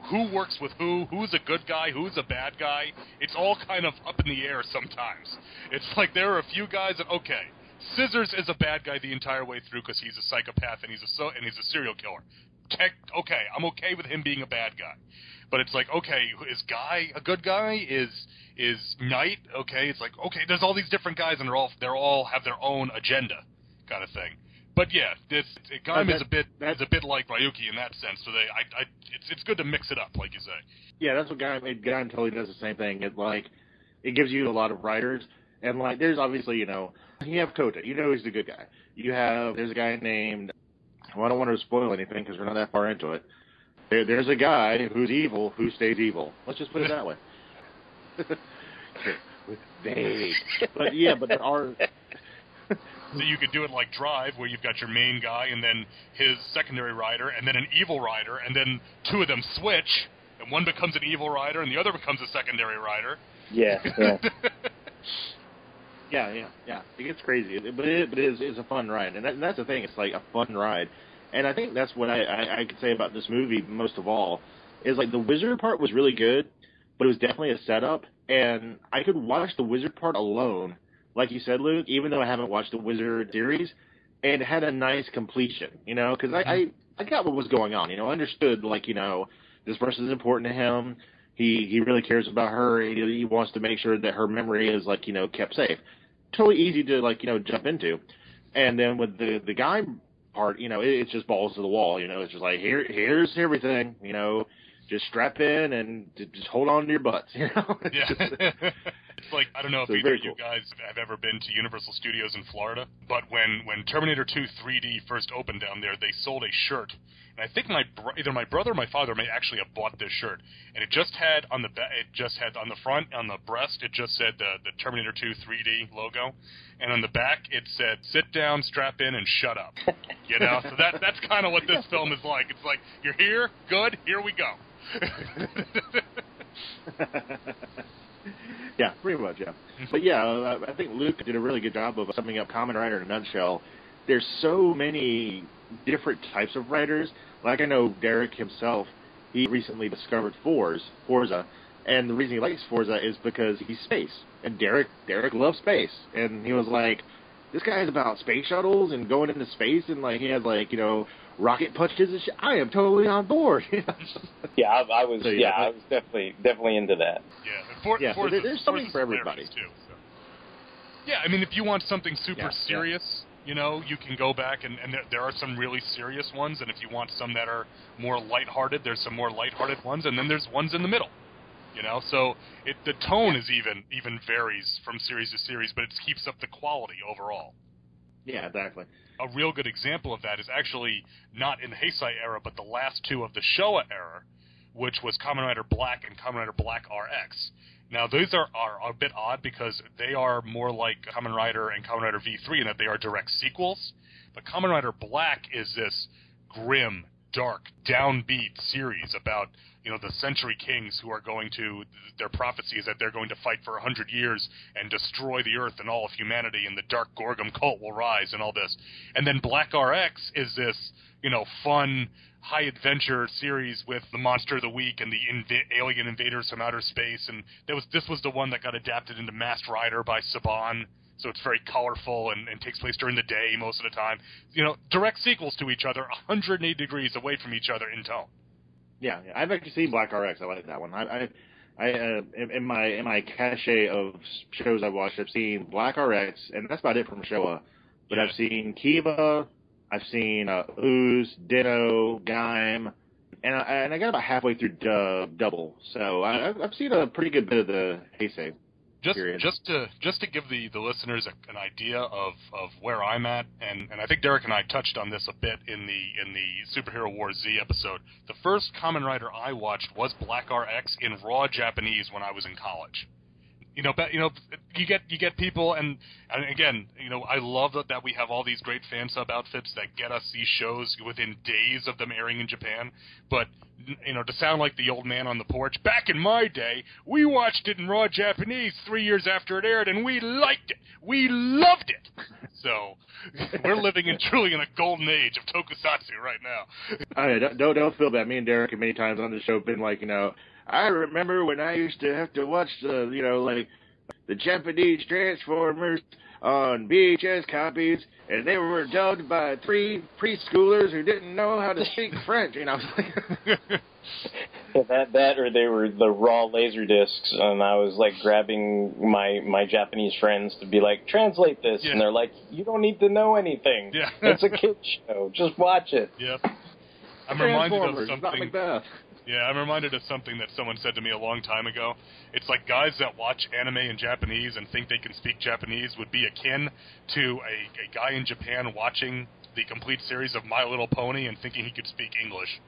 who works with who, who's a good guy, who's a bad guy, it's all kind of up in the air sometimes. It's like there are a few guys that okay, Scissors is a bad guy the entire way through because he's a psychopath and he's a so and he's a serial killer. Tech, okay, I'm okay with him being a bad guy, but it's like, okay, is Gai a good guy? Is is Knight okay? It's like, okay, there's all these different guys and they're all they're all have their own agenda, kind of thing. But yeah, this Gaim that- is a bit is a bit like Ryuki in that sense. So they, I, I, it's it's good to mix it up, like you say. Yeah, that's what Gaim, it, Gaim totally does the same thing. It like it gives you a lot of riders, and like there's obviously you know you have Kota, you know he's the good guy. You have there's a guy named well, I don't want to spoil anything because we're not that far into it. There, there's a guy who's evil who stays evil. Let's just put it that way. Vague, but yeah, but there are So you could do it like Drive, where you've got your main guy and then his secondary rider, and then an evil rider, and then two of them switch, and one becomes an evil rider, and the other becomes a secondary rider. Yeah, yeah. Yeah, yeah, yeah. It gets crazy, but it, but it is, it's a fun ride, and, that, and that's the thing. It's like a fun ride, and I think that's what I, I I could say about this movie most of all is like the wizard part was really good, but it was definitely a setup, and I could watch the wizard part alone, like you said, Luke. Even though I haven't watched the wizard series, and it had a nice completion, you know, because I, mm-hmm. I I got what was going on, you know, I understood like you know this person's important to him. He he really cares about her. He, he wants to make sure that her memory is like you know kept safe. Totally easy to like you know jump into, and then with the the guy part, you know, it, it's just balls to the wall. You know, it's just like here here's everything. You know, just strap in and just hold on to your butts. You know, Yeah. just- it's like I don't know if So either very of you cool. guys have ever been to Universal Studios in Florida, but when when Terminator 2 3D first opened down there, they sold a shirt, and I think my bro- either my brother or my father may actually have bought this shirt, and it just had on the ba- it just had on the front on the breast it just said the the Terminator 2 3D logo, and on the back it said "Sit down, strap in, and shut up." You know, so that that's kind of what this film is like. It's like you're here, good, here we go. yeah, pretty much, yeah. But yeah, uh, I think Luke did a really good job of summing up Kamen Rider in a nutshell. There's so many different types of riders. Like I know Derek himself, he recently discovered Fourze, Fourze, and the reason he likes Fourze is because he's space, and Derek Derek loves space, and he was like, this guy is about space shuttles and going into space, and like he has like you know rocket punches and shit. I am totally on board. Yeah, I, I was. So, yeah, yeah, I was definitely definitely into that. Yeah, and For, Yeah, so Fourze- there- there's something for everybody. Too, so. Yeah, I mean, if you want something super Yeah, yeah. serious, you know, you can go back and, and there, there are some really serious ones, and if you want some that are more lighthearted, there's some more lighthearted ones, and then there's ones in the middle. You know, so it the tone is even even varies from series to series, but it keeps up the quality overall. Yeah, exactly. A real good example of that is actually not in the Heisei era, but the last two of the Showa era, which was Kamen Rider Black and Kamen Rider Black RX. Now, those are, are a bit odd because they are more like Kamen Rider and Kamen Rider V3 in that they are direct sequels. But Kamen Rider Black is this grim, dark, downbeat series about you know the Century Kings who are going to their prophecy is that they're going to fight for a hundred years and destroy the Earth and all of humanity, and the Dark Gorgom cult will rise and all this. And then Black RX is this you know fun high adventure series with the monster of the week and the inv- alien invaders from outer space and that was this was the one that got adapted into Masked Rider by Saban so it's very colorful and, and takes place during the day most of the time you know direct sequels to each other 180 degrees away from each other in tone Yeah, yeah, I've actually seen Black RX. I like that one. I, I, I uh, in, my in my cache of shows I've watched, I've seen Black RX, and that's about it from Showa. But Yeah. I've seen Kiva, I've seen uh, OOO, Ditto, Gaim, and I, and I got about halfway through du- Double. So I, I've- I've seen a pretty good bit of the Heisei. Just Period. just to just to give the the listeners a, an idea of of where I'm at, and and I think Derek and I touched on this a bit in the in the Superhero War Z episode. The first Kamen Rider I watched was Black RX in raw Japanese when I was in college. You know, but you know, you get you get people, and and again, you know, I love that, that we have all these great fan sub outfits that get us these shows within days of them airing in Japan. But you know, to sound like the old man on the porch, back in my day, we watched it in raw Japanese three years after it aired, and we liked it. We loved it. So we're living in truly in a golden age of tokusatsu right now. Yeah, don't, don't don't feel bad. Me and Derek have many times on the show been like, you know, I remember when I used to have to watch the, you know, like the Japanese Transformers on VHS copies, and they were dubbed by three preschoolers who didn't know how to speak French. And I was like, that that or they were the raw laser discs and I was like grabbing my my Japanese friends to be like translate this Yeah. and they're like you don't need to know anything Yeah. it's a kid show just watch it Yep. I'm reminded of Transformers, not something. Yeah, I'm reminded of something that someone said to me a long time ago. It's like guys that watch anime in Japanese and think they can speak Japanese would be akin to a, a guy in Japan watching the complete series of My Little Pony and thinking he could speak English.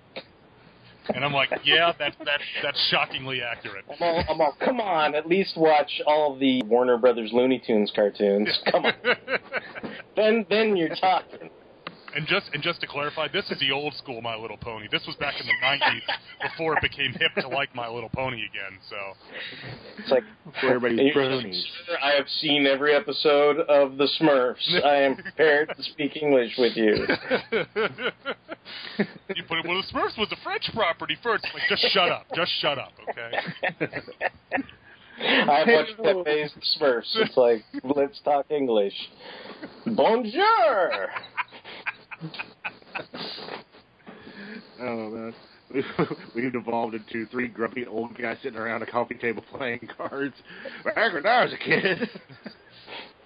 And I'm like, yeah, that's that's that's shockingly accurate. I'm all, I'm all come on at least watch all the Warner Brothers Looney Tunes cartoons come on then then you're talking And just and just to clarify, this is the old school My Little Pony. This was back in the '90s before it became hip to like My Little Pony again. So it's like For everybody's and bronies. like, I have seen every episode of the Smurfs I am prepared to speak English with you you put it well. The Smurfs was a French property first. Like, just shut up. Just shut up. Okay. I watched Pepe's The Smurfs. It's like, let's talk English. Bonjour! Oh man, we've evolved into three grumpy old guys sitting around a coffee table playing cards. Back when I was a kid.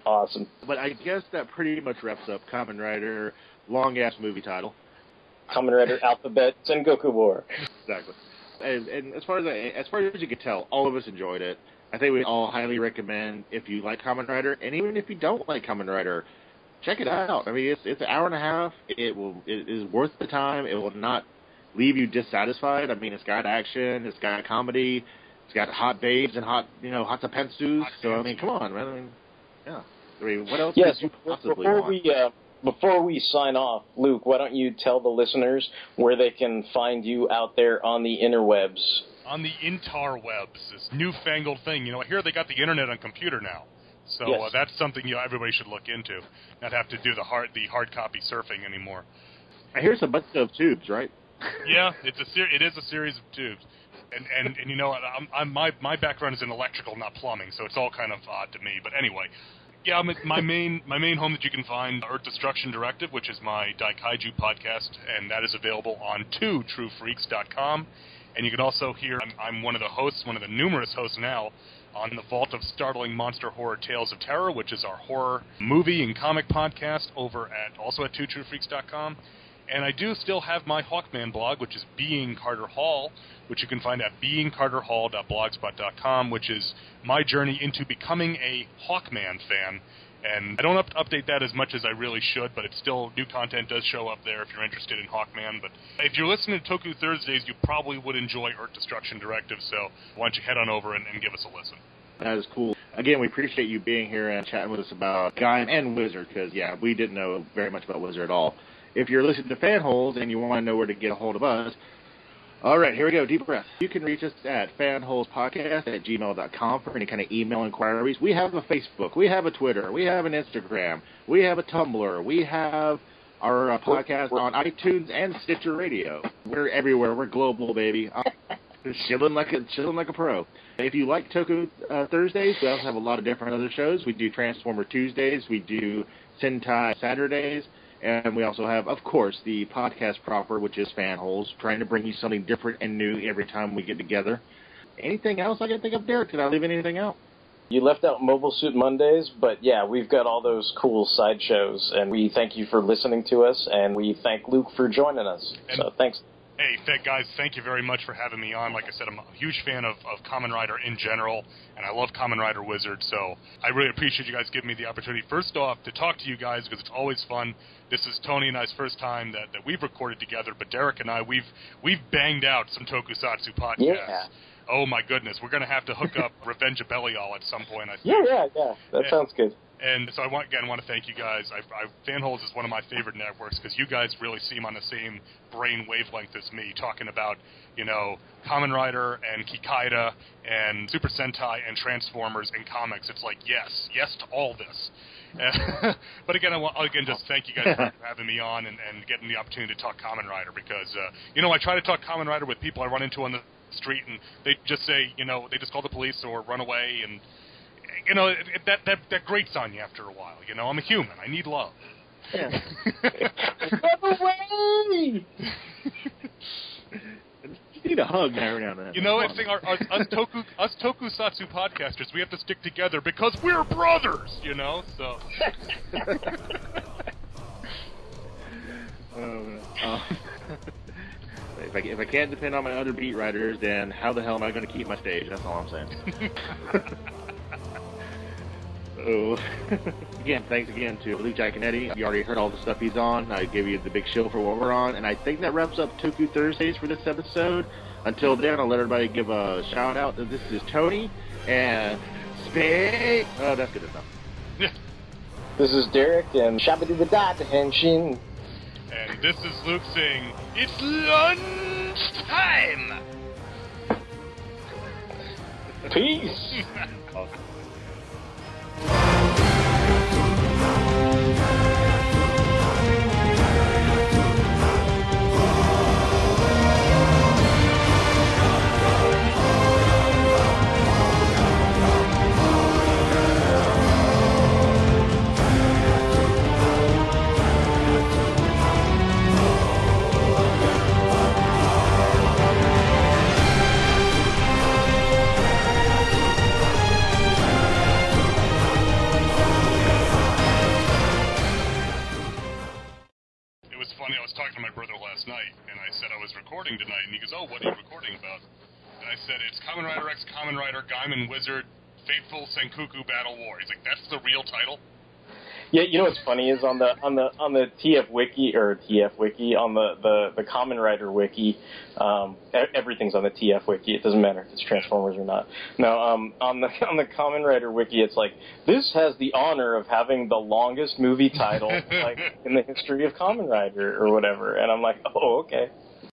Awesome. But I guess that pretty much wraps up Kamen Rider, long ass movie title. Kamen Rider Alphabet Sengoku War. Exactly. And, and as far as I, as far as you can tell, all of us enjoyed it. I think we all highly recommend if you like Kamen Rider, and even if you don't like Kamen Rider, check it out. I mean, it's it's an hour and a half. It will it is worth the time. It will not leave you dissatisfied. I mean, it's got action, it's got comedy, it's got hot babes and hot you know hot pensus. So I mean, come on, man. I mean, yeah. I mean, what else Yes, could you possibly before want? we uh, before we sign off, Luke, why don't you tell the listeners where they can find you out there on the interwebs? On the interwebs, this newfangled thing. You know, here they got the internet on computer now. So Yes. uh, that's something you know, everybody should look into. Not have to do the hard the hard copy surfing anymore. I hear some bunch of tubes, right? yeah, it's a ser- it is a series of tubes. And and and you know, I'm, I'm my my background is in electrical, not plumbing, so it's all kind of odd to me. But anyway, yeah, I'm, my main my main home that you can find Earth Destruction Directive, which is my Daikaiju podcast, and that is available on two truefreaks.com. And you can also hear I'm, I'm one of the hosts, one of the numerous hosts now on the Vault of Startling Monster Horror Tales of Terror, which is our horror movie and comic podcast over at also at twotruefreaks.com. And I do still have my Hawkman blog, which is Being Carter Hall, which you can find at beingcarterhall.blogspot.com, which is my journey into becoming a Hawkman fan. And I don't up- update that as much as I really should, but it's still new content does show up there if you're interested in Hawkman. But if you're listening to Toku Thursdays, you probably would enjoy Earth Destruction Directive. So why don't you head on over and, and give us a listen? That is cool. Again, we appreciate you being here and chatting with us about Gaim and Wizard because, yeah, we didn't know very much about Wizard at all. If you're listening to Fanholes and you want to know where to get a hold of us, all right, here we go. Deep breath. You can reach us at fanholespodcast at gmail.com for any kind of email inquiries. We have a Facebook. We have a Twitter. We have an Instagram. We have a Tumblr. We have our uh, podcast on iTunes and Stitcher Radio. We're everywhere. We're global, baby. Uh, chilling like a chilling like a pro. If you like Toku uh, Thursdays, we also have a lot of different other shows. We do Transformer Tuesdays. We do Sentai Saturdays. And we also have, of course, the podcast proper, which is Fanholes, trying to bring you something different and new every time we get together. Anything else I can think of, Derek? Did I leave anything out? You left out Mobile Suit Mondays, but yeah, we've got all those cool side shows, and we thank you for listening to us, and we thank Luke for joining us. So thanks. Hey, th- guys, thank you very much for having me on. Like I said, I'm a huge fan of, of Kamen Rider in general, and I love Kamen Rider Wizard, so I really appreciate you guys giving me the opportunity, first off, to talk to you guys because it's always fun. This is Tony and I's first time that, that we've recorded together, but Derek and I, we've we've banged out some Tokusatsu podcasts. Yeah. Oh my goodness, we're gonna have to hook up Revenge of Belial at some point. I think. Yeah, yeah, yeah. That Yeah. sounds good. And so I want again want to thank you guys. I, I, Fanholes is one of my favorite networks because you guys really seem on the same brain wavelength as me, talking about you know Kamen Rider and Kikaida and Super Sentai and Transformers and comics. It's like yes, yes to all this. And- but again, I want again just thank you guys for having me on and, and getting the opportunity to talk Kamen Rider because uh, you know I try to talk Kamen Rider with people I run into on the street and they just say you know they just call the police or run away and you know it, it, that that that grates on you after a while. You know, I'm a human. I need love. Yeah. away. You need a hug every now and then. You know, I think our, our, us toku us tokusatsu podcasters, we have to stick together because we're brothers. You know, so. Um, uh, if I if I can't depend on my other beat riders, then how the hell am I going to keep my stage? That's all I'm saying. so, again, thanks again to Luke Jaconetti. You already heard all the stuff he's on. I gave you the big show for what we're on, and I think that wraps up Toku Thursdays for this episode. Until then, I'll let everybody give a shout out. This is Tony and Spade. Oh, that's good enough. This is Derek and Shabba the Dot Henshin. This is Luke saying, "It's lunch time." Peace. talking to my brother last night, and I said I was recording tonight, and he goes, "Oh, what are you recording about?" And I said, "It's Kamen Rider X Kamen Rider Gaiman Wizard Fateful Senkuku Battle War." He's like, "That's the real title." Yeah, you know what's funny is on the on the on the TF wiki or TF wiki on the the the Kamen Rider wiki, um, e- everything's on the TF wiki. It doesn't matter if it's Transformers or not. No, um, on the on the Kamen Rider wiki, it's like this has the honor of having the longest movie title like in the history of Kamen Rider or whatever. And I'm like, oh, okay.